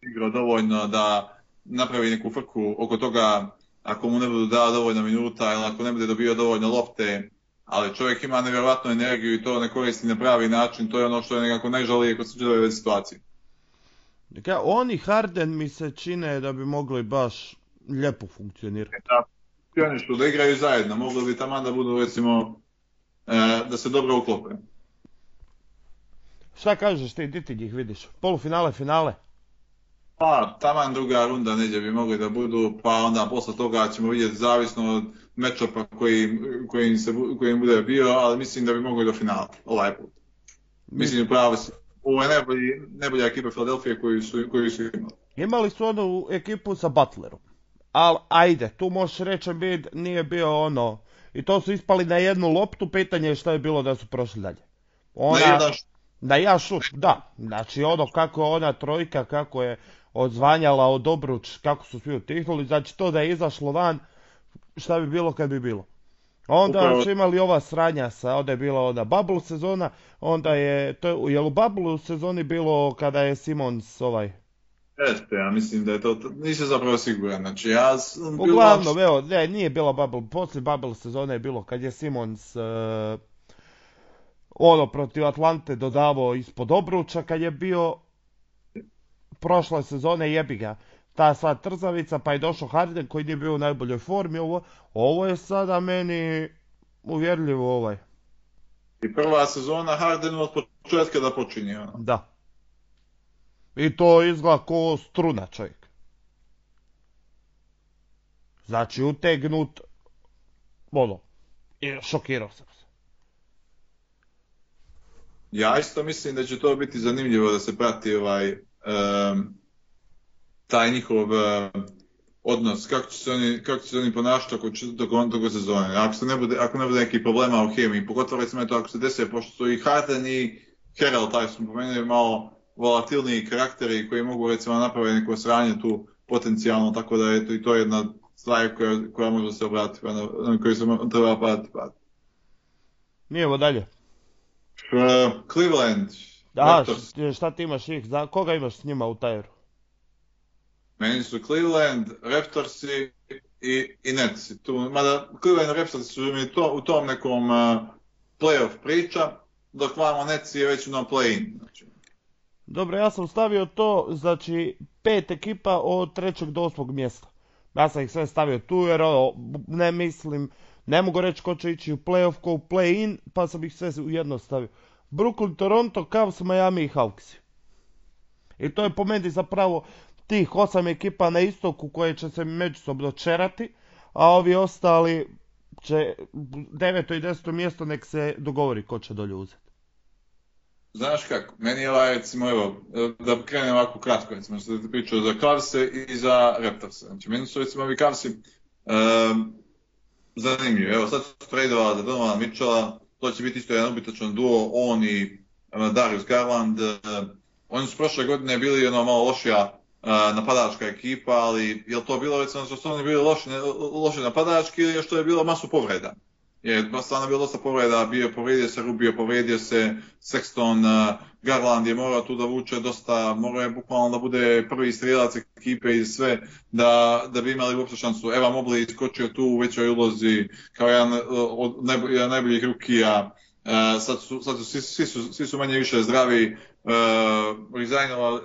igra dovoljno da napravi neku frku oko toga ako mu ne budu dao dovoljno minuta ili ako ne bude dobio dovoljno lopte, ali čovjek ima nevjerojatnu energiju i to ne koristi na pravi način, to je ono što je nekako najžalije kod čitave situacije. Dakle, on i Harden mi se čine da bi mogli baš lijepo funkcionirati. Da, pionišu, da igraju zajedno, mogli bi tamo da budu recimo e, da se dobro uklope. Šta kažeš ti, di ti njih vidiš? Polufinale, finale? Pa, taman druga runda neđe bi mogli da budu, pa onda posle toga ćemo vidjeti zavisno od mečopa koji, koji, se, bude bio, ali mislim da bi mogli do finala, ovaj put. Mislim, pravo si. Ovo je najbolji, najbolja ekipa Filadelfije koju su, koju su imali. Imali su onu ekipu sa Butlerom. Al ajde, tu možeš reći Embiid nije bio ono. I to su ispali na jednu loptu, pitanje je šta je bilo da su prošli dalje. Ona, Na jedan š- Na ja šut, da. Znači ono kako je ona trojka, kako je odzvanjala od obruč, kako su svi utihnuli, znači to da je izašlo van, šta bi bilo kad bi bilo. Onda Upravo- su imali ova sranja sa, onda je bila ona bubble sezona, onda je, to je, je u bubble sezoni bilo kada je Simons ovaj, Jeste, ja mislim da je to, nisam zapravo siguran, znači ja sam Uglavnom, evo, ne, nije bila bubble, poslije bubble sezone je bilo kad je Simons e, ono protiv Atlante dodavao ispod obruča, kad je bio prošle sezone jebi ga. Ta sva trzavica, pa je došao Harden koji nije bio u najboljoj formi, ovo, ovo je sada meni uvjerljivo ovaj, i prva sezona Hardenu od početka da počinje. Ono. da. I to izgleda ko struna čovjek. Znači utegnut, ono, šokirao sam se. Ja isto mislim da će to biti zanimljivo da se prati ovaj taj njihov odnos, kako će se oni, kako će se oni ponašati oko, č- tokom, tokom sezone. Ako, se ne bude, ako ne bude nekih problema u hemiji, pogotovo recimo eto ako se desi, pošto su i Harden i Harrell, taj smo pomenuli, malo volatilniji karakteri koji mogu recimo napraviti neko sranje tu potencijalno, tako da je to, i to jedna stvar koja, koja može se obratiti, na, na koju se treba pratiti. pratiti. Nije ovo dalje. Uh, Cleveland, Da, šta ti imaš ih, za koga imaš s njima u tajeru? Meni su Cleveland, Raptorsi i, i Netsi. Tu, mada Cleveland i Raptorsi su mi to, u tom nekom uh, playoff priča, dok vamo Netsi je već na play-in. Znači, Dobro, ja sam stavio to, znači, pet ekipa od trećeg do osmog mjesta. Ja sam ih sve stavio tu jer ono, ne mislim, ne mogu reći ko će ići u playoff, ko u play-in, pa sam ih sve u jedno stavio. Brooklyn, Toronto, Cavs, Miami i Hawks. I to je po meni zapravo tih osam ekipa na istoku koje će se međusobno čerati, a ovi ostali će deveto i deseto mjesto nek se dogovori ko će dolje uzeti. Znaš kako, meni je ovaj, recimo, evo, da krenem ovako kratko, recimo, što ti pričao za Cavse i za Raptorse. Znači, meni su, recimo, ovi Cavsi um, zanimljivi. Evo, sad su tradeovali za Donovana Mitchella, to će biti isto jedan ubitačan duo, on i uh, Darius Garland. Uh, oni su prošle godine bili ono malo lošija uh, napadačka ekipa, ali je to bilo, recimo, što su oni bili loši, loši napadački ili što je bilo masu povreda? Je stvarno bilo dosta povreda, bio je povrijedio se Rubio, povrijedio se Sexton, uh, Garland je morao tu da vuče dosta, morao je bukvalno da bude prvi strijelac ekipe i sve, da, da bi imali uopšte šansu. Eva Mobley iskočio tu u većoj ulozi kao jedan uh, od jedan najboljih rukija, uh, sad su, sad su, svi, svi su, svi su manje više zdravi, uh, Rizajnova, uh,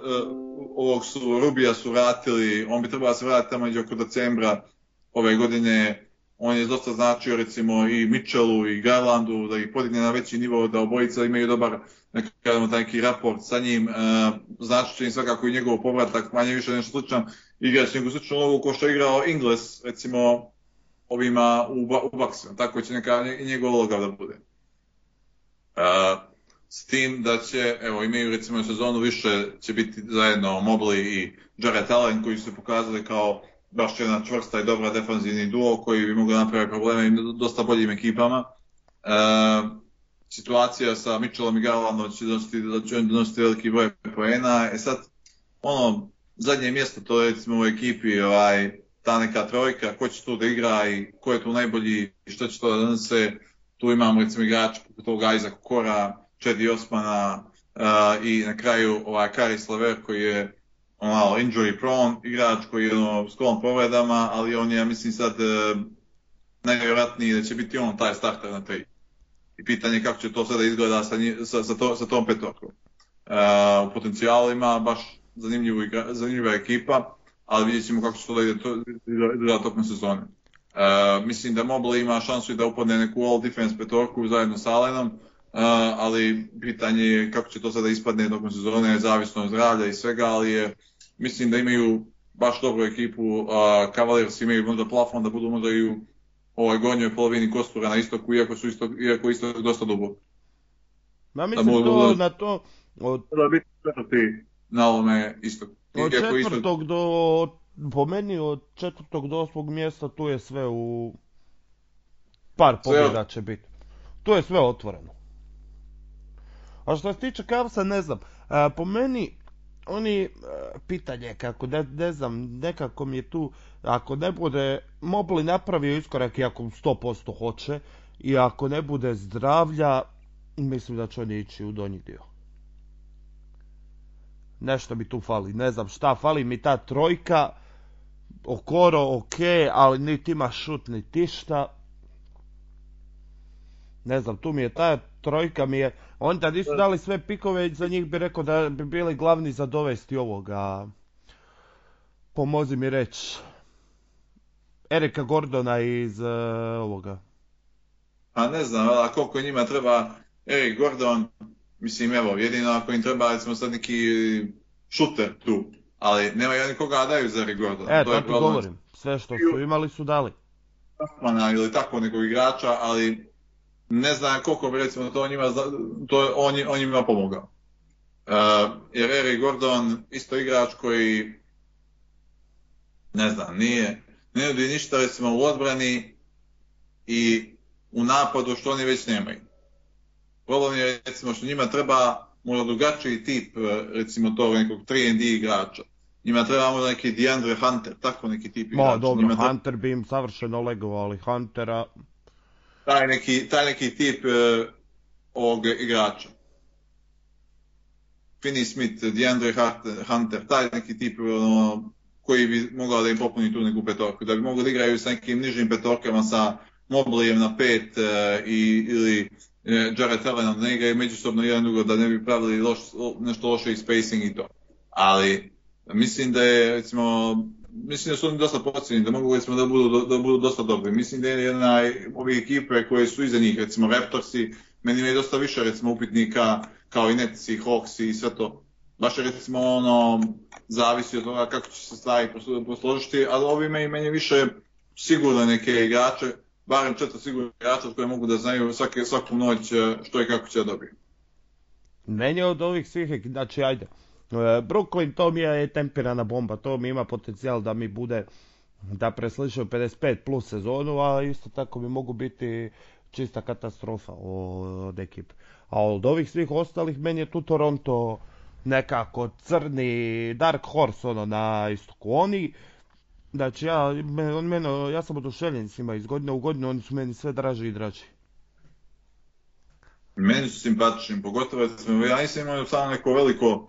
ovog su, Rubija su vratili, on bi trebao se vratiti tamo oko decembra ove godine, on je dosta značio recimo i Mitchellu i Garlandu da ih podigne na veći nivo, da obojica imaju dobar nekako, taj neki raport sa njim, e, znači će im svakako i njegov povratak manje više nešto sličan, igrač neku sličnu ulogu ko što je igrao Ingles recimo ovima u, u tako će neka i njegov uloga da bude. Uh, s tim da će, evo imaju recimo sezonu više će biti zajedno Mobley i Jared Allen koji su se pokazali kao baš jedna čvrsta i dobra defanzivni duo koji bi mogli napraviti probleme i dosta boljim ekipama. E, situacija sa Mitchellom i Garlandom će donositi, da će donositi veliki broj poena. E sad, ono, zadnje mjesto to je recimo u ekipi ovaj, ta neka trojka, ko će tu da igra i ko je tu najbolji i što će to da donese. Tu imamo recimo igrača poput toga Isaac Kora, Čedi Osmana uh, i na kraju ovaj Karis Lever koji je malo injury prone igrač koji je ono, sklon povredama, ali on je, ja mislim sad, uh, najvjerojatniji da će biti on taj starter na tri. I pitanje kako će to sada izgleda sa, sa, sa, to, sa tom petorkom. Uh, u potencijalu ima baš igra, zanimljiva ekipa, ali vidjet ćemo kako će to da ide to, izgleda tokom sezone. Uh, mislim da Mobley ima šansu i da upadne neku all defense petorku zajedno sa Allenom, ali pitanje je kako će to sada ispadne tokom sezone, zavisno od zdravlja i svega, ali je, mislim da imaju baš dobru ekipu, Cavaliers imaju možda plafon da budu možda i u ovoj gonjoj polovini kostura na istoku, iako su isto, iako isto dosta duboko. Ma mislim da to, na to... Od... Da biti četvrti na ovome istoku. Od četvrtog isto... do, po meni od četvrtog do osmog mjesta tu je sve u par pobjeda će biti. Tu je sve otvoreno. A što se tiče Cavsa, ne znam. Po meni, oni, a, pitanje kako, ne, ne znam, nekako mi je tu, ako ne bude Mobli napravio iskorak i ako 100% hoće, i ako ne bude zdravlja, mislim da će oni ići u donji dio. Nešto mi tu fali, ne znam šta, fali mi ta trojka, Okoro ok, ali niti ima šut, niti šta. Ne znam, tu mi je ta trojka mi je, oni da nisu dali sve pikove, za njih bi rekao da bi bili glavni za dovesti ovoga, pomozi mi reći, Erika Gordona iz uh, ovoga. A ne znam, a koliko njima treba Erik Gordon, mislim evo, jedino ako im treba recimo sad neki šuter tu, ali nema ja nikoga daju za Erik Gordon. E, to, ti govorim, sve što su imali su dali. Ili tako nekog igrača, ali ne znam koliko bi recimo to njima, to on, on njima pomogao. Uh, jer Eric Gordon isto igrač koji ne znam, nije, ne nudi ništa recimo u odbrani i u napadu što oni već nemaju. Problem je recimo što njima treba možda drugačiji tip recimo tog nekog 3 D igrača. Njima treba možda neki DeAndre Hunter, tako neki tip igrača. Ma dobro, njima Hunter treba... bi im savršeno legovao, ali Huntera taj neki, taj neki tip uh, ovog igrača. Finney Smith, DeAndre Hunter, taj neki tip ono, koji bi mogao da im popuni tu neku petorku, da bi mogli da igraju sa nekim nižim petorkama sa Moblijem na pet uh, i, ili uh, Jared Allenom, da ne igraju međusobno jedan drugo, da ne bi pravili loš, nešto loše i spacing i to. Ali mislim da je recimo mislim da su oni dosta pocijeni, da mogu recimo da budu, da budu dosta dobri. Mislim da je jedna ove ekipe koje su iza njih, recimo Raptorsi, meni je dosta više recimo upitnika kao i Nets i Hawks i sve to. Baš recimo ono, zavisi od toga kako će se stvari posložiti, ali ovime i meni više sigurno neke igrače, barem četiri sigurno igrača koje mogu da znaju svake, svaku noć e, što i kako će da dobiju. Meni od ovih svih, znači ajde, Brooklyn to mi je tempirana bomba, to mi ima potencijal da mi bude da presliše 55 plus sezonu, a isto tako bi mogu biti čista katastrofa od ekipe. A od ovih svih ostalih meni je tu Toronto nekako crni Dark Horse ono na istoku. Oni Znači ja, on mene, ja sam oduševljen s njima iz godine u godinu, oni su meni sve draži i draži. Meni su simpatični, pogotovo ja nisam imao samo neko veliko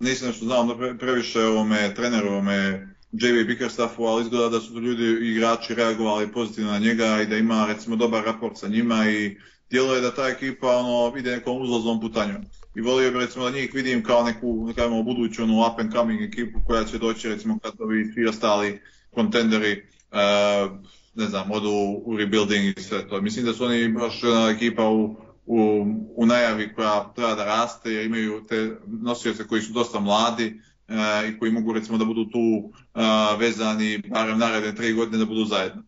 nisam nešto znao da previše ovome treneru, ovome JV Bickerstaffu, ali izgleda da su ljudi igrači reagovali pozitivno na njega i da ima recimo dobar raport sa njima i djeluje da ta ekipa ono, ide nekom uzlaznom putanjom. I volio bih recimo da njih vidim kao neku, da kažemo, buduću onu up and coming ekipu koja će doći recimo kad ovi svi ostali kontenderi ne znam, odu u rebuilding i sve to. Mislim da su oni baš jedna ekipa u, u, u najavi koja treba da raste jer imaju te nosioce koji su dosta mladi e, i koji mogu recimo da budu tu e, vezani barem naredne tri godine da budu zajedno.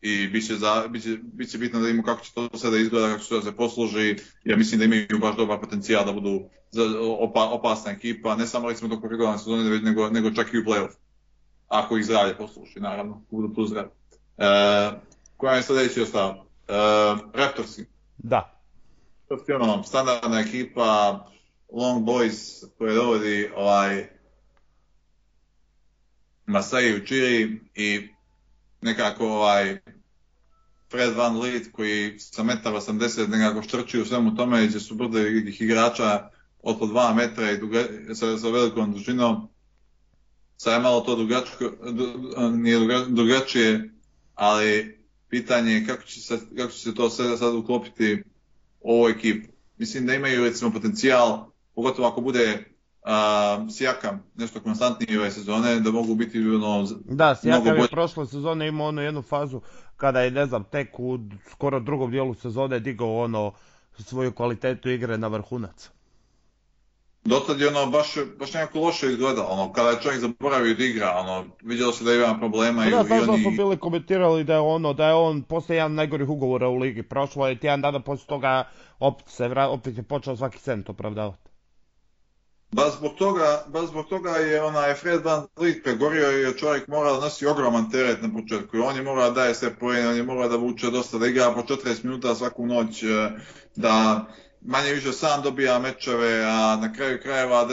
I bit će, za, bit će, bit će bitno da imamo kako će to sada izgleda, kako će se posluži. Ja mislim da imaju baš dobar potencijal da budu opa, opasna ekipa, ne samo recimo dok regularne sezone, nego, nego čak i u playoff. Ako ih zdravlje posluši, naravno, budu tu zdravi. E, koja je sljedeći ostav? E, Raptorsi. Da. To ono, standardna ekipa, Long Boys koje dovodi ovaj Masai Učiri i nekako ovaj Fred Van Leet koji sa metar 80 nekako štrči u svemu tome gdje su brdo igrača od po 2 metra i duga, sa, sa velikom dužinom. Sad je malo to dugačko, du, nije drugačije, ali pitanje je kako će se, kako će se to sve sad uklopiti u ovu ekipu. Mislim da imaju recimo potencijal, pogotovo ako bude a, Sijakam nešto konstantnije ove sezone, da mogu biti ono, Da, Sijakam je prošle sezone imao ono jednu fazu kada je, ne znam, tek u skoro drugom dijelu sezone digao ono svoju kvalitetu igre na vrhunac. Dotad je ono baš, baš nekako loše izgledalo, ono, kada je čovjek zaboravio da igra, ono, vidjelo se da ima problema. Pa da, i, i da oni... smo bili komentirali da je ono, da je on posle jedan najgorih ugovora u ligi. Prošlo je tjedan dana posle toga opet se vra, opet je počeo svaki cent opravdavati. Baš zbog toga, baš zbog toga je onaj Fred Van Vliet pregorio jer čovjek mora da nosi ogroman teret na početku. On je mora da daje sve poene, on je mora da vuče dosta, da igra po 40 minuta svaku noć, da manje više sam dobija mečeve, a na kraju krajeva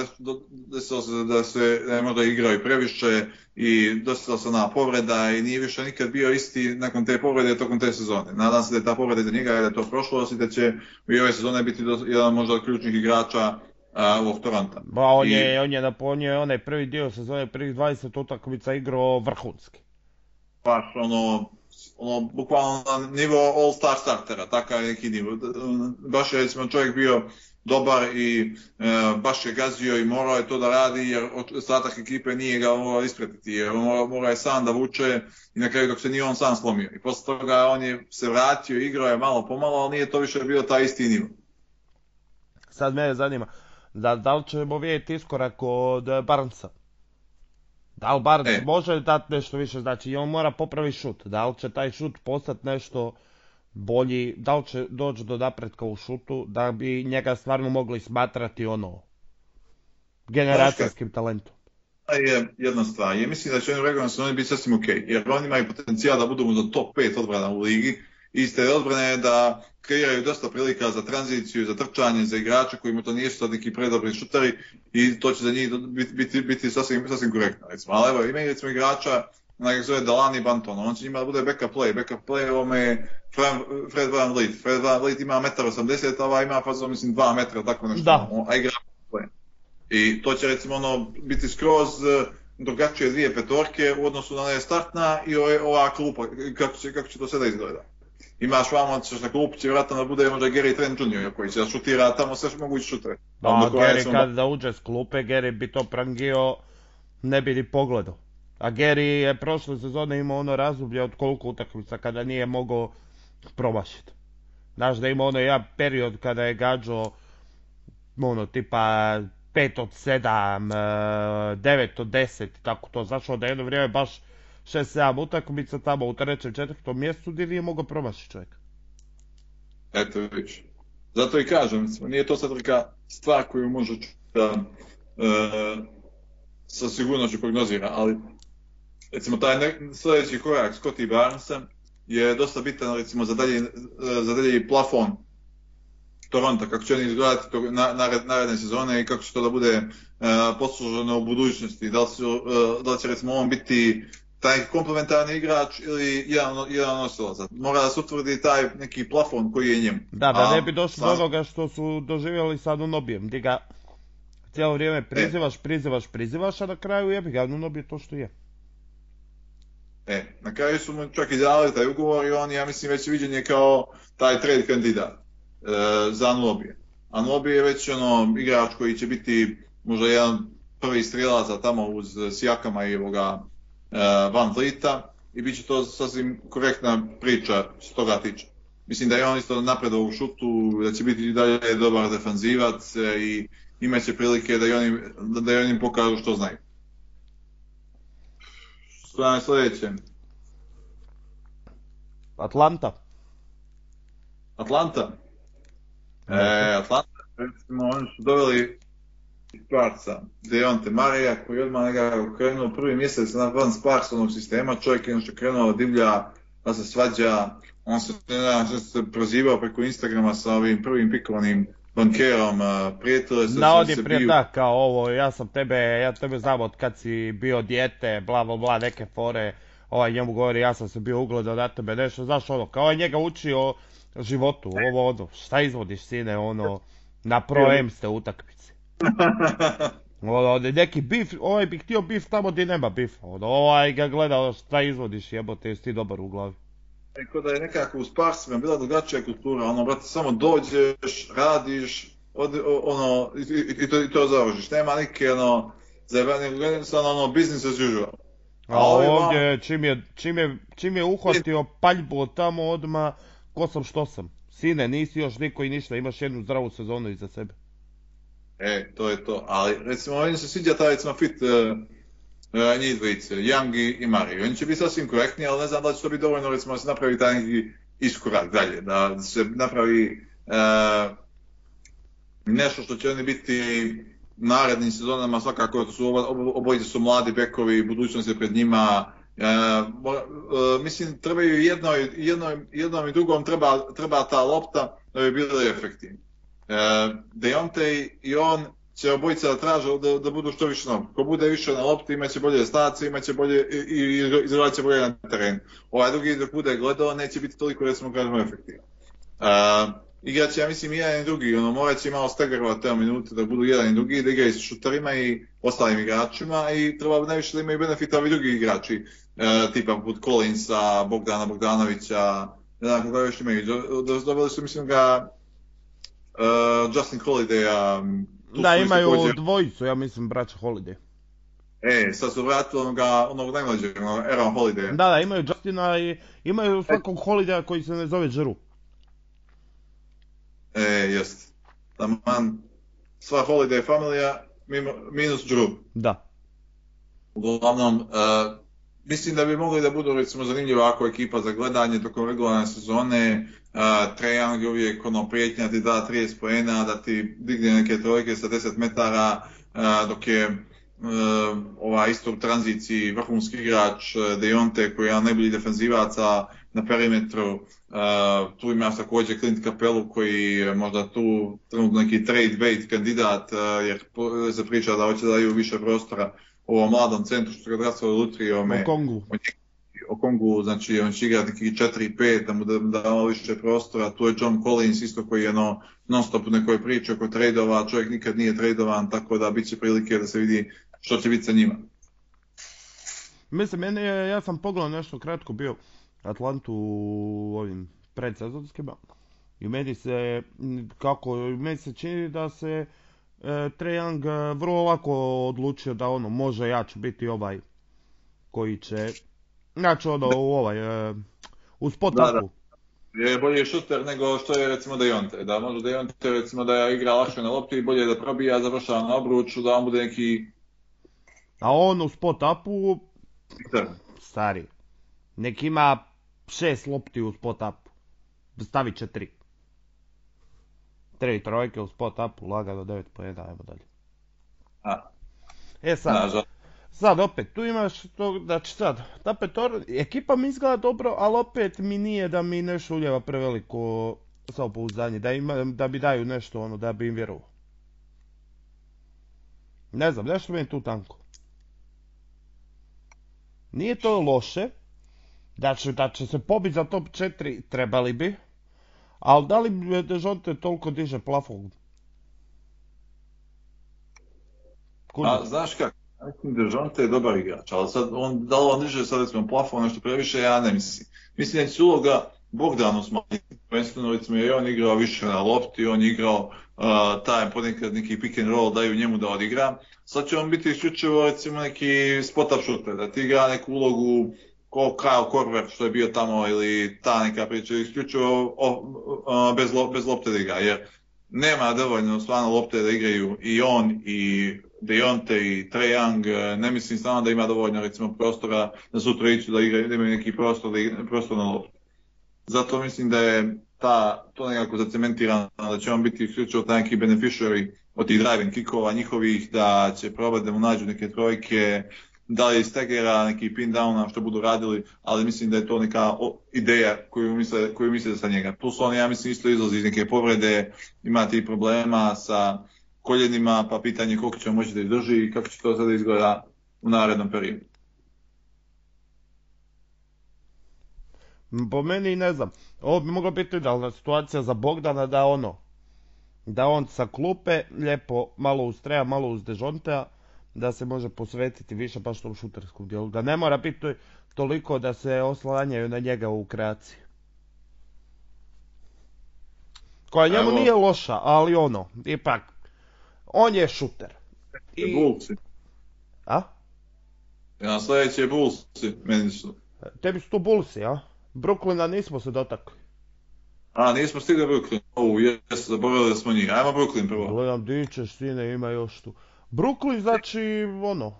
desilo se da se ne možda igrao i previše i desilo se na povreda i nije više nikad bio isti nakon te povrede tokom te sezone. Nadam se da je ta povreda za njega da je to prošlo i da će u ove sezone biti jedan možda od ključnih igrača a, ovog Toronta. Ba, on, I... je, on je napunio onaj prvi dio sezone, prvih 20 utakmica igrao vrhunski. Baš ono, ono, bukvalno na nivo all-star startera, takav neki nivo. Baš je recimo čovjek bio dobar i e, baš je gazio i morao je to da radi jer ostatak ekipe nije ga morao ispratiti jer morao, morao je sam da vuče i na kraju dok se nije on sam slomio. I posle toga on je se vratio, igrao je malo pomalo, ali nije to više bio taj isti nivo. Sad mene zanima, da, da li ćemo vidjeti iskorak od Barnesa? Da li Barnes e. može dati nešto više, znači i on mora popraviti šut, da li će taj šut postati nešto bolji, da li će doći do napretka u šutu, da bi njega stvarno mogli smatrati ono generacijskim talentom. je jedna stvar. Ja mislim da će oni sezoni biti sasvim ok, jer oni imaju potencijal da budu za top 5 odbrana u ligi, iste odbrane da kreiraju dosta prilika za tranziciju, za trčanje, za igrače kojima to nisu sad neki predobri šutari i to će za njih biti, biti, biti sasvim, sasvim korektno. Recimo. Ali evo, imaju recimo igrača na kojeg zove Delani Banton, on će njima da bude backup play, backup play ovome je Fred Van Vliet. Fred Van Vliet ima 1,80 m, ova ima fazo mislim 2 metra, tako nešto. Da. A igra play. I to će recimo ono biti skroz drugačije dvije petorke u odnosu na ne startna i ova klupa, kako će, kako će to sada izgleda imaš vamo, ćeš na klupu, će vjerojatno da bude možda Gary Trent Jr. koji će da šutira tamo sve moguće šutere. Pa, a Gary kad da uđe s klupe, Gary bi to prangio, ne bi ni pogledao. A Gary je prošle sezone imao ono razdoblje od koliko utakmica kada nije mogao promašiti. Znaš da ima ono jedan period kada je gađao ono tipa 5 od 7, 9 od 10 tako to. Znaš da jedno vrijeme baš 6-7 utakmica tamo u trećem, četvrtom mjestu gdje nije mogao promašiti čovjek. Eto vidiš. Zato i kažem, nije to sad neka stvar koju može da e, sa sigurnošću prognozira, ali recimo taj ne, sljedeći korak Scotty Barnesa je dosta bitan recimo za dalje, za dalje plafon Toronto, kako će oni izgledati to, na, naredne sezone i kako će to da bude uh, posluženo u budućnosti. Da li, su, uh, da li će recimo on biti taj komplementarni igrač ili jedan, jedan nosilac. Mora da se utvrdi taj neki plafon koji je njemu. Da, da ne bi došlo do onoga što su doživjeli sad u Nobijem, gdje ga cijelo vrijeme prizivaš, e. prizivaš, prizivaš, a na kraju jebi ga, Nobije to što je. E, na kraju su mu čak i dali taj ugovor i on, ja mislim, već viđen je kao taj trade kandidat e, za Nobije. A Nobije je već ono igrač koji će biti možda jedan prvi strijelac tamo uz Sijakama i ovoga Van Vlita i bit će to sasvim korektna priča što toga tiče. Mislim da je on isto napredao u šutu, da će biti dalje dobar defanzivac e, i imat će prilike da i oni, da i oni pokažu što znaju. Što je sljedeće? Atlanta. Atlanta. E, Atlanta, recimo, oni su doveli Sparsa, Deonte Marija, koji odmah nekako krenuo prvi mjesec na van Sparsonog sistema, čovjek je nešto krenuo divlja, pa se svađa, on se, ne se prozivao preko Instagrama sa ovim prvim pikovanim bankerom, prijatelje se Na ovdje prije da, kao ovo, ja sam tebe, ja tebe znam od kad si bio dijete, bla bla bla, neke fore, ovaj njemu govori ja sam se bio ugledao na tebe, nešto, znaš ono, kao je njega učio životu, ovo ono, šta izvodiš sine, ono, na pro ste utakmici. ono, neki bif, ovaj bi htio bif tamo gdje nema bifa, ono, ovaj ga gleda šta izvodiš jebote, jesi ti dobar u glavi. Eko da je nekako u Sparsima bila drugačija kultura, ono, brate, samo dođeš, radiš, od, ono, i, i, to, i to završiš, nema neke, ono, zajebanje, ono, business as usual. A ovdje, čim je, čim je, čim je uhvatio paljbu od tamo odma ko sam što sam. Sine, nisi još niko i ništa, imaš jednu zdravu sezonu iza sebe. E, to je to. Ali, recimo, meni se sviđa ta, recimo, fit uh, uh, njih dvojice, Young i Mari. Oni će biti sasvim korektni, ali ne znam da će to biti dovoljno, recimo, da se napravi taj neki iskorak dalje, da se napravi uh, nešto što će oni biti narednim sezonama svakako su obojice su mladi bekovi, budućnost je pred njima. E, e, mislim trebaju jedno, jedno, jednom i drugom treba, treba ta lopta da bi bili efektivni. E, Deontay i on će obojica da traže da, da budu što više na Ko bude više na lopti imaće bolje stacije, imaće bolje i, i izgledat će bolje na terenu. Ovaj drugi dok bude gledao neće biti toliko recimo kažemo efektivan. E, igrat će, ja mislim, jedan i drugi, ono, morat će malo stegarovat te minute da budu jedan i drugi, da igraju sa šuterima i ostalim igračima i treba najviše da imaju benefita ovi drugi igrači, e, tipa poput Collinsa, Bogdana Bogdanovića, ne znam koga još imaju, dobili su, mislim, ga uh, Justin Holidaya. Da, imaju također... dvojicu, ja mislim, braća Holiday. E, sad su vratili onoga, onog najmlađeg, Aaron Holiday. Da, da, imaju Justina i imaju svakog Holidaya koji se ne zove Žeru. E, jest. Taman, sva Holiday familija minus Drew. Da. Uglavnom, uh, mislim da bi mogli da budu recimo zanimljiva ako ekipa za gledanje tokom regularne sezone. Uh, je uvijek ono prijetnja ti da 30 poena, da ti digne neke trojke sa 10 metara, uh, dok je uh, ova isto u tranziciji vrhunski igrač uh, Dejonte koji je jedan najbolji defenzivaca na perimetru. Uh, tu ima također Clint Capelu koji je možda tu trenutno neki trade bait kandidat uh, jer se priča da hoće da daju više prostora ovom mladom centru što ga drastava Lutrijome. O Kongu. O Kongu, znači on će igrati neki 4-5 da mu da, malo više prostora. Tu je John Collins isto koji je no, non stop u nekoj priči oko tradeova, čovjek nikad nije tradovan, tako da bit će prilike da se vidi što će biti sa njima. Mislim, meni ja sam pogledao nešto kratko bio Atlantu u ovim predsezonskima. I meni se, kako, meni se čini da se e, Trae Young e, vrlo lako odlučio da ono, može ja biti ovaj koji će, znači ono u ovaj, e, u spot da. Je bolje šuter nego što je recimo Dejonte. Da može Dejonte recimo da igra lakše na lopti, bolje da probija, završava na obruču, da on bude neki... A on u spot upu, stari, nek ima šest lopti u spot upu. Stavi četiri. Tri trojke u spot upu, lagano devet po jedan, ajmo dalje. A. E sad, sad opet, tu imaš to, znači sad, ta petor, ekipa mi izgleda dobro, ali opet mi nije da mi nešto uljeva preveliko samopouzdanje, da, ima, da bi daju nešto ono, da bi im vjerovao. Ne znam, nešto mi je tu tanko. Nije to loše, da će, da će se pobiti za top 4, trebali bi, ali da li Dežonte toliko diže plafon? A, znaš kako, mislim Dežonte je dobar igrač, ali sad on, da diže sad recimo plafon nešto previše, ja ne mislim. Mislim da će uloga Bogdanu smanjiti, prvenstveno recimo je on igrao više na lopti, on igrao uh, taj ponekad neki pick and roll daju njemu da odigra. Sad će on biti isključivo recimo neki spot up shooter, da ti igra neku ulogu ko Kyle Korver što je bio tamo ili ta neka priča isključivo o, bez, bez lopte da igra jer nema dovoljno stvarno lopte da igraju i on i Dejonte i Trae Young, e, ne mislim stvarno da ima dovoljno recimo prostora da sutra ići da igraju, da imaju neki prostor, da prostor na loptu. Zato mislim da je ta, to nekako zacementirano, da će on biti isključivo taj neki beneficiary od tih driving kickova njihovih, da će probati da mu nađu neke trojke, da li stegera, neki pin downa što budu radili, ali mislim da je to neka ideja koju misle, koju misle sa njega. Plus on, ja mislim, isto izlazi iz neke povrede, ima ti problema sa koljenima, pa pitanje koliko će moći da izdrži i kako će to sada izgleda u narednom periodu. Po meni ne znam. Ovo bi mogla biti idealna situacija za Bogdana da ono, da on sa klupe lijepo malo uz Treja, malo uz Dežontea, da se može posvetiti više baš tom šuterskom dijelu. Da ne mora biti toliko da se oslanjaju na njega u kreaciji. Koja njemu nije loša, ali ono, ipak, on je šuter. I... Bullsi. A? Ja, sljedeći je Bullsi, meni su. Tebi su to Bullsi, a? Brooklyna nismo se dotakli. A, nismo stigli Brooklyn. O, jesu, zaboravili smo njih. Ajmo Brooklyn prvo. Gledam, di ćeš, sine, ima još tu. Brooklyn znači, ono,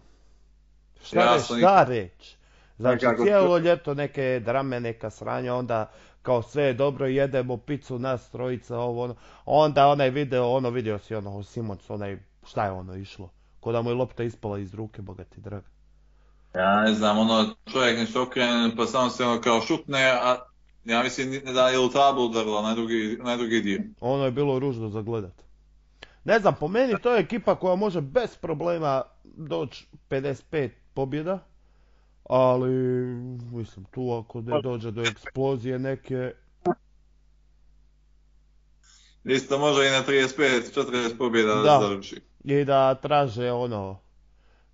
šta ja reći, šta reći. Znači, cijelo ljeto neke drame, neka sranja, onda kao sve je dobro, jedemo picu nas trojica, ovo ono. Onda onaj video, ono vidio si ono, Simons, onaj, šta je ono išlo? Ko da mu je lopta ispala iz ruke, bogati drag. Ja ne znam, ono, čovjek nešto okrene, pa samo se ono kao šutne, a ja mislim da je u tablu udarila na drugi, na drugi dio. Ono je bilo ružno za gledat. Ne znam, po meni to je ekipa koja može bez problema doći 55 pobjeda, ali mislim tu ako ne dođe do eksplozije neke... Isto može i na 35-40 pobjeda da, završi. I da traže ono...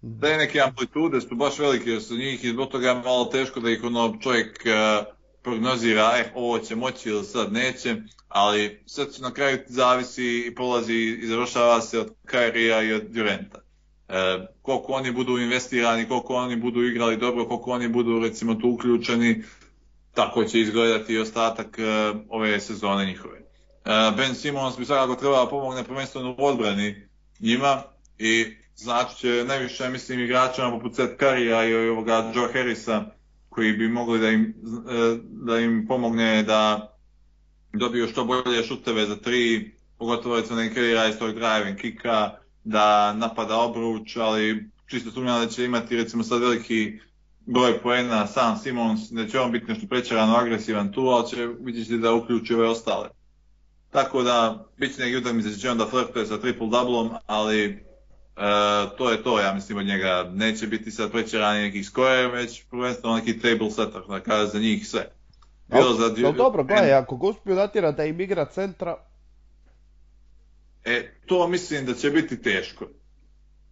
Da neke amplitude su baš velike jer su njih i zbog toga je malo teško da ih ono čovjek uh, prognozira, eh, ovo će moći ili sad neće, ali sve na kraju zavisi i polazi i završava se od Kairija i od Durenta. E, koliko oni budu investirani, koliko oni budu igrali dobro, koliko oni budu recimo tu uključeni, tako će izgledati i ostatak e, ove sezone njihove. E, ben Simons bi svakako trebao pomogne prvenstveno u odbrani njima i znači će najviše mislim igračima poput Seth Currya i ovoga Joe Harrisa koji bi mogli da im, da im pomogne da dobiju što bolje šuteve za tri, pogotovo recimo da kreira iz tog driving kika, da napada obruč, ali čisto sumnjam da će imati recimo sad veliki broj poena sam Simons, da će on biti nešto prečarano agresivan tu, ali će vidjeti da uključi ove ostale. Tako da, bit će neki utakmice će onda flirtuje sa triple doublom, ali E, to je to, ja mislim od njega. Neće biti sad prećerani neki score, već prvenstveno neki table setter, da kaže za njih sve. Bilo za dio... dobro, gledaj, ako ga uspiju da im igra centra... E, to mislim da će biti teško.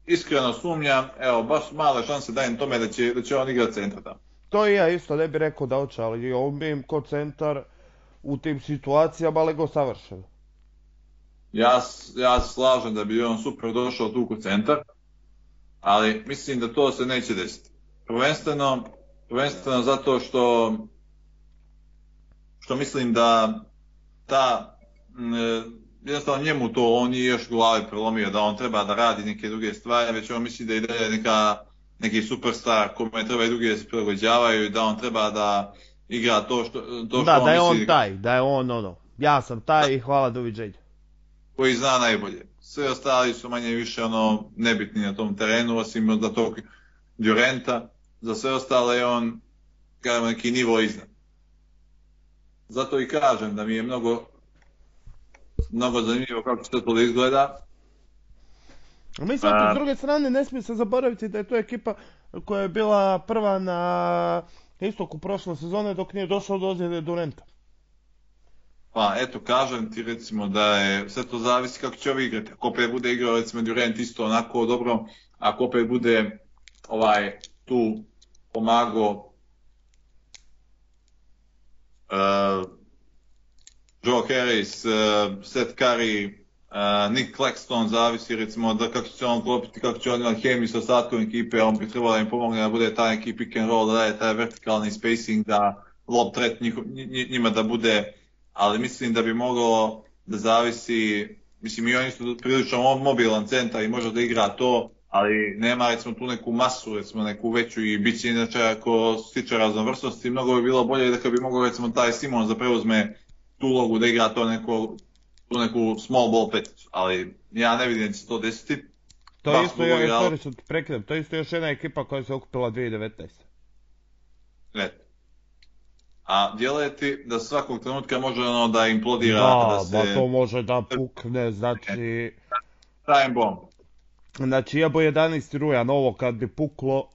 Iskreno sumnjam, evo, baš male šanse dajem tome da će, da će on igrati centra tamo. To i ja isto ne bih rekao da hoće, ali on bi im kod centar u tim situacijama lego savršeno. Ja, ja slažem da bi on super došao tu kod centar, ali mislim da to se neće desiti. Prvenstveno, prvenstveno zato što što mislim da ta jednostavno njemu to on je još glavi prelomio da on treba da radi neke druge stvari, već on misli da ide neka neki superstar kome treba i drugi da se prilagođavaju i da on treba da igra to što, to što da, on da je on taj, da je on ono, ja sam taj i hvala doviđenja koji zna najbolje. Sve ostali su manje više ono nebitni na tom terenu, osim za tog Durenta. Za sve ostale je on kažemo, neki nivo iznad. Zato i kažem da mi je mnogo mnogo zanimljivo kako se to izgleda. Mislim, s druge strane ne smije se zaboraviti da je to ekipa koja je bila prva na istoku prošle sezone dok nije došao do ozljede Durenta. Pa eto, kažem ti recimo da je, sve to zavisi kako će ovi igrati. Ako opet bude igrao recimo Durant isto onako dobro, ako opet bude ovaj tu pomago uh, Joe Harris, uh, Seth Curry, Uh, Nick Claxton zavisi recimo da kako će on klopiti, kako će on imati hemiju sa ostatkom ekipe, on bi trebalo da im pomogne da bude taj neki pick and roll, da daje taj vertikalni spacing, da lob threat njima da bude, ali mislim da bi moglo da zavisi, mislim i oni su prilično mobilan centar i može da igra to, ali nema recimo tu neku masu, recimo neku veću i bit će inače ako stiče raznovrsnosti, mnogo bi bilo bolje da kad bi mogao recimo taj Simon da preuzme tu ulogu da igra to neko, tu neku small ball peticu, ali ja ne vidim da će se to desiti. To je isto, ja, što prekidam, to je isto još jedna ekipa koja se okupila 2019. Ne. A djeluje ti da svakog trenutka može ono da implodira, da, da se... Da, to može da pukne, znači... Time bomb. Znači, jebo 11. rujan, ovo kad bi puklo,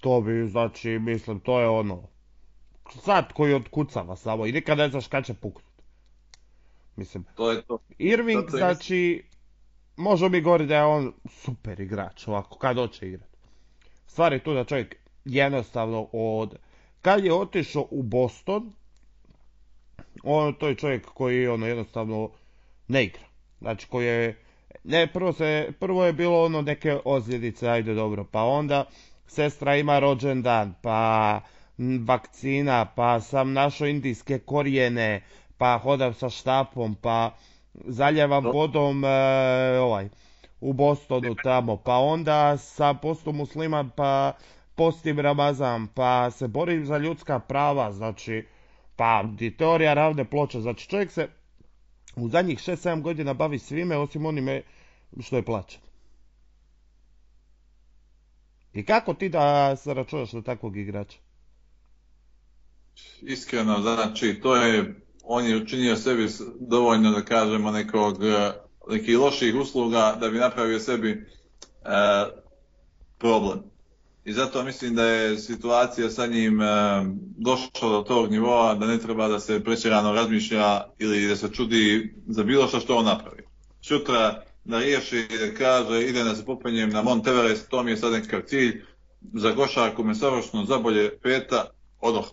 to bi, znači, mislim, to je ono, sad koji otkucava samo i nikad ne znaš kad će puknut. Mislim, to je to. Irving, to znači, može mi govoriti da je on super igrač, ovako, kad hoće igrati. Stvar je tu da čovjek jednostavno od, kad je otišao u Boston, on to je čovjek koji ono jednostavno ne igra. Znači koji je ne, prvo, se, prvo je bilo ono neke ozljedice, ajde dobro, pa onda sestra ima rođendan, pa vakcina, pa sam našao indijske korijene, pa hodam sa štapom, pa zaljevam vodom e, ovaj, u Bostonu tamo, pa onda sa postom musliman, pa postim Ramazan, pa se borim za ljudska prava, znači, pa teorija ravne ploče, znači čovjek se u zadnjih 6-7 godina bavi svime osim onime što je plaćen. I kako ti da se računaš na takvog igrača? Iskreno, znači, to je, on je učinio sebi dovoljno da kažemo nekog, nekih loših usluga da bi napravio sebi e, problem. I zato mislim da je situacija sa njim e, došla do tog nivoa da ne treba da se prećerano razmišlja ili da se čudi za bilo što što on napravi. Sutra da riješi da kaže ide da se popenjem na Mont Everest, to mi je sad nekakav cilj, za košarku me savršeno zabolje peta, odoh.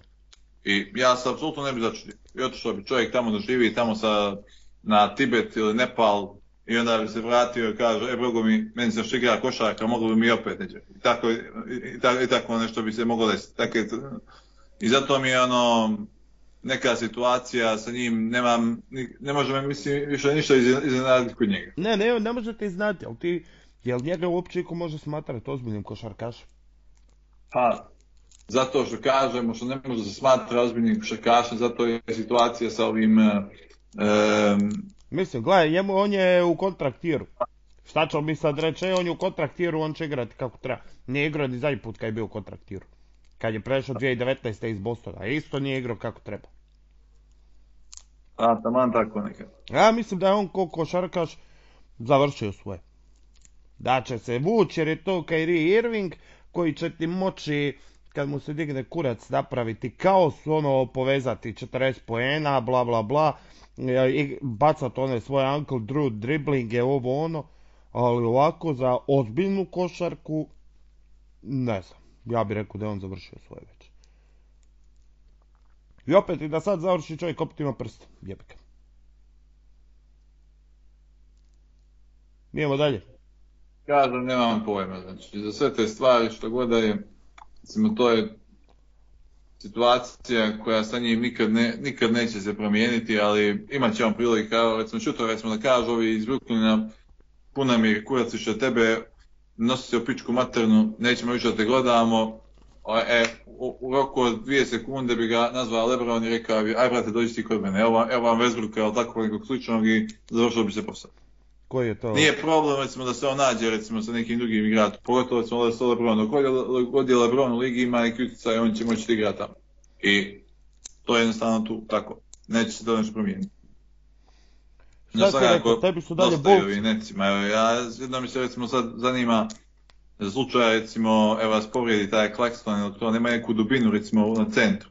I ja se apsolutno ne bi začudio. I otišao bi čovjek tamo da živi, tamo sa, na Tibet ili Nepal, i onda bi se vratio i kaže, e bogo mi, meni se što igra košarka, moglo bi mi opet neđe. I tako, i, i, tako, i tako nešto bi se moglo desiti. Tako, I zato mi je ono, neka situacija sa njim, nemam, ne može mislim, više ništa iznenaditi kod njega. Ne, ne, ne možete znati, ali ti, jel njega uopće ko može smatrati ozbiljnim košarkašem? Pa, zato što kažemo što ne može se smatrati ozbiljnim košarkašem, zato je situacija sa ovim... Um, Mislim, gledaj, njemu, on je u kontraktiru. Šta ćemo mi sad reći, e, on je u kontraktiru, on će igrati kako treba. Nije igrao ni zadnji put kad je bio u kontraktiru. Kad je prešao 2019. iz Bostona, isto nije igrao kako treba. A, taman tako nekad. Ja mislim da je on ko košarkaš završio svoje. Da će se vući jer je to Kyrie Irving koji će ti moći kad mu se digne kurac napraviti kaos, ono povezati 40 poena, bla bla bla, i bacat one svoje Uncle Drew driblinge, ovo ono, ali ovako za ozbiljnu košarku, ne znam, ja bih rekao da je on završio svoje već. I opet i da sad završi čovjek opet ima prst, jebika. Mi dalje. Kažem, nemam pojma, znači za sve te stvari što god da je Recimo, to je situacija koja sa njim nikad, ne, nikad neće se promijeniti, ali imat će on prilike, kao recimo čuto recimo da kažu ovi iz Brooklyna, puna mi kurac više tebe, nosi se u pičku maternu, nećemo više da te gledamo, e, u, u, roku od dvije sekunde bi ga nazvao Lebron i rekao bi, aj brate dođi ti kod mene, evo, evo vam Westbrooka ili tako nekog sličnog i završilo bi se posao. Koji je to? Nije problem recimo da se on nađe recimo sa nekim drugim igračom, pogotovo recimo da se Lebron, dok god je Lebron u ligi ima neki utjecaj, on će moći igrati tamo. I to je jednostavno tu tako, neće se to nešto promijeniti. Šta ti rekao, tebi su dalje Bulls? Necima, evo, ja jedno mi se recimo sad zanima za slučaj recimo, evo vas povrijedi taj Claxton, ili to nema neku dubinu recimo na centru.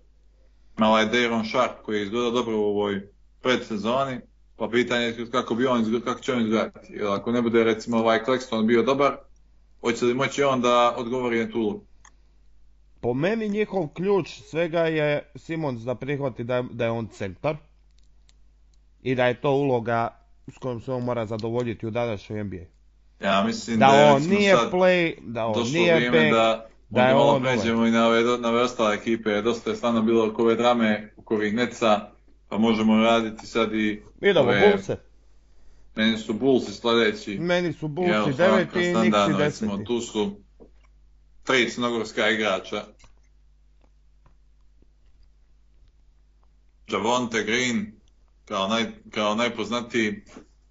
Ima ovaj Dayron Sharp koji je izgledao dobro u ovoj predsezoni, pa pitanje je kako, bi on, kako će on izgledati. Jer ako ne bude recimo ovaj Claxton bio dobar, hoće li moći on da odgovori na tu? Po meni njihov ključ svega je Simons da prihvati da, da je on centar i da je to uloga s kojom se on mora zadovoljiti u današnjoj NBA. Ja mislim Da da, on nije sad play, da on nije back, da, da je on ovaj. pređemo i na ove, na ove ostale ekipe. Dosta je stvarno bilo oko ove drame, oko ovih neca, pa možemo raditi sad i Idemo, ove- Bullse. Meni su Bullsi sljedeći. Meni su Bullsi svaka deveti i standardno, Nixi recimo, deseti. Tu su tri crnogorska igrača. Javonte Green, kao, naj, kao najpoznatiji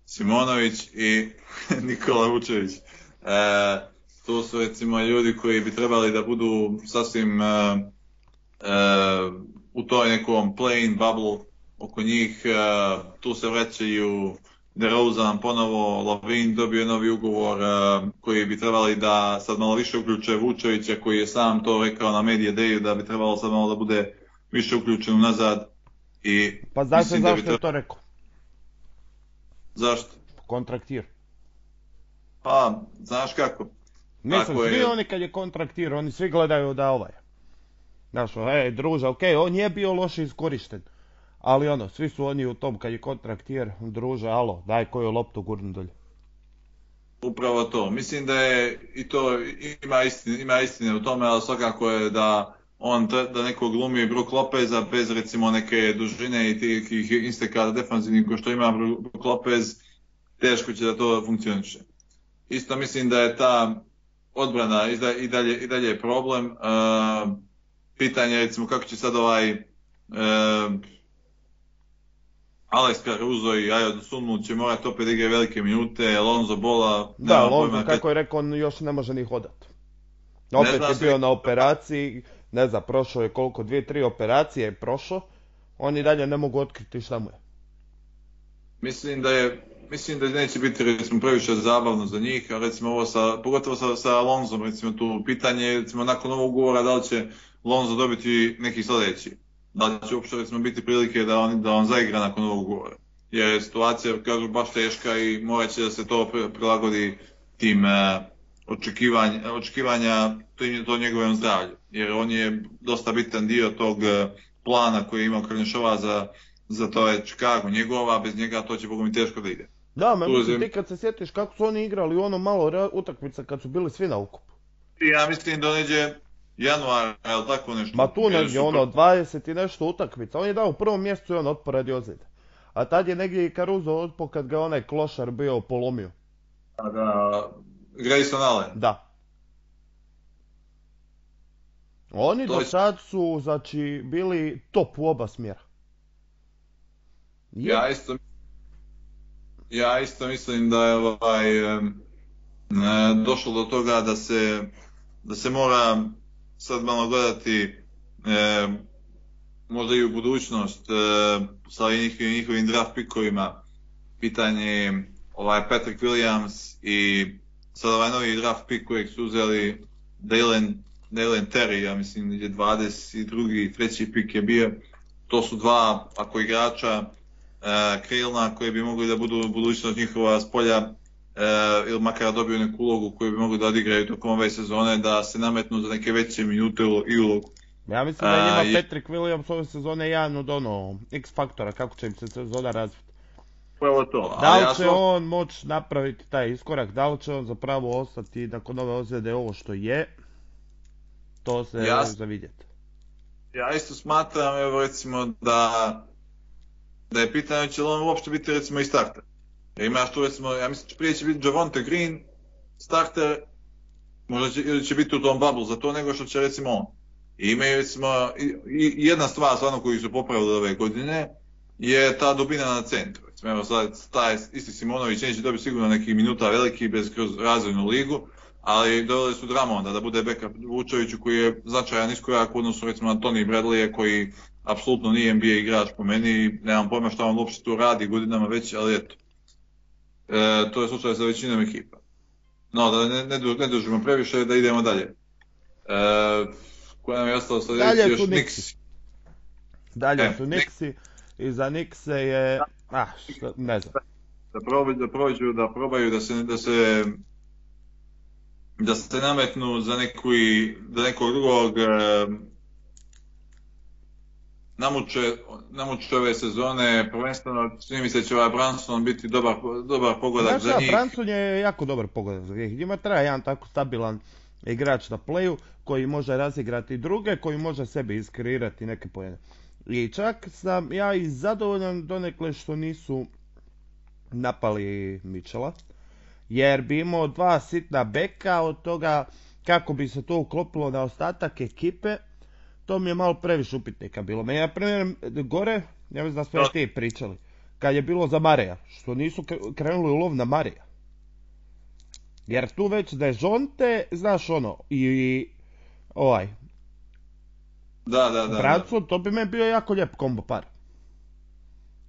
Simonović i Nikola Vučević. E, tu su recimo ljudi koji bi trebali da budu sasvim e, e, u toj nekom playing bubble oko njih. e, tu se vraćaju DeRozan ponovo, Lavin dobio novi ugovor e, koji bi trebali da sad malo više uključe Vučevića koji je sam to rekao na Media Dayu da bi trebalo sad malo da bude više uključen unazad. I Pa znaš mislim da bi zašto je to rekao? Zašto? Kontraktir. Pa, znaš kako? Mislim, je. svi oni kad je kontraktir, oni svi gledaju da ovaj. Znaš, ej, druže, okej, on je bio loše iskorišten. Ali ono, svi su oni u tom kad je kontraktir, druže, alo, daj koju loptu gurnu dolje. Upravo to. Mislim da je i to ima istine, ima istine u tome, ali svakako je da on da neko glumi Brook Lopeza bez recimo neke dužine i tih instekada defanzivnih ko što ima Brook Lopez, teško će da to funkcioniše. Isto mislim da je ta odbrana i da- i dalje, i dalje je problem. E, pitanje je recimo kako će sad ovaj e, Alex Caruso i Ayo Sunu će morati opet igraju velike minute, Alonzo Bola, Da, Lonzo, pojma kako je rekao, on još ne može ni hodat. Opet je bio na operaciji, ne znam, prošao je koliko, dvije, tri operacije je prošao. Oni dalje ne mogu otkriti šta mu je. Mislim da je Mislim da neće biti recimo previše zabavno za njih, a recimo ovo sa, pogotovo sa, sa Alonzom, recimo tu pitanje je recimo nakon ovog ugovora da li će Lonzo dobiti neki sljedeći. Da li će uopšte recimo biti prilike da on, da on zaigra nakon ovog ugovora. Jer je situacija, kažu, baš teška i morat će da se to pri- prilagodi tim e, očekivanja, očekivanja to, to njegovom zdravlju. Jer on je dosta bitan dio tog e, plana koji je imao Krnješova za, za to je Chicago njegova, bez njega to će Bogu mi teško da ide. Da, me mislim, ti kad se sjetiš kako su oni igrali u ono malo utakmica kad su bili svi na ukupu. I ja mislim da neđe januar, ili tako nešto. Ma tu negdje ono 20 i nešto utakmica. On je dao u prvom mjesecu i on otpo radi ozljede. A tad je negdje i Caruso otpo kad ga onaj klošar bio polomio. Da, Grayson Allen. Da. Oni To do je- sad su, znači, bili top u oba smjera. Je- Ja isto, ja isto mislim da je ovaj, e, došlo do toga da se, da se mora sad malo gledati e, možda i u budućnost e, sa njihovim, njihovim draft pikovima. Pitanje je ovaj Patrick Williams i sad ovaj novi draft pick kojeg su uzeli Dalen, Dalen Terry, ja mislim je 22. treći pik je bio. To su dva, ako igrača, e, krilna koji bi mogli da budu budućnost njihova s polja e, ili makar dobiju neku ulogu koju bi mogli da odigraju tokom ove sezone da se nametnu za neke veće minute i ulogu. Ja mislim da je A, njima je- Patrick Williams ove sezone jedan od ono, X faktora, kako će im se sezona razviti. Prvo to. Da li ja će sam- on moći napraviti taj iskorak, da li će on zapravo ostati nakon ove ozljede ovo što je, to se Ja- za vidjeti. Ja isto smatram, evo recimo, da, da je pitanje će li on uopšte biti recimo i starter. Jer imaš tu recimo, ja mislim prije će biti Javonte Green, starter, možda će, ili će biti u tom bubble za to nego što će recimo on. I imaju recimo, i, i jedna stvar stvarno koju su popravili ove godine, je ta dubina na centru. Recimo, evo sad, taj isti Simonović neće dobiti sigurno neki minuta veliki bez kroz razvojnu ligu, ali doveli su Dramonda da bude backup Vučeviću koji je značajan iskorak u odnosu recimo na Tony Bradley koji apsolutno nije NBA igrač po meni nemam pojma šta on uopšte tu radi godinama već, ali eto. E, to je slučaj sa većinom ekipa. No, da ne, ne, ne dužimo previše, da idemo dalje. E, koja nam je ostalo sljedeći Dalje još. Knicksi. Dalje E, su Nixi, i za Nixe je, ah, šta, ne znam. da probaju da prođu, da probaju da se da se da se nametnu za neku da nekog drugog e, namuče, namuče ove sezone, prvenstveno čini mi se će ovaj Branson biti dobar, dobar pogodak za njih. Branson je jako dobar pogodak za njih. Njima treba jedan tako stabilan igrač na playu koji može razigrati druge, koji može sebi iskreirati neke pojene. I čak sam ja i zadovoljan donekle što nisu napali Mičela, jer bi imao dva sitna beka, od toga kako bi se to uklopilo na ostatak ekipe, to mi je malo previše upitnika bilo. Meni, na primjer, gore, ja mislim da smo još ti pričali, kad je bilo za Mareja, što nisu krenuli u lov na Mareja. Jer tu već da je Žonte, znaš ono, i, ovaj, da, da, da, Branson, to bi me bio jako lijep kombo par.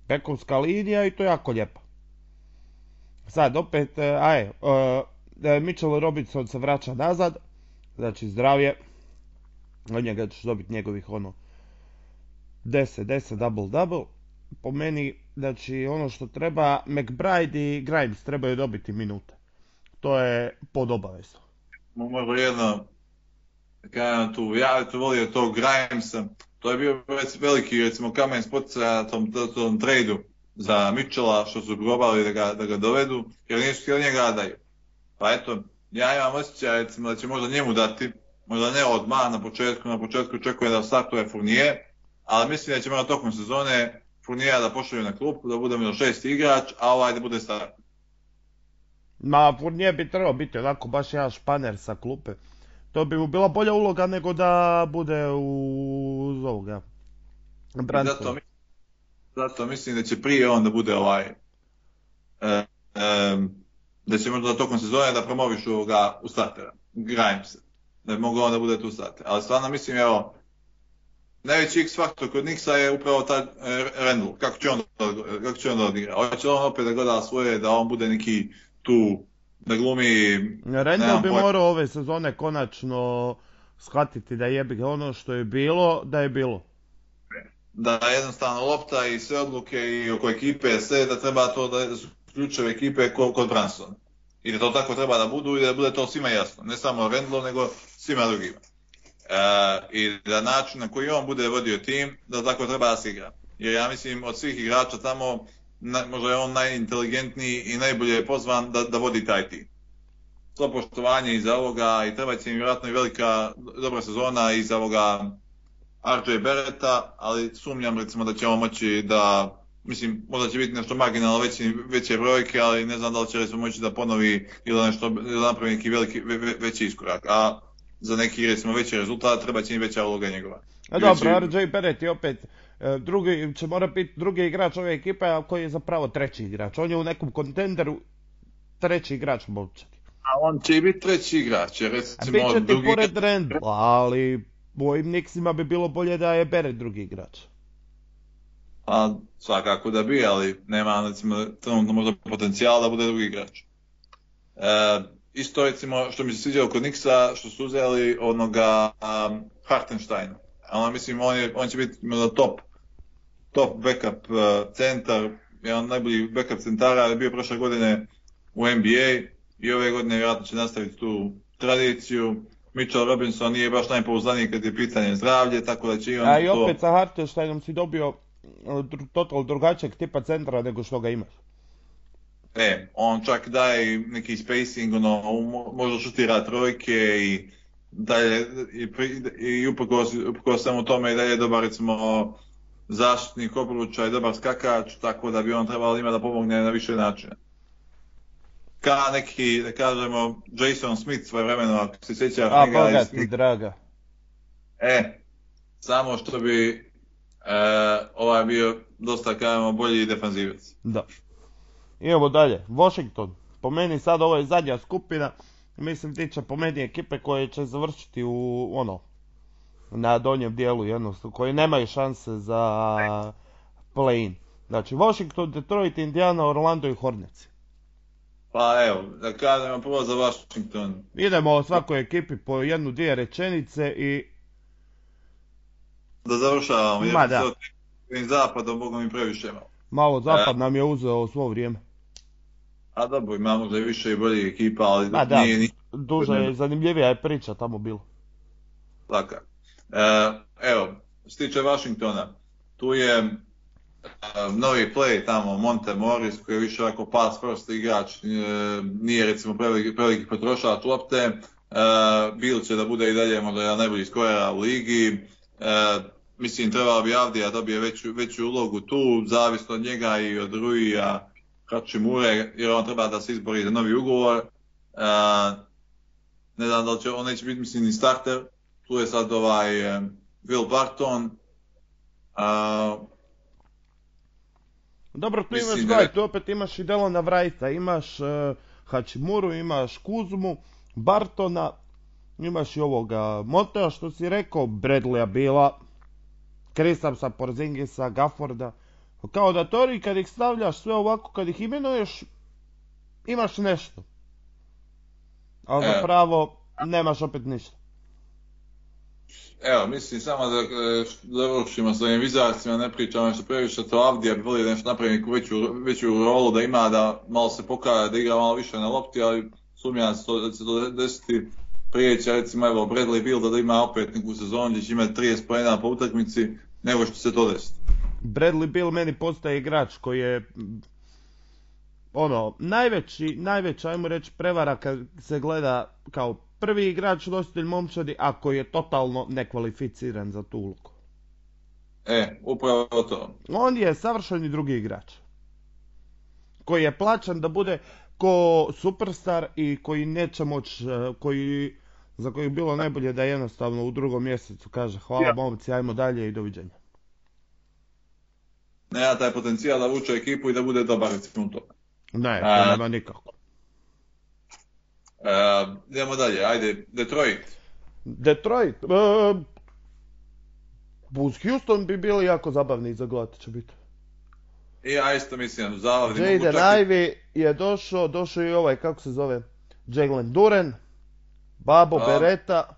Bekovska linija i to jako lijepo. Sad opet, e, aj, uh, Mitchell Robinson se vraća nazad, znači zdravje, od njega ćeš dobiti njegovih ono 10, 10, double, double. Po meni, znači ono što treba, McBride i Grimes trebaju dobiti minute. To je pod obavezno. Možda jedno, kažem tu, ja tu volio to Grimesa, to je bio veliki recimo kamen spotica na tom, tom tradu za Mitchella što su probali da ga, da ga dovedu, jer nisu htjeli njega daju. Pa eto, ja imam osjećaj recimo da će možda njemu dati, možda ne odmah na početku, na početku očekuje da startuje Fournier, ali mislim da će možda tokom sezone Fournier da pošalju na klub, da bude možda šesti igrač, a ovaj da bude start. Ma, Fournier bi trebao biti onako baš jedan španer sa klupe. To bi mu bila bolja uloga nego da bude u ovoga. Zato, zato mislim da će prije on da bude ovaj e, e, da će možda tokom sezone da promoviš ovoga u startera, Grimesa. Da bi mogao on da bude tu starter. Ali stvarno mislim, evo, najveći X faktor kod Nixa je upravo taj e, Randall. Kako će on, kako će on da odigra? Hoće on opet da gleda svoje, da on bude neki tu, da glumi... Randall bi morao ove sezone konačno shvatiti da jebi ono što je bilo, da je bilo. Da jednostavno lopta i sve odluke i oko ekipe, sve da treba to da su ključeve ekipe kod Branson. I da to tako treba da budu i da bude to svima jasno. Ne samo Randallom, nego svima drugima. E, I da način na koji on bude vodio tim, da tako treba da se igra. Jer ja mislim od svih igrača tamo, na, možda je on najinteligentniji i najbolje pozvan da, da vodi taj tim. Svo poštovanje iza ovoga i treba će im vjerojatno i velika dobra sezona iza ovoga RJ Bereta, ali sumnjam recimo da će on moći da mislim, možda će biti nešto marginalno veće, veće brojke, ali ne znam da li će recimo moći da ponovi ili nešto, ili napravi neki veliki, ve, veći iskorak. A za neki recimo veći rezultat treba će im veća uloga njegova. A dobro, RJ Beret je opet e, drugi, će mora biti drugi igrač ove ekipe, a koji je zapravo treći igrač. On je u nekom kontenderu treći igrač momčadi. A on će i biti treći igrač, jer recimo... A bit će ti drugi... pored Randall, ali mojim Nixima bi bilo bolje da je Beret drugi igrač. Pa svakako da bi, ali nema recimo trenutno možda potencijala da bude drugi igrač. E, isto recimo što mi se sviđalo kod Nixa što su uzeli onoga um, Hartensteina. Ono, mislim on, je, on će biti možda top top backup uh, centar, jedan od najboljih backup centara, je bio prošle godine u NBA i ove godine vjerojatno će nastaviti tu tradiciju. Mitchell Robinson nije baš najpouzdaniji kad je pitanje zdravlje, tako da će i on A i opet to... sa Hartensteinom si dobio total drugačijeg tipa centra nego što ga imaš. E, on čak daje neki spacing, ono, može šutira trojke i dalje, i, i uprkos, uprkos samo tome i dalje dobar, recimo, zaštitnik obruča i dobar skakač, tako da bi on trebalo ima da pomogne na više načina. Ka neki, da kažemo, Jason Smith svoje vremeno, ako se sjeća A, Boga ti, draga. E, samo što bi e, ovaj bio dosta kažemo bolji defanzivac. Da. Idemo dalje. Washington. Po meni sad ovo je zadnja skupina. Mislim tiče po meni ekipe koje će završiti u ono na donjem dijelu jednostavno koji nemaju šanse za play-in. Znači Washington, Detroit, Indiana, Orlando i Hornets. Pa evo, da kažemo prvo za Washington. Idemo o svakoj ekipi po jednu, dvije rečenice i da završavamo. Ma da. Zapadom, Bogom mi previše malo. Malo zapad e. nam je uzeo svo vrijeme. A dobro, imamo da više i bolje ekipa, ali Ma da, nije ni... duže je zanimljivija je priča tamo bilo. Laka. E, evo, što tiče Washingtona, Tu je uh, novi play tamo, Monte Morris, koji je više ovako pass first igrač, uh, nije recimo preveliki, preveliki potrošač lopte, uh, Bill će da bude i dalje možda jedan najbolji skorera u ligi, uh, mislim trebao bi Avdija dobije veću, veću ulogu tu, zavisno od njega i od Ruija Hačimure, jer on treba da se izbori za novi ugovor. Uh, ne znam da li će, on neće biti mislim ni starter, tu je sad ovaj um, Will Barton. Uh, Dobro, tu imaš da gledaj, tu opet imaš i Delona Wrighta, imaš uh, Hačimuru, imaš Kuzmu, Bartona, imaš i ovoga Montea što si rekao, Bradleya Bila, Kristamsa, Porzingisa, Gafforda. Kao da teoriji kad ih stavljaš sve ovako, kad ih imenuješ, imaš nešto. Ali zapravo nemaš opet ništa. Evo, mislim samo da e, završimo s ovim vizarcima, ne pričamo nešto previše, to Avdija bi volio nešto napraviti neku veću, veću rolu da ima, da malo se pokaja, da igra malo više na lopti, ali sumnjam se to, da će to desiti. Prije će recimo evo Bradley Bill da ima opet neku sezonu gdje će imati 30 poena po utakmici, nego što se to desiti. Bradley Bill meni postaje igrač koji je ono, najveći, najveća, ajmo reći, prevara kad se gleda kao prvi igrač nositelj momčadi, a koji je totalno nekvalificiran za tu ulogu. E, upravo to. On je savršeni drugi igrač. Koji je plaćan da bude ko superstar i koji neće moći, e, koji, za koji bi bilo najbolje da jednostavno u drugom mjesecu kaže hvala Ja. momci, ajmo dalje i doviđenja. Nema taj potencijal da vuče ekipu i da bude dobar recimo tome. Ne, to nema nikako. E, idemo dalje, ajde, Detroit. Detroit, e, uz Houston bi bili jako zabavni za gledati će biti. I ja isto mislim, mogu Jaden Ivey je došao, došao i ovaj, kako se zove, Jalen Duren, Babo. Beretta,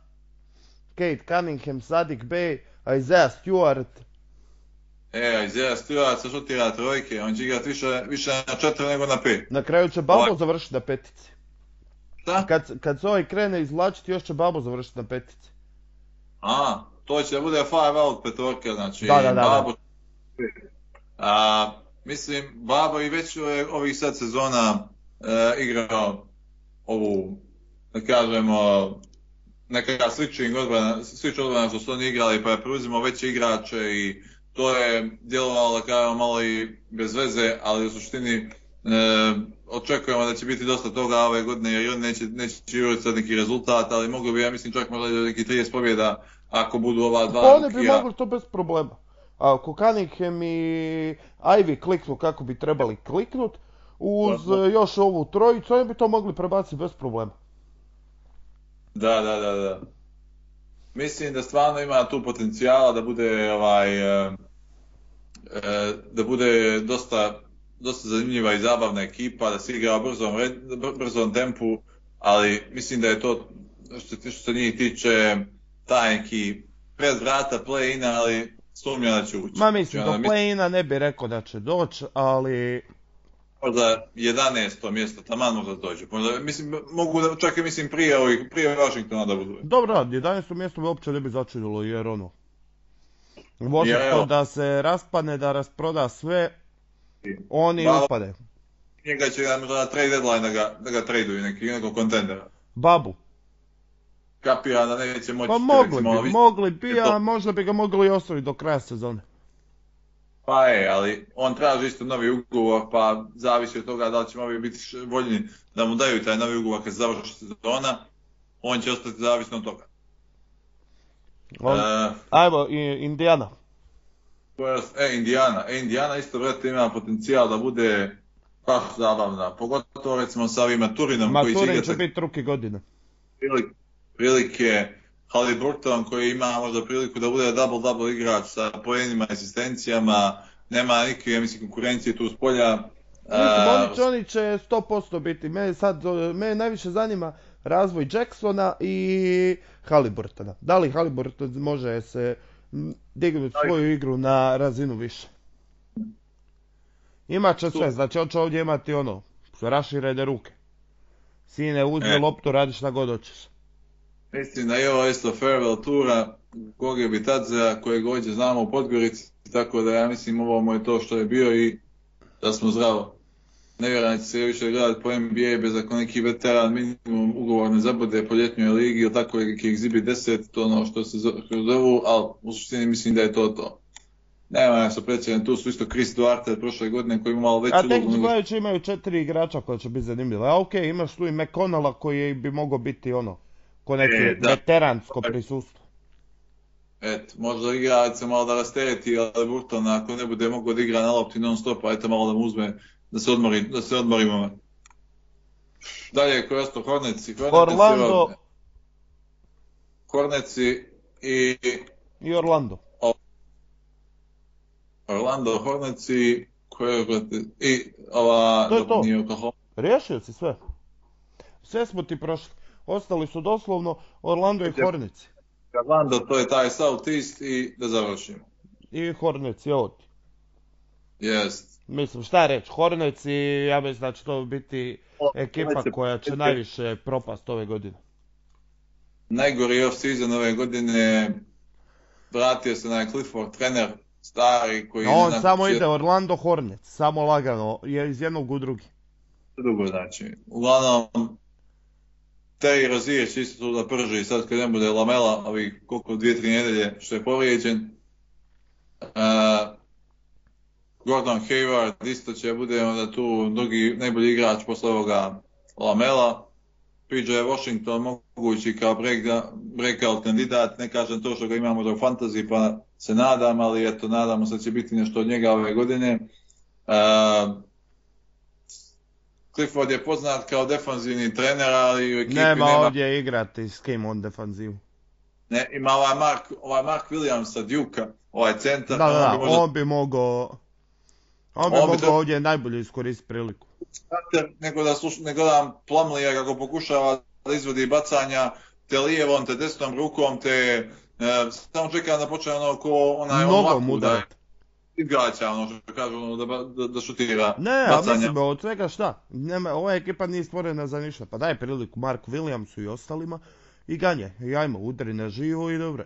Kate Cunningham, Sadik Bey, Isaiah Stewart, E, Isaiah Stewart sa šutira trojke, on će igrati više, više na četiri nego na pet. na kraju će Babo završiti na petici. Šta? Kad, kad se ovaj krene izvlačiti, još će Babo završiti na petici. A, to će da bude five out petorka, znači Da, da, da, da. Babo. A, mislim, Babo i već ovih sad sezona e, igrao ovu, da kažemo, neka sličnih odbrana, sličnih odbrana što su oni igrali, pa je preuzimao veće igrače i to je djelovalo, da kažemo, malo i bez veze, ali u suštini e, očekujemo da će biti dosta toga ove godine, jer oni neće, neće juriti sad neki rezultat, ali mogu bi, ja mislim, čak možda do neki 30 pobjeda ako budu ova dva Pa oni bi mogli to bez problema. A ako Cunningham i Ivy kliknu kako bi trebali kliknut, uz još ovu trojicu, oni bi to mogli prebaciti bez problema. Da, da, da, da. Mislim da stvarno ima tu potencijala da bude ovaj e, e, da bude dosta dosta zanimljiva i zabavna ekipa, da se igra u brzom, brzom tempu, ali mislim da je to što, se- što se njih tiče taj neki pred vrata play-ina, ali sumnjam da će ući. Ma mislim, do Znači, ono, play-ina ne bi rekao da će doći, ali možda 11. mjesto, taman možda dođe. Možda, mislim, mogu da, čak i mislim prije, ovih, prije Washingtona da budu. dobro, 11. mjesto me uopće ne bi začudilo, jer ono, Washington da se raspane, da rasproda sve, oni Malo- upade. Njega će ga možda na trade deadline da ga, da ga traduju neki, nekog kontendera. Babu. Kapira da neće moći Pa mogli recimo, bi, mogli bi, a možda bi ga mogli ostaviti do kraja sezone. Pa je, ali on traži isto novi ugovor, pa zavisi od toga da li će ovi biti voljni da mu daju taj novi ugovor kad završi sezona, on će ostati zavisno od toga. On, E, ajmo, Indiana. E, Indiana, e, Indiana isto brate ima potencijal da bude baš zabavna, pogotovo recimo sa ovima Turinom koji će će biti ruki godine. prilike, prilike Halliburton koji ima možda priliku da bude double-double igrač sa poenima, asistencijama, nema nikakve, ja mislim, konkurencije tu s polja. Mislim, oni će, oni će 100% biti. Mene sad, mene najviše zanima razvoj Jacksona i Halliburtona. Da li Halliburton može se dignuti svoju igru na razinu više? Imat će sve, znači on će ovdje imati ono, raširene ruke. Sine, uzmi E. loptu, radi šta god hoćeš. Mislim da je ovo isto farewell tura Goge Bitadzea kojeg ovdje znamo u Podgorici, tako da ja mislim ovo mu je to što je bio i da smo zdravo. Ne vjerujem da će se više gledati po NBA bez ako neki veteran minimum ugovor ne zabude po ljetnjoj ligi ili tako neki egzibit 10, to ono što se zovu, ali u suštini mislim da je to to. Nema ja sa predsjedem, tu su isto Chris Duarte prošle godine koji ima malo veću A tehnički gledajući imaju četiri igrača koja će biti zanimljiva. A okej, imaš tu i McConnella koji bi mogao biti ono, ko neki E, veteransko prisustvo. Eto, možda igra se malo da rastereti ali Burton ako ne bude mogao da igra na lopti non stop, ajte malo da mu uzme da se odmori, da se odmorimo. Dalje, koji je ostao Horneci, Horneci, Orlando Horneci i i Orlando. Orlando Horneci, koje i ova, To je to. Riješio si sve. Sve smo ti prošli. Ostali su doslovno Orlando i Hornici. Orlando, to je taj Southeast i da završimo. I Hornici, evo ti. Jest. Mislim, šta reći, Hornici, ja mislim da će to biti ekipa koja će najviše propast ove godine. Najgori off-season ove godine, vratio se na Clifford, trener, stari, koji... A on samo ide Orlando Hornets, samo lagano, je iz jednog u drugi. Drugo znači. Uglavnom, Terry Rozier će isto tu da prži sad kad ne bude Lamela, ovih koliko dvije, tri nedelje što je povrijeđen. Uh, Gordon Hayward isto će bude onda tu drugi najbolji igrač posle ovoga Lamela. PJ Washington mogući kao break, breakout kandidat, ne kažem to što ga imamo do fantasy pa se nadam, ali eto nadamo se će biti nešto od njega ove godine. Uh, Clifford je poznat kao defanzivni trener, ali u ekipi Nema, nema, ovdje igrati s kim on defanzivu. ne, ima ovaj Mark, ovaj Mark Williams sa Duke-a, ovaj centar. Da, da, on bi možda on bi mogao... On bi On mogao ovdje najbolje iskoristiti priliku. nego da, sluš, nego da Plumlija kako pokušava da izvodi bacanja te lijevom, te desnom rukom, te e, samo čeka da počne ono ko onaj on Nogom ovako da. Igrača, ono što kažu, ono, da, da, da šutira Ne, a bacanja. mislim, od svega šta? Nema, ova ekipa nije stvorena za ništa. Pa daj priliku Marku Williamsu i ostalima i ganje. I ajmo, udri na živo i dobro.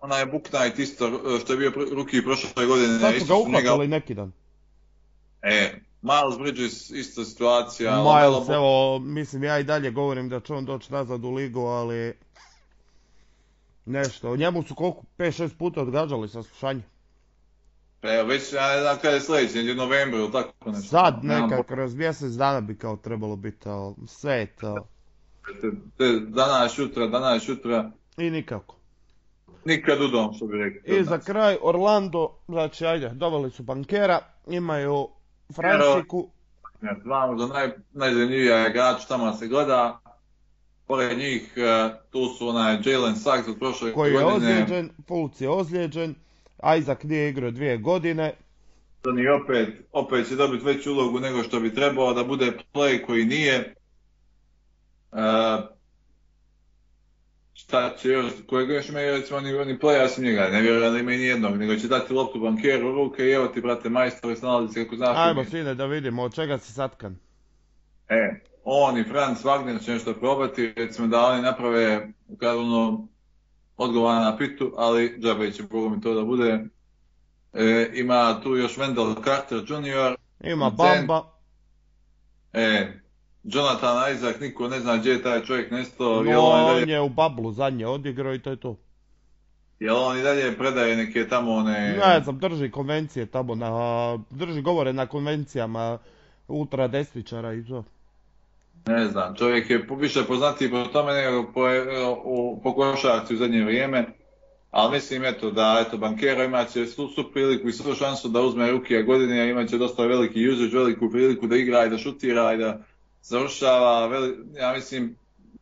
Onaj Book Knight isto, što je bio ruki prošle godine. Sad su ga uhvatili neki dan. E, Miles Bridges, ista situacija. Miles, Lamelo- evo, mislim, ja i dalje govorim da će on doći nazad u ligu, ali... Nešto, njemu su koliko, 5-6 puta odgađali saslušanje. Pa evo, već, znam kada je sljedeći, u novembru ili tako nešto. Sad nekak, kroz mjesec dana bi kao trebalo biti, ali sve je to. Te, te, danas, jutra, danas, jutra, I nikako. nikad udom, što bi rekli. I za kraj Orlando, znači ajde, doveli su bankera, imaju Franciku, Ja, Dva možda naj, najzanimljivija igrač, tamo se gleda. Pored njih, e, tu su onaj Jalen Suggs od prošle koji je godine. ozlijeđen, Fulc je ozlijeđen, Isaac nije igrao dvije godine, Oni opet, opet će dobiti veću ulogu nego što bi trebao da bude play koji nije. E, šta će još, kojega još imaju recimo oni, oni play, ja sam njega, ne vjerujem da ima i nijednog, nego će dati loptu bankeru u ruke i evo ti brate majstore snalazi se kako znaš. ajmo sine da vidimo od čega si satkan. E, on i Franz Wagner će nešto probati, recimo da oni naprave, ono, odgovara na pitu, ali džabe će Bogu mi to da bude. E, ima tu još Wendell Carter Jr., Ima Bamba, E, Jonathan Isaac, niko ne zna gdje je taj čovjek nestao, no, jel on, i on dalje, je u bablu zadnje odigrao i to je to. jel on i dalje predaje neke tamo one... Ne znam, drži konvencije tamo na, drži govore na konvencijama ultra desničara i to. Ne znam, čovjek je više poznatiji po tome nego po, e, u, po košarci u zadnje vrijeme. Ali mislim eto da eto bankera imat će svu, svu priliku i svu šansu da uzme rukija godine, a imat će dosta veliki usage, veliku priliku da igra i da šutira i da završava. Veli, ja mislim,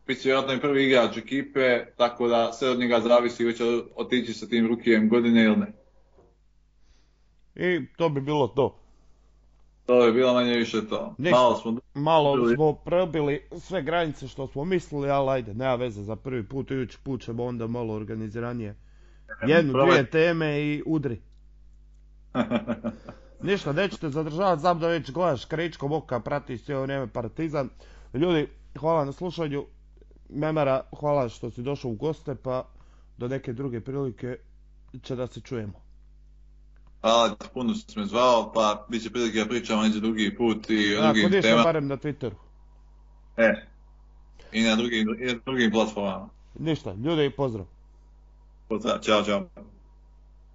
bit će vjerojatno i prvi igrač ekipe, tako da sve od njega zavisi hoće otići sa tim rukijem godine ili ne. I to bi bilo to. To je bilo manje više to. Ništa. Malo smo Malo smo probili sve granice što smo mislili, ali ajde, nema veze za prvi put, idući put ćemo onda malo organiziranije. Jednu, Probaj- dvije teme i udri. Ništa, nećete zadržavati, znam da već gledaš kričkom oka, pratiš cijelo vrijeme Partizan. Ljudi, hvala na slušanju. Memara, hvala što si došao u goste, pa do neke druge prilike će da se čujemo. Hvala ti, puno si me zvao, pa bit će prilike da pričamo neđe drugi put i o Ako drugim temama. barem na Twitteru. E. I na drugim, i na drugim platformama. Ništa, ljude i pozdrav. Pozdrav, čao, čao.